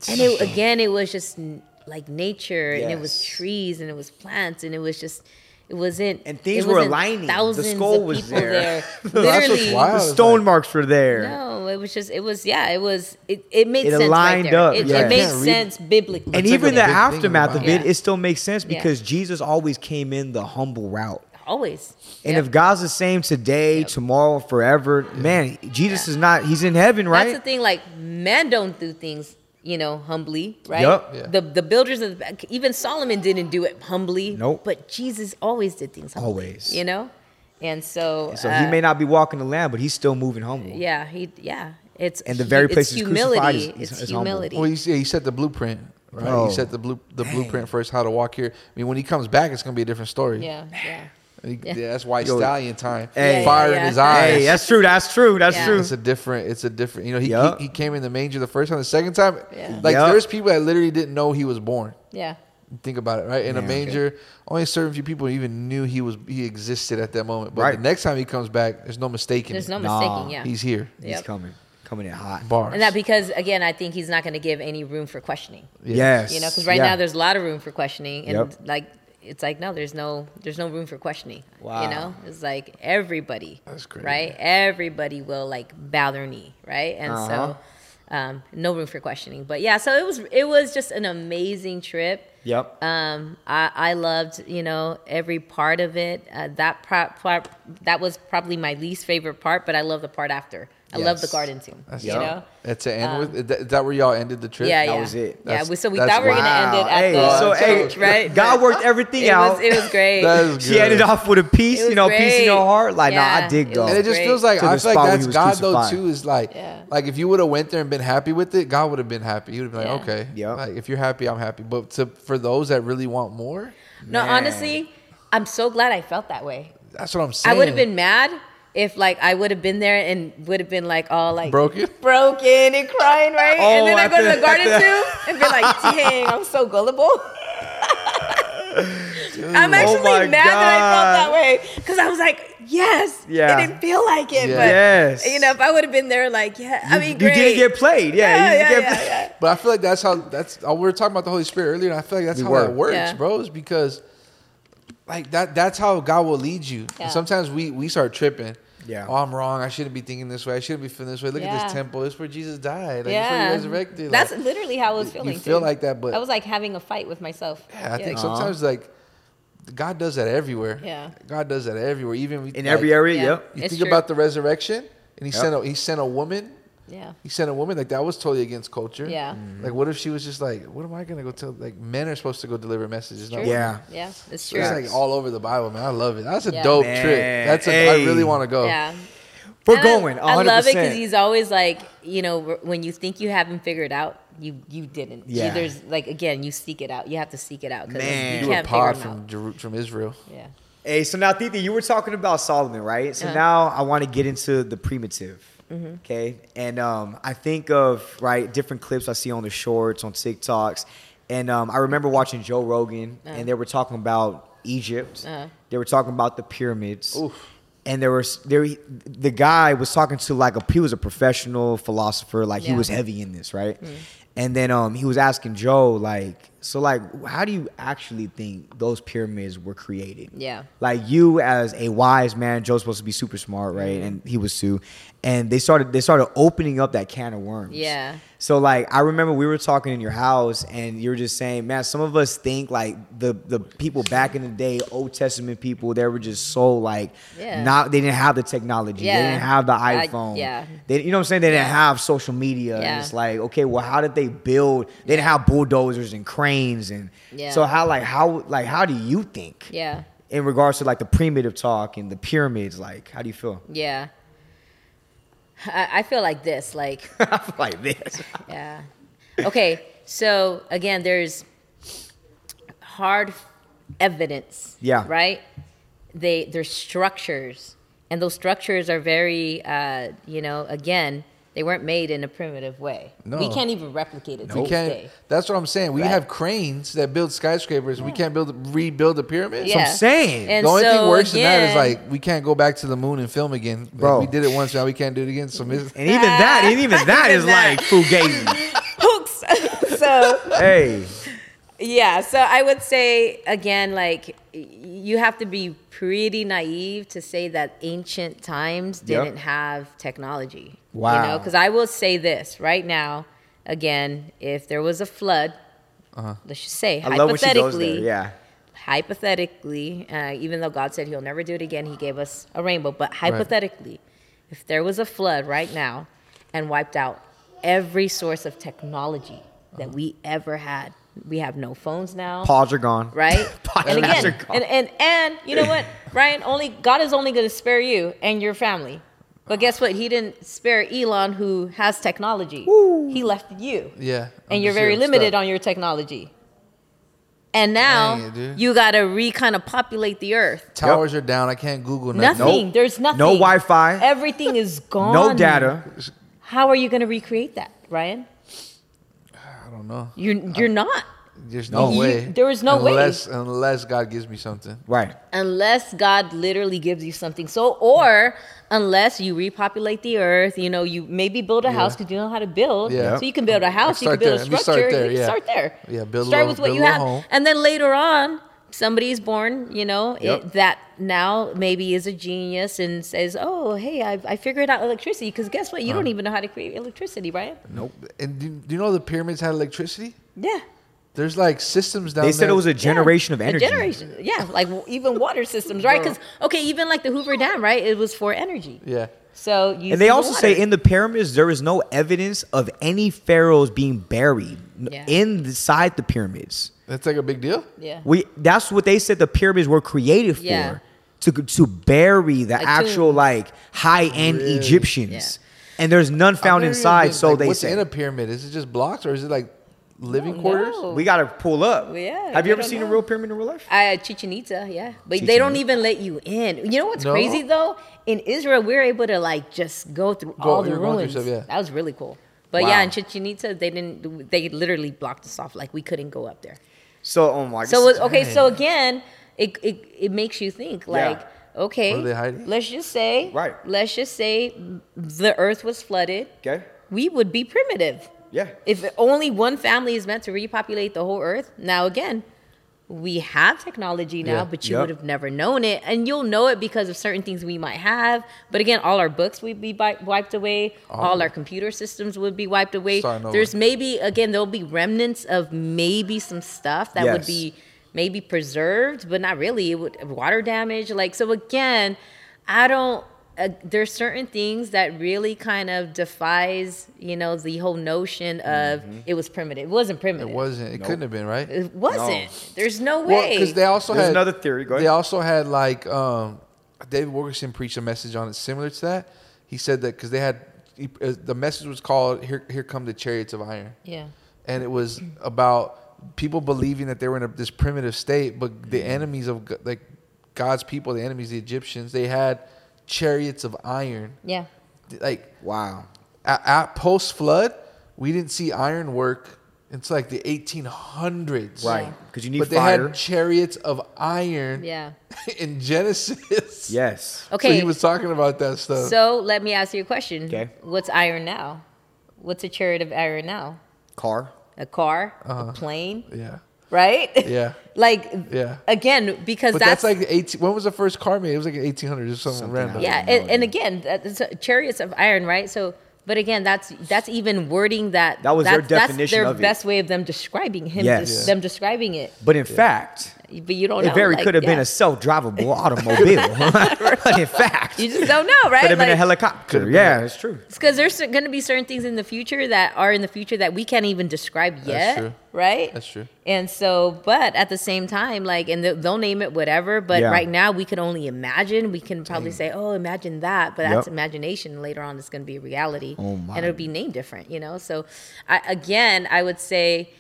And it, again, it was just like nature, and it was trees, and it was plants, and it was just. It wasn't. And things were wasn't aligning. The Thousands skull of was people there. there. That's what's Literally, wild. The stone marks were there. no, it was just it was yeah, it was it, it made It sense aligned right there. up, It, yeah. it made Can't read- sense biblically. And even the a big thing aftermath of it, it. it still makes sense Yeah. because Jesus always came in the humble route. always. And Yep. if God's the same today, tomorrow, forever, man, Jesus is not. He's in heaven, right? that's the thing, like men don't do things, you know, humbly, right? Yup. Yeah. The the builders of the, even Solomon didn't do it humbly. Nope. But Jesus always did things humbly. Always. You know? And so So uh, he may not be walking the land, but he's still moving humble. Yeah, he yeah. It's And the very it's place he's humility. is- is- it's is humble. humility. Well, he, yeah, he set the blueprint, right? Bro. He set the blue the blueprint for us how to walk here. I mean, when he comes back, it's gonna be a different story. yeah, yeah. He- Yeah. yeah, that's white Yo, stallion time. hey. Fire Yeah, in his eyes. Hey, that's true. That's true. That's Yeah. true. It's a different. It's a different. You know, he Yup. he, he came in the manger the first time. The second time, Yeah. like Yup. there's people that literally didn't know he was born. Yeah. Think about it, right? In a Yeah. manger, only a certain few people even knew he was he existed at that moment. But Right. the next time he comes back, there's no mistaking. There's it. no Nah. mistaking, yeah. He's here. He's coming, coming in hot. Bars. And that because again, I think he's not going to give any room for questioning. Yes. You know, because right Yeah. now there's a lot of room for questioning, and Yep. like it's like no, there's no there's no room for questioning. Wow. You know, it's like everybody, right? Everybody will like bow their knee, right? And Uh-huh. so. Um, no room for questioning, but yeah. So it was it was just an amazing trip. Yep. Um, I, I loved, you know, every part of it. Uh, that pro- part, that was probably my least favorite part, but I love the part after. I love the garden too. That's you it. know? That's to end um, with. Is that where y'all ended the trip? Yeah, yeah. That was it. Yeah, That's- we, so we thought we were gonna end it at Hey, the so, hey, church, right? God worked everything it out. Was, it was great. That is She ended off with a peace, you know, peace in your heart. Like, nah, Yeah, I dig it though. And it just great. feels like I feel like that's was God though too. Is like Yeah. like if you would have went there and been happy with it, God would have been happy. He would have been like, Yeah. okay, Yep. like if you're happy, I'm happy. But to for those that really want more, no, honestly, I'm so glad I felt that way. that's what I'm saying. I would have been mad if like I would have been there and would have been like all like broken. broken and crying, right? Oh, and then I at go to the- the garden too and be like, dang, I'm so gullible. I'm actually Oh my mad that I felt that way because I was like, yes, Yeah. it didn't feel like it, Yeah. but Yes. you know, if I would have been there, like, yeah, I mean, you great. didn't get played. Yeah, yeah, you yeah, didn't yeah, get yeah. But I feel like that's how that's. uh, We were talking about the Holy Spirit earlier, and I feel like that's We how were. that works, Yeah. bro. Is because like that. That's how God will lead you. Yeah. And sometimes we we start tripping. Yeah. oh, I'm wrong. I shouldn't be thinking this way. I shouldn't be feeling this way. Look at this temple. It's where Jesus died. Like, yeah, It's where he resurrected. That's Like, literally how I was feeling. you feeling. feel like that, but- I was like having a fight with myself. yeah, I think Uh-huh. sometimes like God does that everywhere. Yeah. God does that everywhere. Even In like, every area, Yeah. yep. You It's think true. about the resurrection, and he Yep. sent a, he sent a woman. Yeah. He sent a woman like that was totally against culture. Yeah. Like, what if she was just like, what am I gonna go tell? Like, men are supposed to go deliver messages. Not Yeah. Yeah, it's true. It's like all over the Bible, man. I love it. That's a Yeah. dope Man, trip. That's a, I hey. really want to go. Yeah. We're And going. I, 100%. love it because he's always like, you know, when you think you haven't figured out, you you didn't. You- Yeah. there's like again, you seek it out. You have to seek it out because Man. you Do a can't figure pod them from out. Jeru- from Israel. Yeah. Hey, so now, Titi, you were talking about Solomon, right? So Uh-huh. now I want to get into the primitive. Mm-hmm. Okay. And um, I think of, right, different clips I see on the shorts, on TikToks. And um, I remember watching Joe Rogan, and they were talking about Egypt. Uh-huh. They were talking about the pyramids. And there was there the guy was talking to like a he was a professional philosopher like he was heavy in this right, and then um he was asking Joe like so like how do you actually think those pyramids were created? Yeah. like you as a wise man joe's supposed to be super smart Mm-hmm. right and he was too and they started they started opening up that can of worms Yeah. so like i remember we were talking in your house and you were just saying man some of us think like the the people back in the day old testament people they were just so like Yeah. not they didn't have the technology they didn't have the I- iphone yeah. they, you know what i'm saying they didn't have social media and Yeah. it's like okay well how did they build they didn't have bulldozers and cranes and Yeah. so how like how like how do you think Yeah. in regards to like the primitive talk and the pyramids like how do you feel Yeah. I, I feel like this, like I feel like this Yeah. Okay. So again, there's hard evidence. Yeah. Right. They there's structures, and those structures are very, uh, you know, again, they weren't made in a primitive way. No. We can't even replicate it to We this can't. day. That's what I'm saying. We Right. have cranes that build skyscrapers. We can't build rebuild the pyramids. Yeah. I'm saying. And the only thing so, worse than that is like we can't go back to the moon and film again. Like, Bro. we did it once, now we can't do it again. So miss- and even that and even that is Even that. like fugazi hooks. so hey Yeah, so I would say again, like you have to be pretty naive to say that ancient times Yep. didn't have technology. You Wow. know, because I will say this right now, again, if there was a flood, let's just say i love when she goes there hypothetically, yeah hypothetically, uh, even though God said He'll never do it again, He gave us a rainbow. But hypothetically, if there was a flood right now and wiped out every source of technology that we ever had, we have no phones now. paws are gone Right, and Podcasts are again, gone. and, and and you know what, Ryan? Only God is only going to spare you and your family. But guess what? He didn't spare Elon, who has technology. He left you yeah. and you're very limited on your technology. And now Dang it, you got to re kind of populate the earth. Towers are down. I can't Google nothing. Nothing. There's nothing. no wi-fi Everything is gone. no data How are you going to recreate that, Ryan? I know. You're you're not There's no You- way. there is no way. unless, Unless God gives me something. right unless God literally gives you something. So or unless you repopulate the earth, you know, you maybe build a house because you know how to build. Yeah. So you can build a house, you can build there. a structure. start there, you can yeah. start there. Yeah, build a start little- with what build you have, home. and then later on. Somebody is born, you know, Yep. it, that now maybe is a genius and says, "Oh, hey, I, I figured out electricity." Because guess what? You don't uh-huh. even know how to create electricity, right? Nope. And do, do you know the pyramids had electricity? Yeah. There's like systems down they there. They said it was a generation of A energy generation. Yeah, like even water systems, right? Because okay, even like the Hoover Dam, right? It was for energy. Yeah. So you and they see the also say in the pyramids there is no evidence of any pharaohs being buried Yeah. inside the pyramids That's like a big deal. yeah. We that's what they said the pyramids were created for. To to bury the Like actual tombs. like high end Egyptians. And there's none found never even inside, been- so like, they what's say. in a pyramid? Is it just blocks or is it like living No, quarters? no. we gotta pull up. Yeah, Have you ever don't seen a real pyramid in real life? I uh, Chichen Itza, yeah, but they don't Itza. even let you in. You know what's No? crazy though? In Israel, we're able to like just go through Go- all the you're going through ruins. stuff, yeah. That was really cool. But Wow. yeah, in Chichen Itza, they didn't. They literally blocked us off. Like we couldn't go up there. So oh my So god. it- okay, so again, it, it it makes you think like, okay, What are they hiding? let's just say, Right. Let's just say the Earth was flooded. Okay. We would be primitive. Yeah. If only one family is meant to repopulate the whole Earth. Now again, we have technology now, Yeah. but you Yep. would have never known it. And you'll know it because of certain things we might have. But again, all our books would be wiped away. Oh. all our computer systems would be wiped away. There's maybe, again, there'll be remnants of maybe some stuff that would be maybe preserved, but not really. It would water damage. Like, so again, I don't. Uh, there's certain things that really kind of defies, you know, the whole notion of it was primitive. It wasn't primitive. Mm-hmm. It wasn't. It couldn't have been right. It wasn't. There's no way. because they also There's had another theory. Go They also had like um, David Wilkerson preached a message on it similar to that. He said that because they had he, uh, the message was called "Here, Here Come the Chariots of Iron," yeah. and it was about people believing that they were in a, this primitive state, but the Mm-hmm. enemies of like God's people, the enemies, the Egyptians, they had chariots of iron. Yeah. Like Wow. at, at post flood, we didn't see iron work until like the 1800s. Right. Because you need But they had chariots of iron Yeah. in Genesis. yes. Okay. So he was talking about that stuff. So let me ask you a question. Okay. What's iron now? What's a chariot of iron now? Car. A car, a plane, yeah. right? Uh-huh. Yeah. like Yeah. again, because But that's, that's, like 18. When was the first car made? It was like 1800s or something, Something random. like yeah, No, and, and again, that's chariots of iron, right? So, but again, that's that's even wording that That was their that's, that's definition their of it. best way of them describing him, Yes. them describing it. But in fact, But you don't know. it very like, could have been a self-drivable automobile. in fact, You just don't know, right? could have been a Like- helicopter. Yeah, it's true. because there's going to be certain things in the future that are in the future that we can't even describe yet, true. right? That's true. And so, but at the same time, like, and they'll- they'll name it whatever. But Yeah. right now, we can only imagine. We can probably say, "Oh, imagine that," but that's Yep. imagination. Later on, it's going to be a reality, Oh, my. and it'll be named different. You know. So, I, again, I would say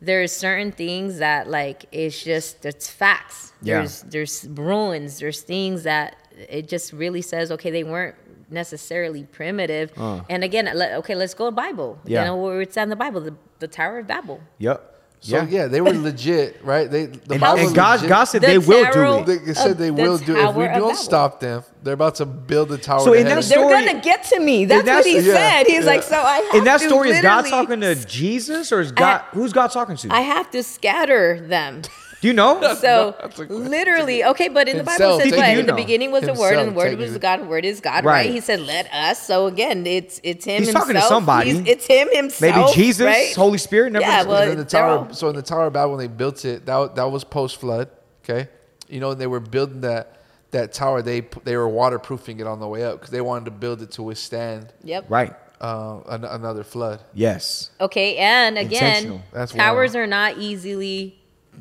there's certain things that like it's just it's facts. Yeah. There's there's ruins. There's things that it just really says, okay, they weren't necessarily primitive. And again, okay, let's go to Bible. Yeah. You know where it's in the Bible, the, the Tower of Babel. Yep. So yeah, they were legit, right? They the And, Bible and God. God said The they will do it. They said they of the will do it. If we don't Babel. stop them, they're about to build the tower. So in that story- They're gonna get to me. That's, that's- what he yeah, said. He's yeah. like, so I have In that to story, is God talking to Jesus or is God? who's God talking to? I have to scatter them. Do you know? So That's a question. literally, okay, but in the Himself, Bible says, take what? it. In the know. beginning was the Word, and the Word take was it. God, the Word is God, right. Right. He said, let us. So again, it's it's him He's himself. talking to somebody. He's- it's him himself. Maybe Jesus, right? Holy Spirit. Never Yeah, knows. well, And then the they're tower. all- So in the Tower of Babel, when they built it, that wa- that was post flood. Okay, you know they were building that that tower. They pu- they were waterproofing it on the way up because they wanted to build it to withstand Yep. right. uh, an, another flood. Yes. Okay, and Intentional. again, That's towers wild. are not easily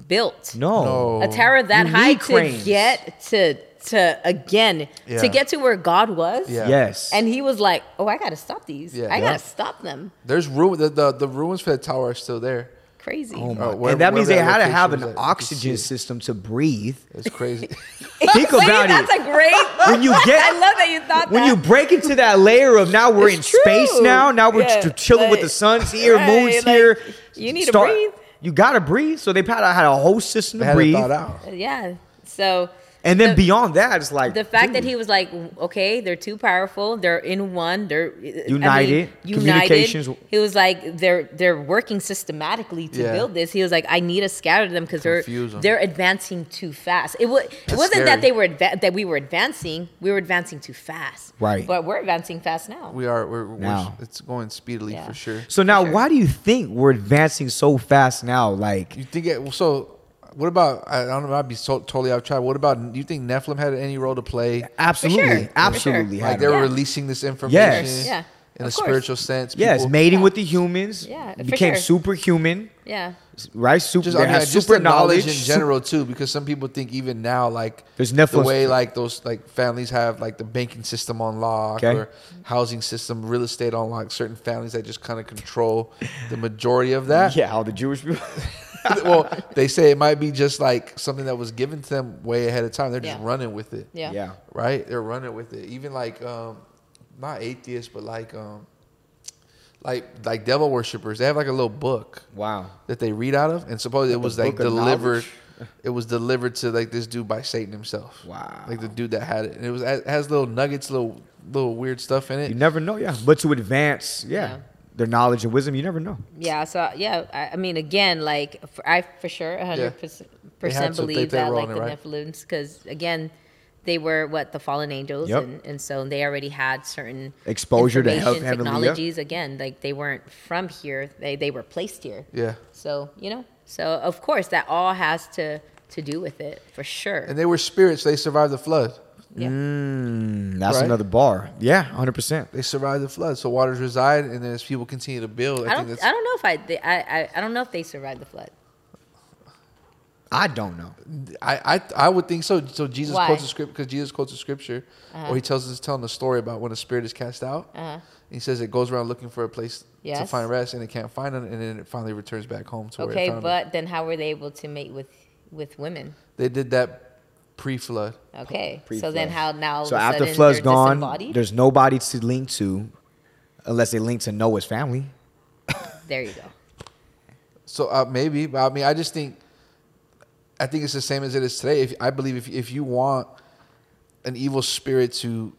built. No. No. a tower that You high need to cranes. get to to again Yeah. to get to where God was. Yeah. Yes. And he was like, "Oh, I got to stop these. Yeah. I gotta stop them." There's ruin. The, the the ruins for the tower are still there. Crazy. Oh my- Uh, where- and that means they had to have an at, oxygen see system to breathe. It's crazy. Think See, about that's it. a great. When you get- I love that you thought that when that. you break into that layer of now we're It's in space now, now we're Yeah, ch- chilling with the sun's here, right, moon's like, here. you need to breathe. You gotta breathe. So they had had a whole system they to had it breathe. thought out. yeah. So And then the- beyond that, it's like the fact that he was like, okay, they're too powerful. They're in one. They're I mean, United. Communications- United. He was like, they're they're working systematically to Yeah. build this. He was like, I need to scatter them because they're Confuse 'em. they're advancing too fast. It was it wasn't scary. that they were adva- that we were advancing. We were advancing too fast. Right. But we're advancing fast now. We are. We're, we're Now. it's going speedily Yeah. for sure. So now, sure. why do you think we're advancing so fast now? Like, You think it? So, what about? I don't know. I'd be so, totally off track. What about? Do you think Nephilim had any role to play? absolutely, sure, for sure. absolutely. Like they it. were Yeah. releasing this information. Yes. Yeah, In a course. spiritual sense. yes, People- mating with the humans. Yeah, for became sure. superhuman. yeah. Right, super. just I mean, had just super the knowledge, in general too, because some people think even now, like There's the way like those like families have like the banking system on lock Okay. or housing system, real estate on lock. Certain families that just kind of control the majority of that. Yeah, how the Jewish people. well, they say it might be just like something that was given to them way ahead of time. They're just Yeah. running with it. Yeah. yeah. Right? They're running with it. Even like um not atheists, but like um like like devil worshippers. They have like a little book Wow. that they read out of, and suppose it was like delivered. It was delivered to like this dude by Satan himself. Wow. Like the dude that had it, and it was it has little nuggets, little little weird stuff in it. You never know, yeah. But to advance, yeah, Yeah. Their knowledge and wisdom, you never know. Yeah, so yeah, I, I mean, again, like I for sure, hundred percent believe that like the right? Nephilims, because again, they were what the fallen angels, Yep. and, and so they already had certain Exposure to heav- information, heavenly, yep. technologies. Again, like they weren't from here; they they were placed here. Yeah. So you know, so of course that all has to to do with it for sure. And they were spirits. They survived the flood. Yeah. Mm, that's Right? another bar. Yeah, hundred percent. They survived the flood. So waters reside, and then as people continue to build, I, I don't that's I don't know if I, they, I I I don't know if they survived the flood. I don't know. I, I I would think so. So Jesus Why? quotes a script because Jesus quotes a scripture, or he tells us telling a story about when a spirit is cast out. Uh-huh. He says it goes around looking for a place to find rest, and it can't find it, and then it finally returns back home to where it Okay, found it. but then how were they able to mate with with women? They did that pre-flood. Okay, so Pre-flood. then how now? So after sudden flood's they're gone, disembodied? there's nobody to link to, unless they link to Noah's family. there you go. So uh, maybe, but I mean, I just think, I think it's the same as it is today. If I believe if if you want an evil spirit to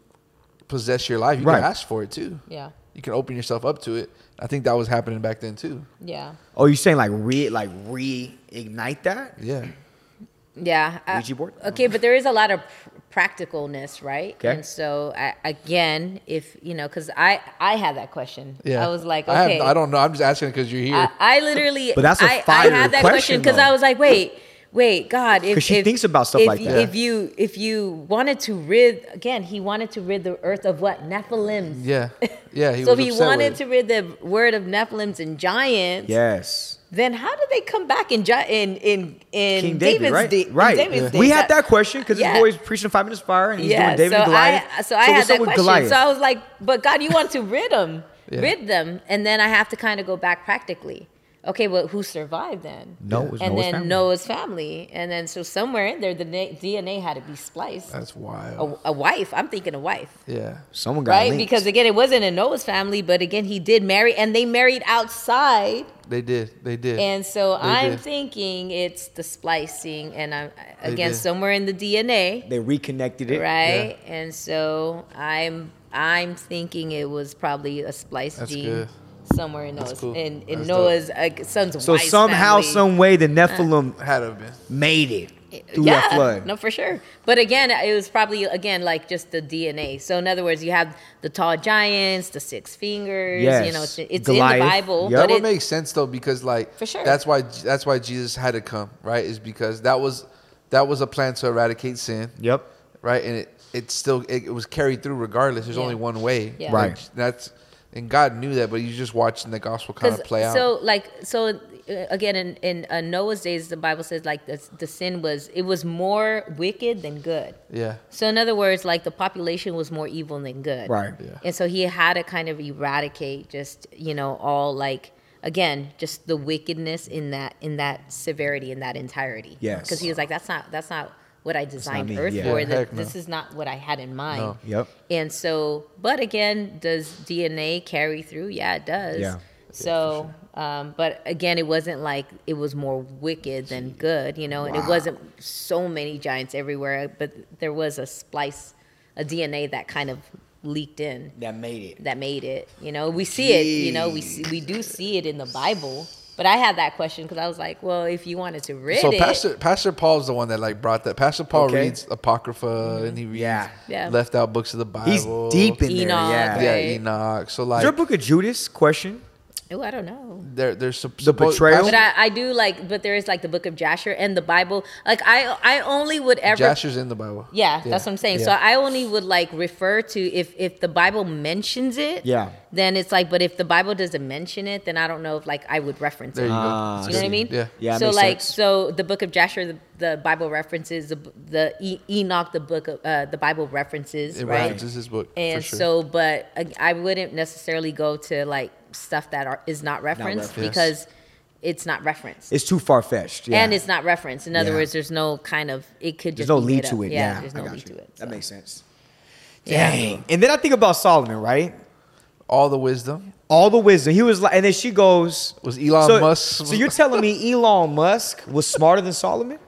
possess your life, you Right. can ask for it too. Yeah, You can open yourself up to it. I think that was happening back then too. yeah, Oh, you're saying like re like reignite that? Yeah. Yeah. I- Ouija board? Okay, but there is a lot of practicalness, right? Okay. And so I, again, if you know, because I I had that question. Yeah. I was like, I, okay. have, I don't know. I'm just asking because you're here. I, I literally, But that's a I, I fire had that question, question because. I was like, wait, wait, God, if 'Cause she if- thinks about stuff if, like that. If you if you wanted to rid again, he wanted to rid the earth of what Nephilims. yeah. Yeah. He so was if he wanted to rid the word of Nephilims and giants, Yes. Then how did they come back in in in in King David's David, right? day- in right. David's We had that question because Yeah. his boy's preaching five minutes fire and he's yeah, doing David so and Goliath. Uh, I so I had that question. Goliath? So I was like, but God, you want to rid them, Yeah. rid them, and then I have to kind of go back practically. Okay, well, who survived then? No, it and Noah's then family. Noah's family, and then so somewhere in there, the DNA had to be spliced. That's wild. A, a wife. I'm thinking a wife, Yeah. Someone got right? linked. Because again, it wasn't in Noah's family, but again, he did marry, and they married outside. They did. They did. And so They I'm did. thinking it's the splicing, and I'm again somewhere in the DNA they reconnected it. right? And so I'm I'm thinking it was probably a splice That's gene good. Somewhere in Noah's cool. in, in Noah's uh, son's So wife's somehow, family. some way, the Nephilim Had to been. made it through yeah, that flood. no, for sure. But again, it was probably again like just the DNA. So in other words, you have the tall giants, the six fingers. Yes. You know, it's, it's in the Bible, Yep. That but would it, make sense though, because like For sure. that's why that's why Jesus had to come, right? Is because that was that was a plan to eradicate sin, Yep. right? And it it still it, it was carried through regardless. There's Yeah. only one way, Yeah. Right. Like, that's and God knew that, but He's just watching the gospel kind of play out. So like so uh, again in in uh, Noah's days, the Bible says like the the sin was it was more wicked than good. yeah, So in other words, like the population was more evil than good. Right. Yeah. And so he had to kind of eradicate just, you know, all like again, just the wickedness in that in that severity in that entirety. Yes. Because he was like, that's not that's not what I designed Earth yeah. for. Yeah, That no. this is not what I had in mind. No. Yep. And so, but again, does DNA carry through? Yeah, it does. Yeah. So, um, but again, it wasn't like it was more wicked than good, you know, wow. and it wasn't so many giants everywhere, but there was a splice, a DNA that kind of leaked in That made it. that made it. You know, we see it. You know, we see, we do see it in the Bible. But I had that question because I was like, well, if you wanted to rid so it, Pastor Pastor Paul's the one that like brought that. Pastor Paul Okay. reads Apocrypha mm-hmm. and he reads Yeah. Yeah. left out books of the Bible. He's deep in Enoch, there. Yeah. Yeah, Enoch. So like, Is like there a book of Judas? Question. Oh, I don't know. there there's sup- The suppo- betrayal? But I, I do like, but there is like the book of Jasher and the Bible. Like I, I only would ever. Jasher's in the Bible. Yeah, that's what I'm saying. So. I only would like refer to if if the Bible mentions it. Yeah. Then it's like, but if the Bible doesn't mention it, then I don't know if like I would reference There it. you go. Ah, You know what I mean? Yeah. Yeah, So like, sense. so the book of Jasher, the, the Bible references the the e- Enoch, the book of uh, the Bible references, It right? references his book. And for sure. so, but I, I wouldn't necessarily go to like stuff that are, is not referenced referenced. because it's not referenced. It's too far fetched. Yeah. And it's not referenced. In other Yeah. words, there's no kind of it could just there's no be lead to up. it. Yeah. there's no lead you. to it. That makes sense. Yeah. Dang. And then I think about Solomon, right? all the wisdom All the wisdom. He was like, and then she goes, was Elon so, Musk. So you're telling me Elon Musk was smarter than Solomon?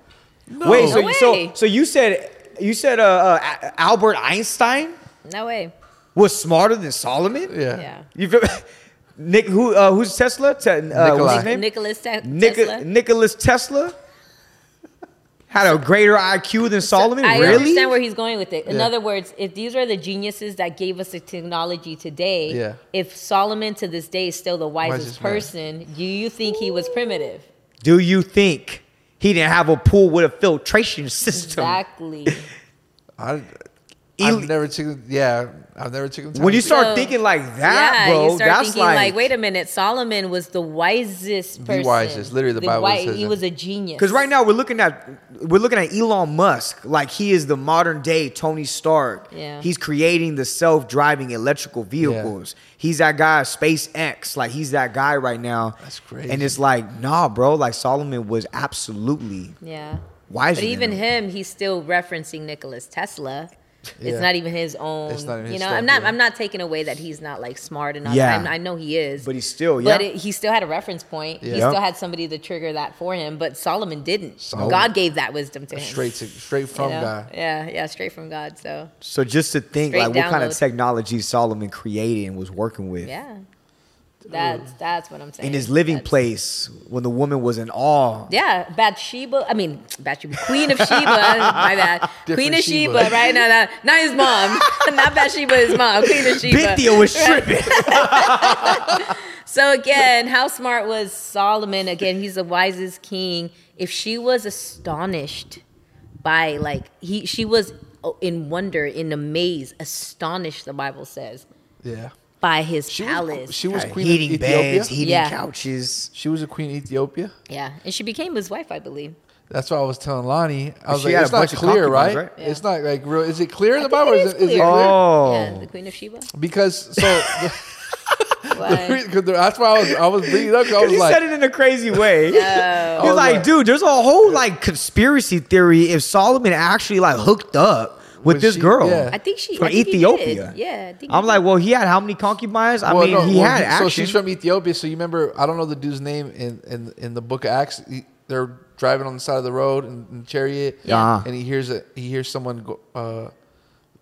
No. Wait, so, No so way. so you said you said uh, uh, Albert Einstein No way. was smarter than Solomon? yeah. Yeah. You feel, Nick who uh, who's Tesla? Te- uh, what's his name? Nicholas Te- Nik- Tesla. Nicholas Tesla. had a greater IQ than Solomon. I really? understand where he's going with it. In Yeah. other words, if these are the geniuses that gave us the technology today, Yeah. if Solomon to this day is still the wisest Wisest man. person, do you think he was primitive? Do you think he didn't have a pool with a filtration system? Exactly. I, I've never taken. Yeah, I've never taken. Time When you start So, thinking like that, yeah, bro, you start that's thinking like, like, wait a minute, Solomon was the wisest person. The wisest. Literally, the Bible says He that. was a genius. Because right now we're looking at we're looking at Elon Musk like he is the modern day Tony Stark. Yeah. He's creating the self-driving electrical vehicles. He's that guy SpaceX. Like he's that guy right now. That's crazy. And it's like, nah, bro. Like Solomon was absolutely Yeah. wiser. But even him. him, he's still referencing Nicholas Tesla. Yeah. It's not even his own. It's not even you his know, stuff, I'm not. yeah. I'm not taking away that he's not like smart enough. Yeah. I, I know he is. But he's still, But yeah. it, he still had a reference point. He Yeah. still had somebody to trigger that for him. But Solomon didn't. Solomon- God gave that wisdom to him. straight to straight you from know? God. Yeah, yeah, straight from God. So So just to think Straight like what kind of technology Solomon created and was working with. yeah, that's that's what I'm saying. In his living That's- place when the woman was in awe. Yeah, Bathsheba. I mean, Bathsheba, Queen of Sheba. my bad. Queen of Sheba. Sheba, right? No, no, not his mom. not Bathsheba, his mom. Queen of Sheba. Big Theo was tripping. So again, how smart was Solomon? Again, he's the wisest king. If she was astonished by like he, she was oh, in wonder, in amaze, astonished. The Bible says Yeah. By his She palace. was, she was queen heating of Ethiopia. beds, heating Yeah. couches. she was a queen of Ethiopia. yeah, and she became his wife, I believe. That's what I was telling Lonnie. I was she like, had it's a not bunch of clear, right? concubines, right? It's not like real. Is it clear in the I think Bible? or it is is it, is it clear. clear? Oh. Yeah, the Queen of Sheba. Because so Why? because that's why I was I was bringing it up. 'cause I was he like, said it in a crazy way. He's was like, like- dude, there's a whole like conspiracy theory if Solomon actually like hooked up with Was this she- girl yeah. I think she from I think he did. Ethiopia. Yeah, I think I'm he like, did. well, he had how many concubines? I well, mean, no, he well, had he- action. So she's from Ethiopia. So you remember? I don't know the dude's name in in in the Book of Acts. He, they're driving on the side of the road in, in chariot, Yeah. and he hears a he hears someone go. Uh,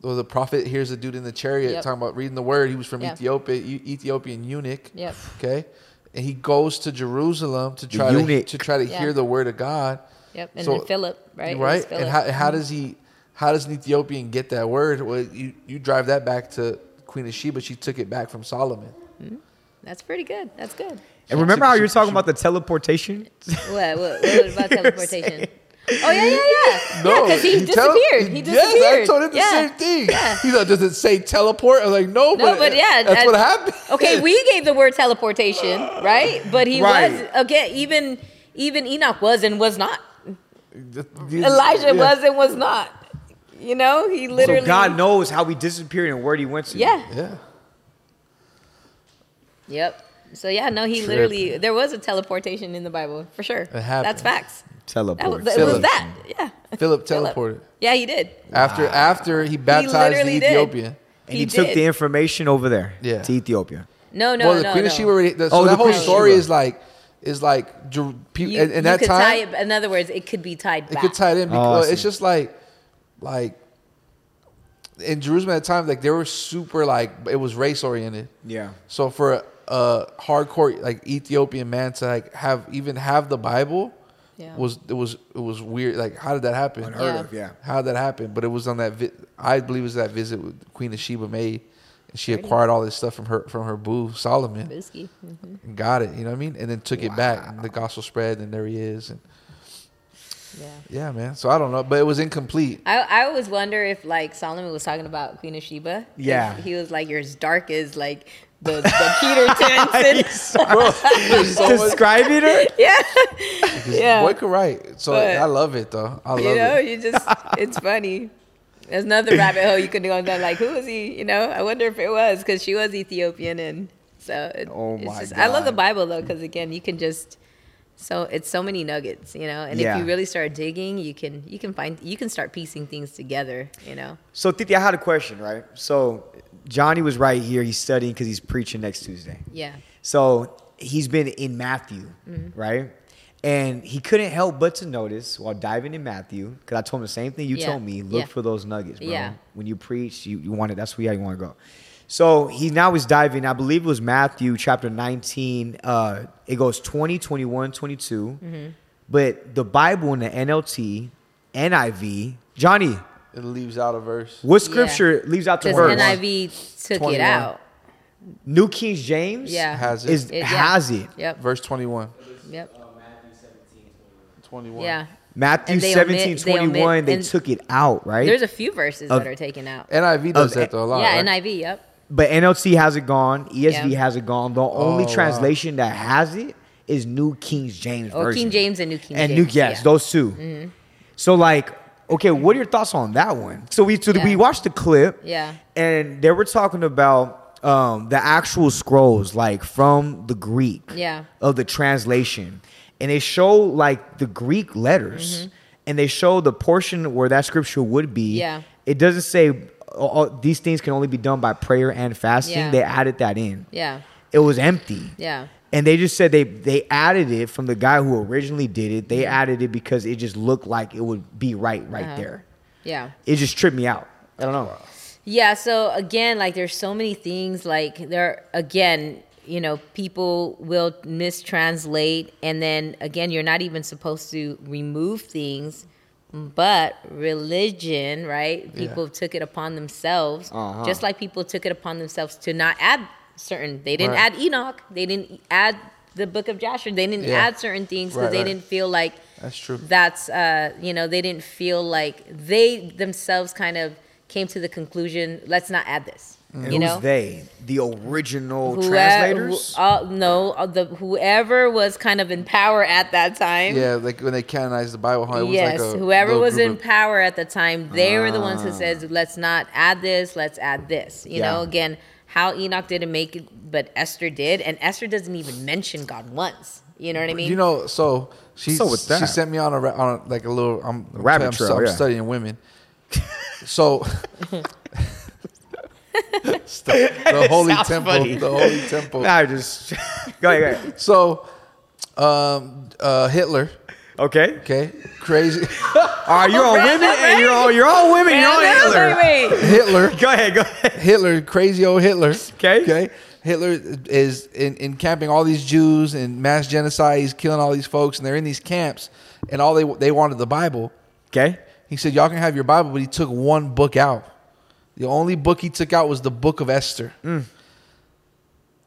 well, the prophet hears a dude in the chariot Yep. talking about reading the word. He was from Yeah. Ethiopia, E- Ethiopian eunuch. Yep. Okay, and he goes to Jerusalem to try to, eunuch. to try to Yeah. hear the word of God. Yep, and So- then Philip, right? It was Right, Philip. and how, how does he? How does an Ethiopian get that word? Well, you you drive that back to Queen of Sheba. She took it back from Solomon. Hmm? That's pretty good. That's good. and remember how you were talking she- about the teleportation? What? What, what about teleportation? Oh yeah, yeah, yeah. No, yeah, because he, tele- disappeared. he disappeared. Yes, I told him the yeah. same thing. Yeah. He's like, does it say teleport? I'm like, no, No, but, but yeah, that's that- what happened. Okay, we gave the word teleportation, right? But he Right. was okay. Even even Enoch was and was not. Elijah yeah. was and was not. You know, he literally. so God knows how he disappeared and where he went to. Yeah. Yeah, Yep. So yeah, no, he literally there was a teleportation in the Bible for sure. That's happened. facts. That was, it was that. Yeah. Philip teleported Yeah, he did. after after he baptized the literally did. Ethiopian. and he he, took the information over there Yeah. to Ethiopia. No, no, well, the no, Queen no. of Sheba. Already, the, so Oh, the that whole story Sheba. is like is like You, in, in you that could time. tie it, in other words, it could be tied It could tie it in Oh, because it's just like, like, in Jerusalem at the time, like they were super like it was race oriented. Yeah. So for a, a hardcore like Ethiopian man to like have even have the Bible, Yeah. was it was it was weird. Like how did that happen? Unheard Yeah. of, yeah. How did that happen? But it was on that. Vi- I believe it was that visit with Queen of Sheba made, and she acquired all this stuff from her from her boo Solomon Bisky. Mhm. and got it. You know what I mean? And then took it back. And the gospel spread, and there he is. And Yeah. yeah, man. So I don't know, but it was incomplete. I, I always wonder if like Solomon was talking about Queen of Sheba. Yeah. He was like, you're as dark as like the, the Peter Tennyson. Bro, so Describing her? yeah. Yeah. boy could write. So But- I love it though. I love it. You know, it. you just, it's funny. There's another rabbit hole you could go down. Like, who was he? You know, I wonder if it was because she was Ethiopian. And so it, Oh it's my just, I love the Bible though, because again, you can just, so it's so many nuggets, you know, and Yeah. if you really start digging, you can, you can find, you can start piecing things together, you know? So Titi, I had a question, right? So Johnny was right here. He's studying because he's preaching next Tuesday. Yeah. So he's been in Matthew, Mm-hmm. right? And he couldn't help but to notice while diving in Matthew, because I told him the same thing you Yeah, told me. Look yeah. for those nuggets, bro. Yeah. When you preach, you, you want it. That's where you want to go. So he now is diving. I believe it was Matthew chapter 19. Uh, it goes 20, 21, 22. Mm-hmm. But the Bible in the NLT NIV. Johnny, It leaves out a verse. what Yeah. scripture leaves out the Because verse? NIV took 21. it out. New King James Yeah. Has it. is It- yeah. has it. Yep. Verse 21. Yep. 21. Yeah. Matthew And they 17, omit- they 21, omit- they took it out, right? There's a few verses Of- that are taken out. NIV does Of- that though a lot. yeah, right? NIV. Yep. But NLT has it gone. ESV Yeah. has it gone. The only Oh, wow. translation that has it is New King James Or version. King James and New King and James. New yes, yeah. Mm-hmm. those 2 So like, okay, what are your thoughts on that one? So we so we watched the clip. Yeah. And they were talking about um, the actual scrolls, like from the Greek. Yeah. Of the translation, and they show like the Greek letters, and they show the portion where that scripture would be. Mm-hmm. Yeah. It doesn't say oh, oh, these things can only be done by prayer and fasting. Yeah. They added that in. Yeah. It was empty. Yeah. And they just said they they added it from the guy who originally did it. They added it because it just looked like it would be right right Uh-huh. there. Yeah. It just tripped me out. I don't know. Yeah, so again, like there's so many things like there again, you know, people will mistranslate and then again, you're not even supposed to remove things, but religion, right? People took it upon themselves, Uh-huh. just like people took it upon themselves to not add certain. They didn't Right. add Enoch, they didn't add the book of Joshua. They didn't Yeah. add certain things because Right, they right. didn't feel like That's true. that's uh you know they didn't feel like they themselves kind of came to the conclusion let's not add this And you who's know they? The original Whoe- translators? who- uh, no uh, the whoever was kind of in power at that time Yeah, like when they canonized the Bible, how it was yes like a whoever was in of- power at the time they were the ones who Ah. says let's not add this let's add this you know again how enoch didn't make it but esther did and esther doesn't even mention god once you know what i mean You know, so she So she sent me on a ra- on a, like a little I'm I'm Rabbit I'm, trail, I'm yeah. studying women. so St- the holy temple, funny. the holy temple. I just go ahead. Go ahead. So um uh Hitler, Okay. okay? Crazy All right, you're all women, and you're all you're all women. You're all Hitler. wait, wait. Hitler Go ahead. Go ahead. Hitler, crazy old Hitler. 'Kay. Okay. Okay. Hitler is in, encamping all these Jews and mass genocide. He's killing all these folks, and they're in these camps, and all they they wanted the Bible. Okay. He said, "Y'all can have your Bible," but he took one book out. The only book he took out was the Book of Esther. Mm.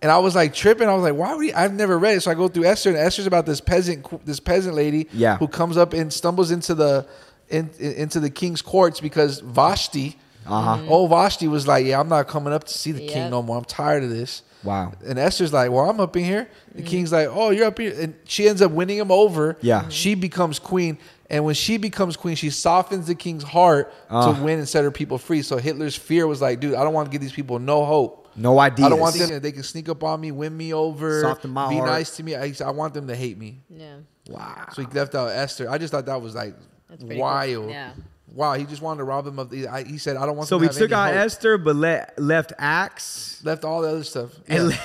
And I was like tripping. I was like, "Why would he?" I've never read it, so I go through Esther, and Esther's about this peasant, this peasant lady, Yeah. who comes up and stumbles into the in, in- into the king's courts because Vashti, Uh-huh. old Vashti, was like, "Yeah, I'm not coming up to see the king no more. I'm tired of this." Wow. And Esther's like, "Well, I'm up in here." The king's like, "Oh, you're up here," and she ends up winning him over. Yeah. She becomes queen, and when she becomes queen, she softens the king's heart Ah. to win and set her people free. So Hitler's fear was like, "Dude, I don't want to give these people no hope. No idea. I don't want them. They can sneak up on me, win me over, Soften my be heart. nice to me. I, I want them to hate me." yeah Wow. So he left out Esther. I just thought that was like That's pretty cool. wild. Yeah. Wow, he just wanted to rob him of the. I, he said, "I don't want." So them we to took out hope." Esther, but let, left Acts. Left all the other stuff. And Yeah. le-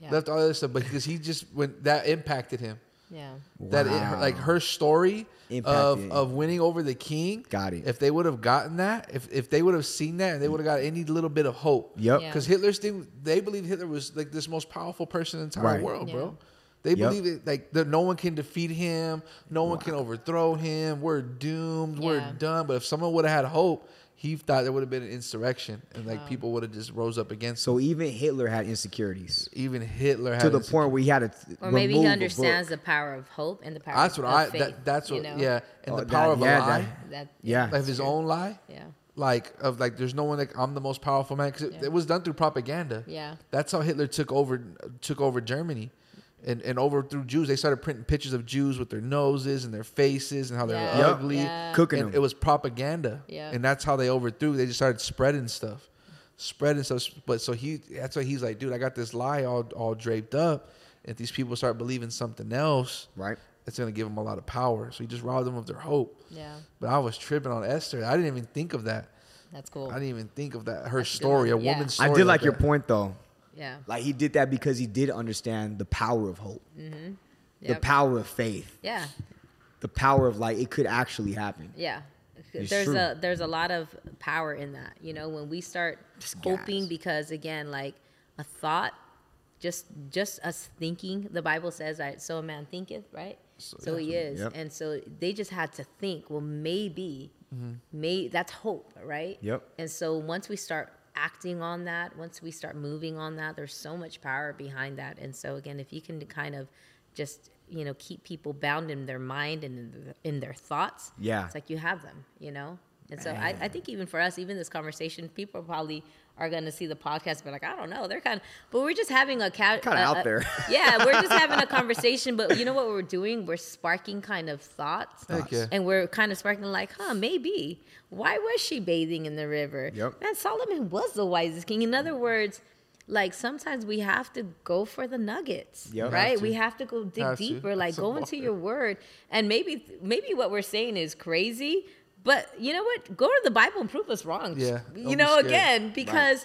Yeah. Left all the other stuff, but because he just when that impacted him. Yeah that it, like her story of Impacted. of winning over the king. Got it. If they would have gotten that, if if they would have seen that, and they would have got any little bit of hope. Yep. Yeah. Because Hitler's thing, they believe Hitler was like this most powerful person in the entire Right. world, Yeah. bro. They Yep. believe it like that no one can defeat him, no one can overthrow him. We're doomed. We're done. But if someone would have had hope, he thought there would have been an insurrection, and like people would have just rose up against. So even Hitler had insecurities even Hitler had to the point where he had to th- or maybe he understands book. the power of hope and the power That's of what I. faith, That, that's what. know? Yeah, and Oh, the that- power of yeah, a lie. that- that Yeah. of his own lie. yeah Like of like, there's no one like I'm the most powerful man because it, Yeah. it was done through propaganda. yeah That's how Hitler took over took over Germany, and and overthrew Jews. They started printing pictures of Jews with their noses and their faces and how they're Yeah. Yep. ugly. Yeah. Cooking And them. it was propaganda. Yeah. And that's how they overthrew. They just started spreading stuff, spreading stuff. But so he, that's why he's like, dude, I got this lie all all draped up. If these people start believing something else, right. it's gonna give them a lot of power. So he just robbed them of their hope. yeah But I was tripping on Esther. I didn't even think of that. that's cool I didn't even think of that. Her That's a good story, a one. Yeah. woman's story. I story. did like your that. point though. Yeah Like he did that because he did understand the power of hope, mm-hmm. the Yep. power of faith, yeah the power of like it could actually happen. Yeah. It's there's true. a there's a lot of power in that. You know, when we start Just hoping gas. because again, like a thought, just just us thinking, the Bible says that so a man thinketh, right? So, he is. Yep. And so they just had to think, well, maybe, mm-hmm. may that's hope, right? Yep. And so once we start acting on that, once we start moving on that, there's so much power behind that. And so again, if you can kind of just you know keep people bound in their mind and in, their- in their thoughts, Yeah. it's like you have them, you know. And so I, I think even for us, even this conversation, people are probably are going to see the podcast, but like I don't know, they're kind of, but we're just having a ca- Kinda a- out a- there. yeah, we're just having a conversation, but you know what we're doing? We're sparking kind of thoughts, and we're kind of sparking like, huh, maybe. Why was she bathing in the river? Yep. Man, Solomon was the wisest king. In other words, like sometimes we have to go for the nuggets, Yep. right? We have to go dig Have to. deeper, like It's a go into your word, and maybe maybe what we're saying is crazy, but you know what? Go to the Bible and prove us wrong. Yeah, you know, again, because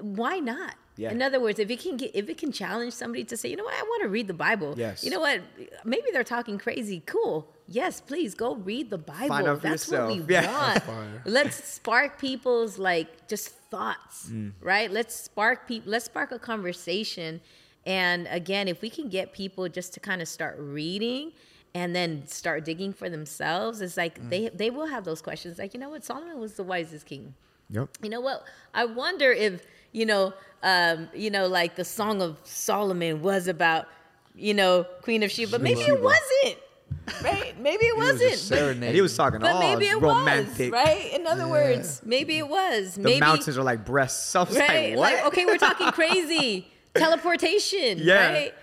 why not? Yeah. In other words, if it can get if it can challenge somebody to say, you know what, I want to read the Bible. Yes. You know what? Maybe they're talking crazy. Cool. Yes, please go read the Bible. That's what we yourself. Yeah. want. Let's spark people's like just thoughts, Mm. right? Let's spark people. Let's spark a conversation. And again, if we can get people just to kind of start reading and then start digging for themselves, it's like Mm. they they will have those questions. Like, you know what? Solomon was the wisest king Yep. you know what i wonder if you know um you know like the song of solomon was about you know queen of sheba but maybe it wasn't right maybe it was wasn't just but, he was talking but all maybe it romantic. was right in other words maybe it was The maybe mountains are like breasts. I was right like, what? okay we're talking crazy teleportation Yeah. right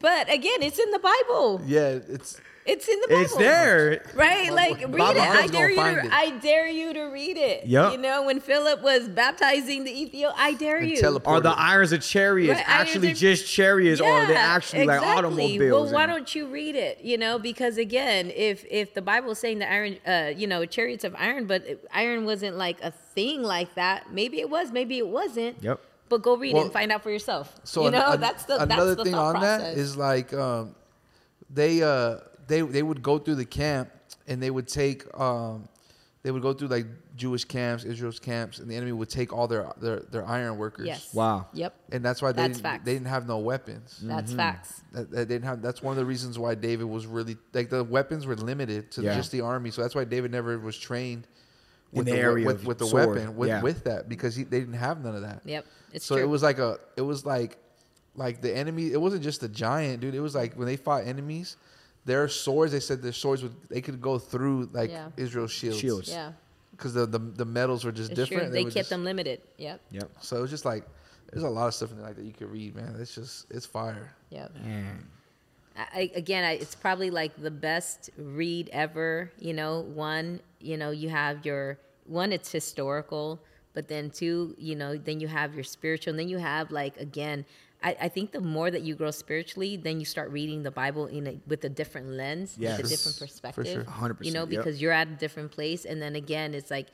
but again it's in the bible Yeah, it's it's in the bible It's there. Right, like read Bob it. I dare you. gonna it. I dare you to read it. Yep. You know when Philip was baptizing the Ethiopian, I dare And you. teleport. Are the irons of chariots Right, actually of- just chariots, or are they actually like exactly. automobiles? Well, why and- don't you read it? You know, because again, if if the Bible is saying the iron, uh, you know, chariots of iron, but iron wasn't like a thing like that. Maybe it was. Maybe it wasn't. Yep. But go read it and find out for yourself. So you an- know, an- that's the another that's the thing on process. that is like um, they uh they they would go through the camp and they would take um they would go through like Jewish camps, Israel's camps, and the enemy would take all their their, their iron workers. yes. Wow. Yep. And that's why they That's didn't, facts. they didn't have no weapons. That's facts. That, that they didn't have. That's one of the reasons why David was really like the weapons were limited to Yeah. just the army. So that's why David never was trained with the we- area with, with the sword. weapon with, Yeah. with that because he, they didn't have none of that. Yep. It's so true. it was like a it was like like the enemy. It wasn't just the giant dude. It was like when they fought enemies, their swords. They said their swords would they could go through like Yeah. Israel's shields. Shields. yeah. Because the, the the metals were just It's different. true. They would kept just- them limited. Yep. Yep. So it was just like there's a lot of stuff in there like that you could read, man. It's just it's fire. Yep. I, I- again, I, it's probably like the best read ever. You know, one, you know, you have your one, it's historical, but then two, you know, then you have your spiritual, and then you have like again. I, I think the more that you grow spiritually, then you start reading the Bible in a, with a different lens, Yes. with a different perspective. For sure. 100%, You know, yep. because you're at a different place, and then again, it's like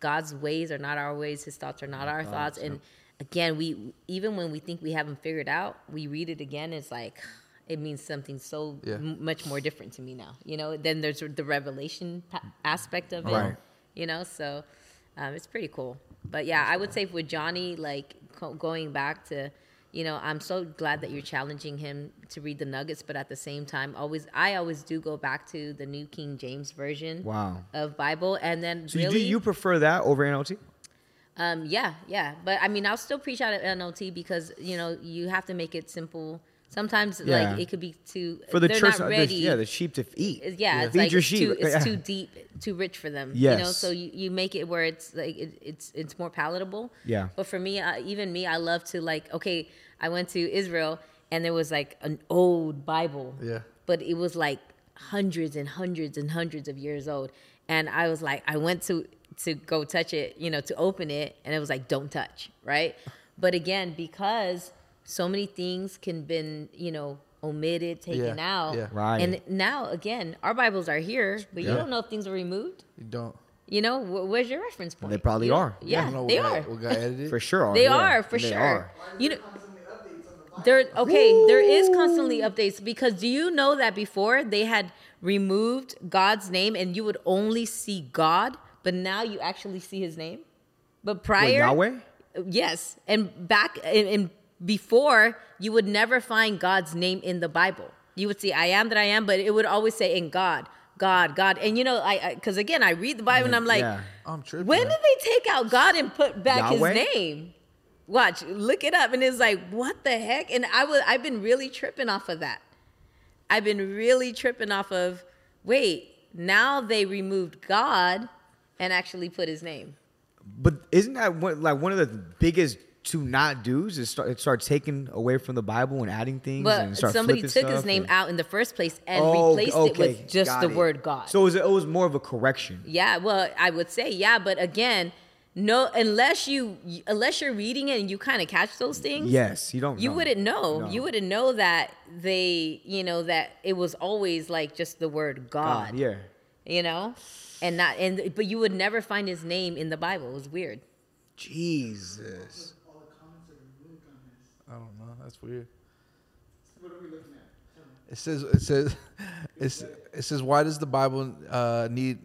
God's ways are not our ways, His thoughts are not our thoughts, and again, we even when we think we haven't figured out, we read it again. It's like it means something so Yeah. m- much more different to me now. You know, then there's the revelation pa- aspect of it. Right. You know, so um, it's pretty cool. But yeah, I would say with Johnny, like co- going back to, you know, I'm so glad that you're challenging him to read the Nuggets, but at the same time, always I always do go back to the New King James version Wow. of Bible, and then So really, do you prefer that over NLT? um, yeah, yeah. But I mean, I'll still preach out at NLT because you know you have to make it simple. Sometimes Yeah. like it could be too For the they're church, not the- yeah, the sheep to eat. It's- yeah, it's feed like your it's, sheep. too, it's too deep, too rich for them. You know, so you, you make it where it's like it, it's it's more palatable. Yeah. But for me, uh, even me, I love to like. Okay, I went to Israel and there was like an old Bible. Yeah. But it was like hundreds and hundreds and hundreds of years old, and I was like, I went to to go touch it, you know, to open it, and it was like, don't touch, right? But again, because so many things can been, you know, omitted, taken Yeah, out, yeah. Right. and now again, our Bibles are here, but you Yeah. don't know if things are removed. You don't. You know, wh- where's your reference point? They probably You don't- are. Yeah, You know they what are. Guy, what guy edited? For sure. They yeah. are for They sure. are. You know, there. Okay, there is constantly updates because do you know that before they had removed God's name and you would only see God, but now you actually see His name. But What, prior, Yahweh? Yes, and back in, in before you would never find God's name in the Bible. You would see I am that I am, but it would always say in God, God, God. And you know, I because again, I read the Bible and I'm like, Yeah. I'm tripping. when did they take out God and put back Yahweh? his name? Watch, look it up, and it's like, what the heck? And I was, I've been really tripping off of that. I've been really tripping off of, wait, now they removed God and actually put his name. But isn't that what, like one of the biggest to not do is start, start taking away from the Bible and adding things But and start somebody took his name and- out in the first place and Oh, replaced it with just the it. word God. So it was, it was more of a correction. Yeah, well, I would say yeah, but again, no, unless you unless you're reading it and you kind of catch those things. Yes, you don't. You know. wouldn't know. No. You wouldn't know that they, you know, that it was always like just the word God. God, yeah. You know, and not and but you would never find his name in the Bible. It was weird. Jesus. All the comments are removed on this. I don't know. That's weird. What are we looking at? It says it says it says why does the Bible uh, need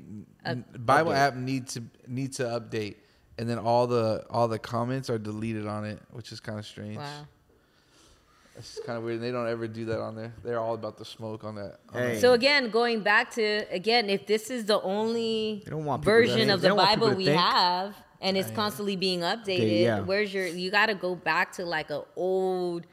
n- Bible update. app need to need to update and then all the all the comments are deleted on it, which is kind of strange. Wow. It's kind of weird. They don't ever do that on there. They're all about the smoke on that. on Hey. that. So again, going back to again, if this is the only They don't want people to version think- of they the don't want people Bible to we think. have, and it's constantly being updated, yeah. where's your? You got to go back to like a old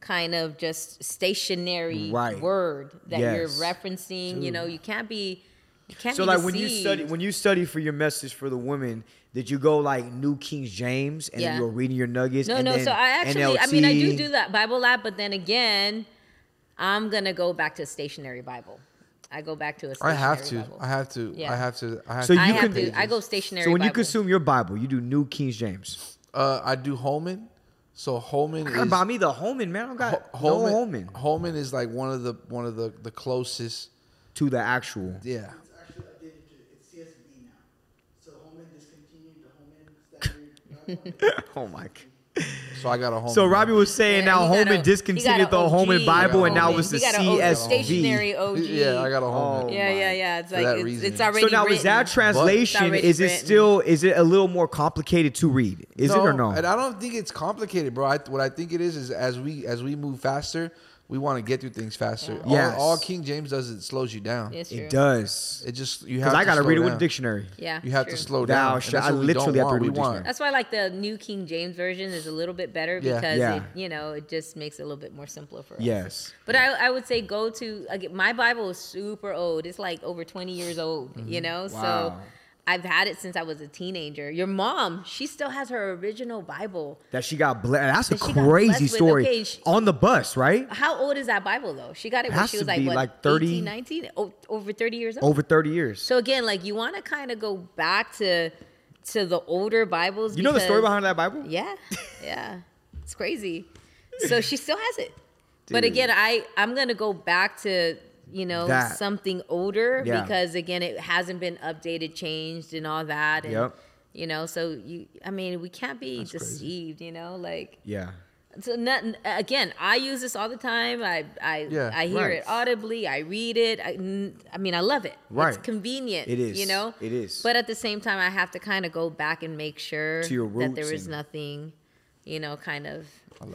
kind of just stationary Right. word that Yes. you're referencing. You know, you can't be. You can't So be like when you study when you study for your message for the women, did you go like New King James and Yeah. you're reading your nuggets? No, and no. then So I actually, I mean, I do do that Bible lab, but then again, I'm gonna go back to stationary Bible. I go back to a I stationary have to. Bible. I have to. Yeah. I have to. I have So to. I you have can- to. I go stationary. So when you consume your Bible, you do New King James. Uh, I do Holman. So Holman I is buy me the Holman, man. I don't got Ho- no Holman Holman is like one of the one of the the closest. to the actual. Yeah. It's actually updated to it's CSB now. So Holman discontinued the Holman standard. oh my. God. So I got a home. So Robbie was saying Yeah, now he got Holman a- he discontinued got the a Holman OG Bible and now Holman. it's the He got a OG CSB. stationary OG. Yeah, I got a Holman. Oh Yeah, yeah, yeah. It's For like that it's, reason. it's already. So now is that written. translation? already Is it written. still? Is it a little more complicated to read? Is it or no? And I don't think it's complicated, bro. I, what I think it is is as we as we move faster, we want to get through things faster. Yeah. All, Yes. all King James does is it slows you down. It's true. It does. It just you have. Because I got to slow read it with a dictionary. Yeah, You have true. to slow Thou down. and shalt- that's I literally don't have to want. read We with dictionary. That's why like the New King James version is a little bit better Yeah. because Yeah. it, you know it just makes it a little bit more simpler for us. Yes. But I, I would say go to again, my Bible is super old. It's like over 20 years old, Mm-hmm. you know? So Wow. I've had it since I was a teenager. Your mom, she still has her original Bible. That she got blessed. That's a That got crazy story. Okay, she- On the bus, right? How old is that Bible though? She got it when she was to like what, like 30 18, 19? O- over 30 years old. Over 30 years. So again, like you want to kind of go back to to the older Bibles. you know the story behind that Bible? Yeah, yeah, it's crazy. So she still has it, but again, I I'm gonna go back to you know That. something older Yeah. because again, it hasn't been updated, changed, and all that. And, Yep. You know, so you, I mean, we can't be deceived. You know, like Yeah. so not, again, I use this all the time. I I Yeah, I hear right. it audibly. I read it. I, I, mean, I love it. Right. It's convenient. It is. You know. It is. But at the same time, I have to kind of go back and make sure To your that there roots is and- nothing, you know, kind of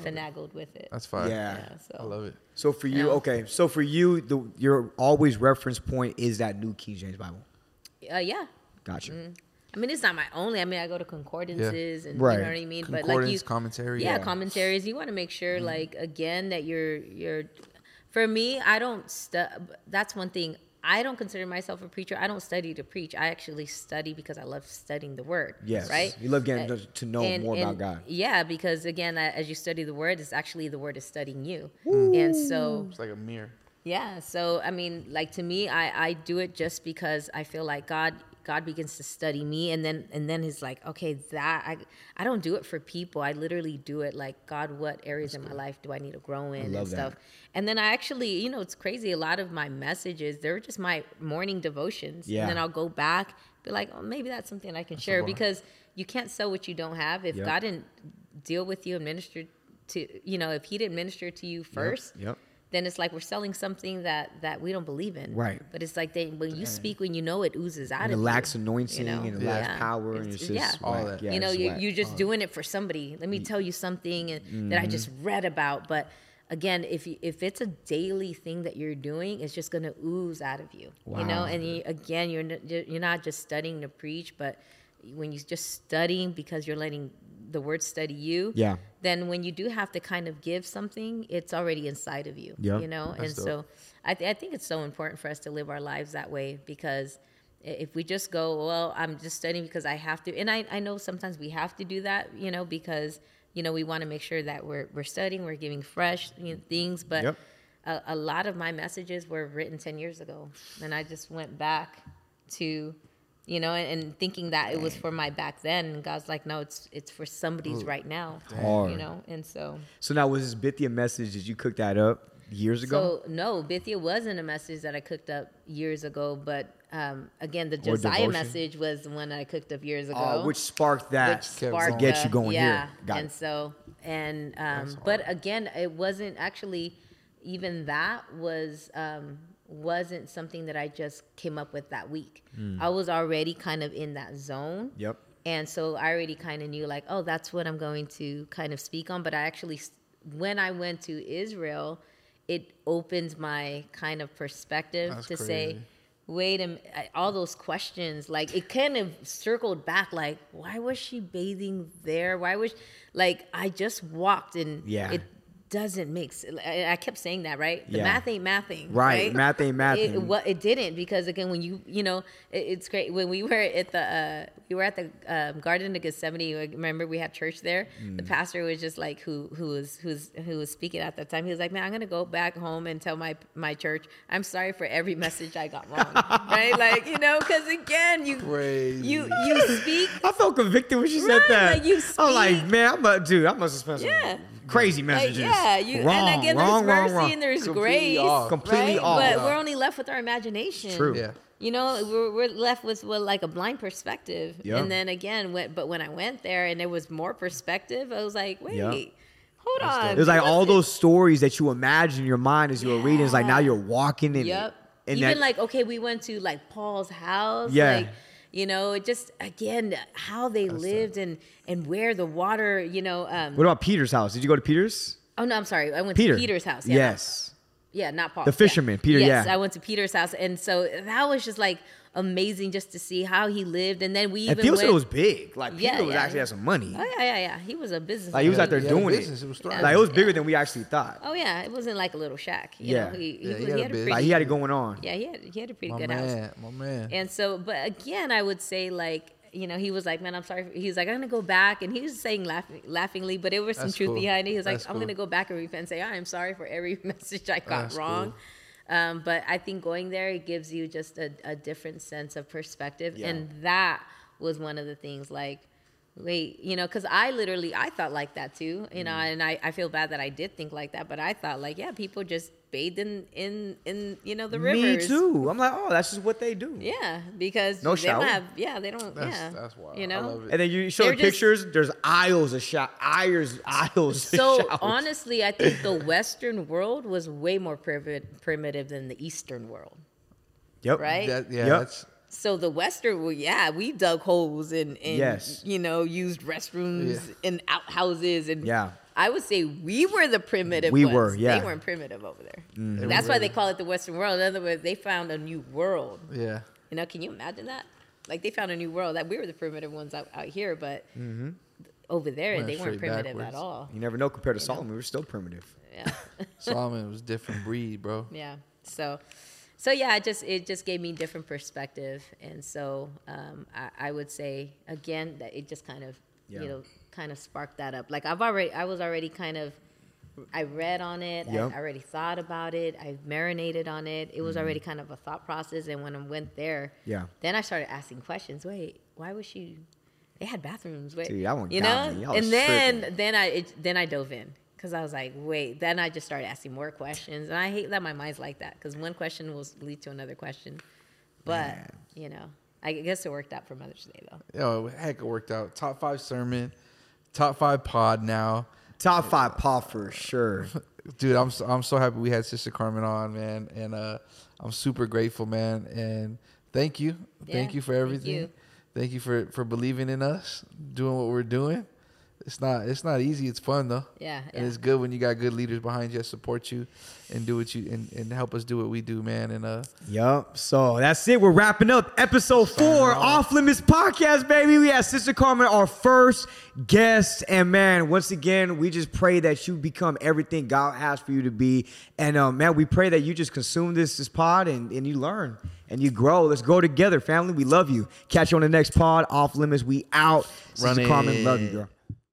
finagled with it. That's fine. Yeah. yeah. So I love it. So for you, Yeah. okay. So for you, the your always reference point is that New King James Bible. Uh, yeah. Gotcha. Mm-hmm. I mean, it's not my only. I mean, I go to concordances and Right. you know what I mean. But like you, Concordance, commentary, Yeah, yeah. commentaries. You want to make sure, Mm-hmm. like again, that you're you're. For me, I don't. Stu- that's one thing. I don't consider myself a preacher. I don't study to preach. I actually study because I love studying the word. Yes. Right. You love getting Uh, to- to know more about God. Yeah, because again, as you study the word, it's actually the word is studying you, and so It's like a mirror. yeah. So I mean, like to me, I I do it just because I feel like God God begins to study me, and then and then He's like, okay, that I I don't do it for people. I literally do it like God, what areas in my life do I need to grow in and that. stuff. And then I actually, you know, it's crazy. A lot of my messages, they're just my morning devotions, Yeah. and then I'll go back, be like, oh, maybe that's something I can share because you can't sell what you don't have. If Yep. God didn't deal with you and minister to, you know, if He didn't minister to you first Yep. Then it's like we're selling something that that we don't believe in. Right. But it's like they when you speak when you know it oozes out And it of lacks you. anointing you know? and it lacks power and It's- it's just yeah. All that. Yeah, you know, you, you're just doing it for somebody. Let me tell you something and- that I mm-hmm. just read about. But again, if you, if it's a daily thing that you're doing, it's just gonna ooze out of you. Wow. You know, and you, again, you're you're not just studying to preach, but when you're just studying because you're letting the word study you. Yeah. Then when you do have to kind of give something, it's already inside of you. Yeah, You know, and so I, th- I think it's so important for us to live our lives that way because if we just go, well, I'm just studying because I have to, and I, I know sometimes we have to do that, you know, because you know we want to make sure that we're we're studying, we're giving fresh you know, things, but. Yep. A, a lot of my messages were written 10 years ago and i just went back to you know and, and thinking that it was for my back then and god's like no it's it's for somebody's right now Hard. you know and so So now was this Bithia message? Did you cook that up years ago? so no bithia wasn't a message that i cooked up years ago but um, again the josiah message was the one i cooked up years ago Uh, which sparked that which Kept sparked to get you going yeah. here. Got and it. so and um, but again, it wasn't actually even that was um, wasn't something that I just came up with that week. Mm. I was already kind of in that zone. Yep. And so I already kind of knew like, oh, that's what I'm going to kind of speak on. But I actually, when I went to Israel, it opened my kind of perspective That's to say, wait a minute, all those questions, like it kind of circled back, like, why was she bathing there? Why was, like, I just walked and Yeah. it doesn't make sense. I kept saying that, right? The Yeah. math ain't mathing. Right, math ain't It, mathing. what it didn't because again, when you you know, it, it's great when we were at the uh, we were at the um, Garden of Gethsemane. Remember, we had church there. Mm. The pastor was just like who who was who's who was speaking at that time. He was like, "Man, I'm gonna go back home and tell my my church I'm sorry for every message I got wrong." right? Like you know, because again, you Crazy. you you speak I felt convicted when she said that. like, you I'm like, man, I'm a dude. I must have spent some Yeah. crazy Like, messages. yeah, you wrong, and again wrong, there's wrong, mercy wrong. and there's Completely grace, off. Completely right? off. But Yeah. we're only left with our imagination. True. Yeah. You know, we're, we're left with well, like a blind perspective. Yeah. And then again, when, but when I went there and there was more perspective, I was like, wait, Yeah. hold on. It was like all those stories that you imagine in your mind as you were reading. It's like now you're walking in Yep. it. And Even that- like, okay, we went to like Paul's house. Yeah. Like, you know, it just again how they lived and and where the water, you know. Um, what about Peter's house? Did you go to Peter's? oh no, I'm sorry. I went Peter. to Peter's house. Yeah, Yes. Yeah, not Paul. The fisherman, Peter, Yes, yeah. I went to Peter's house, and so that was just like amazing just to see how he lived. And then we And even Theo went. said it was big. Like Yeah, Peter was yeah. actually had some money. oh yeah, yeah, yeah. He was a business. Like he was out there He doing business. it. It was thriving. Like it was bigger Yeah. than we actually thought. Oh yeah, it wasn't like a little shack. You Yeah. know, he, he, Yeah, he was- had he a had a big- pretty. Like he had it going on. yeah, he had he had a pretty My good house. man, my man. And so, but again, I would say like you know he was like, man, I'm sorry. He was like, I'm gonna go back, and he was saying laughing, laughingly, but there was some That's truth cool. behind it. He was like, I'm cool. gonna go back and repent and say, I am sorry for every message I got That's wrong. cool. Um, but I think going there it gives you just a, a different sense of perspective, Yeah. and that was one of the things like. Wait, you know, because I literally I thought like that too, you know, Mm. and I, I feel bad that I did think like that, but I thought like yeah, people just bathed in in in you know the rivers. Me too. I'm like, oh, that's just what they do. Yeah, because No they don't shower? have. Yeah, they don't. That's, yeah, that's wild. You I know. love it. And then you show the just- pictures. There's aisles of shot, aisles, aisles. of So showers. honestly, I think the Western world was way more primi- primitive than the Eastern world, yep. right? That, yeah, Yep. that's so the Western, well, yeah, we dug holes and, and Yes. you know, used restrooms Yeah. and outhouses and Yeah. I would say we were the primitive. We ones. were, yeah. They weren't primitive over there. They That's were why they call it the Western world. In other words, they found a new world. yeah. You know, can you imagine that? Like they found a new world. That we were the primitive ones out, out here, but over there Went they weren't primitive backwards. at all. You never know. Compared to Solomon, we were still primitive. Yeah, Solomon was a different breed, bro. yeah. So, so yeah, it just it just gave me different perspective, and so um, I, I would say again that it just kind of Yeah. you know kind of sparked that up. Like I've already I was already kind of. I read on it. Yep. I already thought about it. I marinated on it. It was already kind of a thought process. And when I went there, Mm-hmm. Yeah. then I started asking questions. Wait, why was she? They had bathrooms. Wait, Dude, that one you know. I And then tripping. then I it, then I dove in because I was like, wait. Then I just started asking more questions, and I hate that my mind's like that because one question will lead to another question. But Man. you know, I guess it worked out for Mother's Day though. Yo, heck, it worked out. Top five sermon, top five pod now. Top five pod for sure. Dude, I'm so, I'm so happy we had Sister Carmen on, man, and uh, I'm super grateful, man. And thank you, thank you for thank everything. you. Thank you for for believing in us, doing what we're doing. It's not it's not easy. It's fun though. Yeah, And yeah. it's good when you got good leaders behind you that support you and do what you and, and help us do what we do, man. And uh Yup. So that's it. We're wrapping up episode four, Off Limits Podcast, baby. We had Sister Carmen, our first guest. And man, once again, we just pray that you become everything God has for you to be. And um, man, we pray that you just consume this this pod and, and you learn and you grow. Let's grow together, family. We love you. Catch you on the next pod. Off Limits. We out. Sister Run Carmen, love you, girl.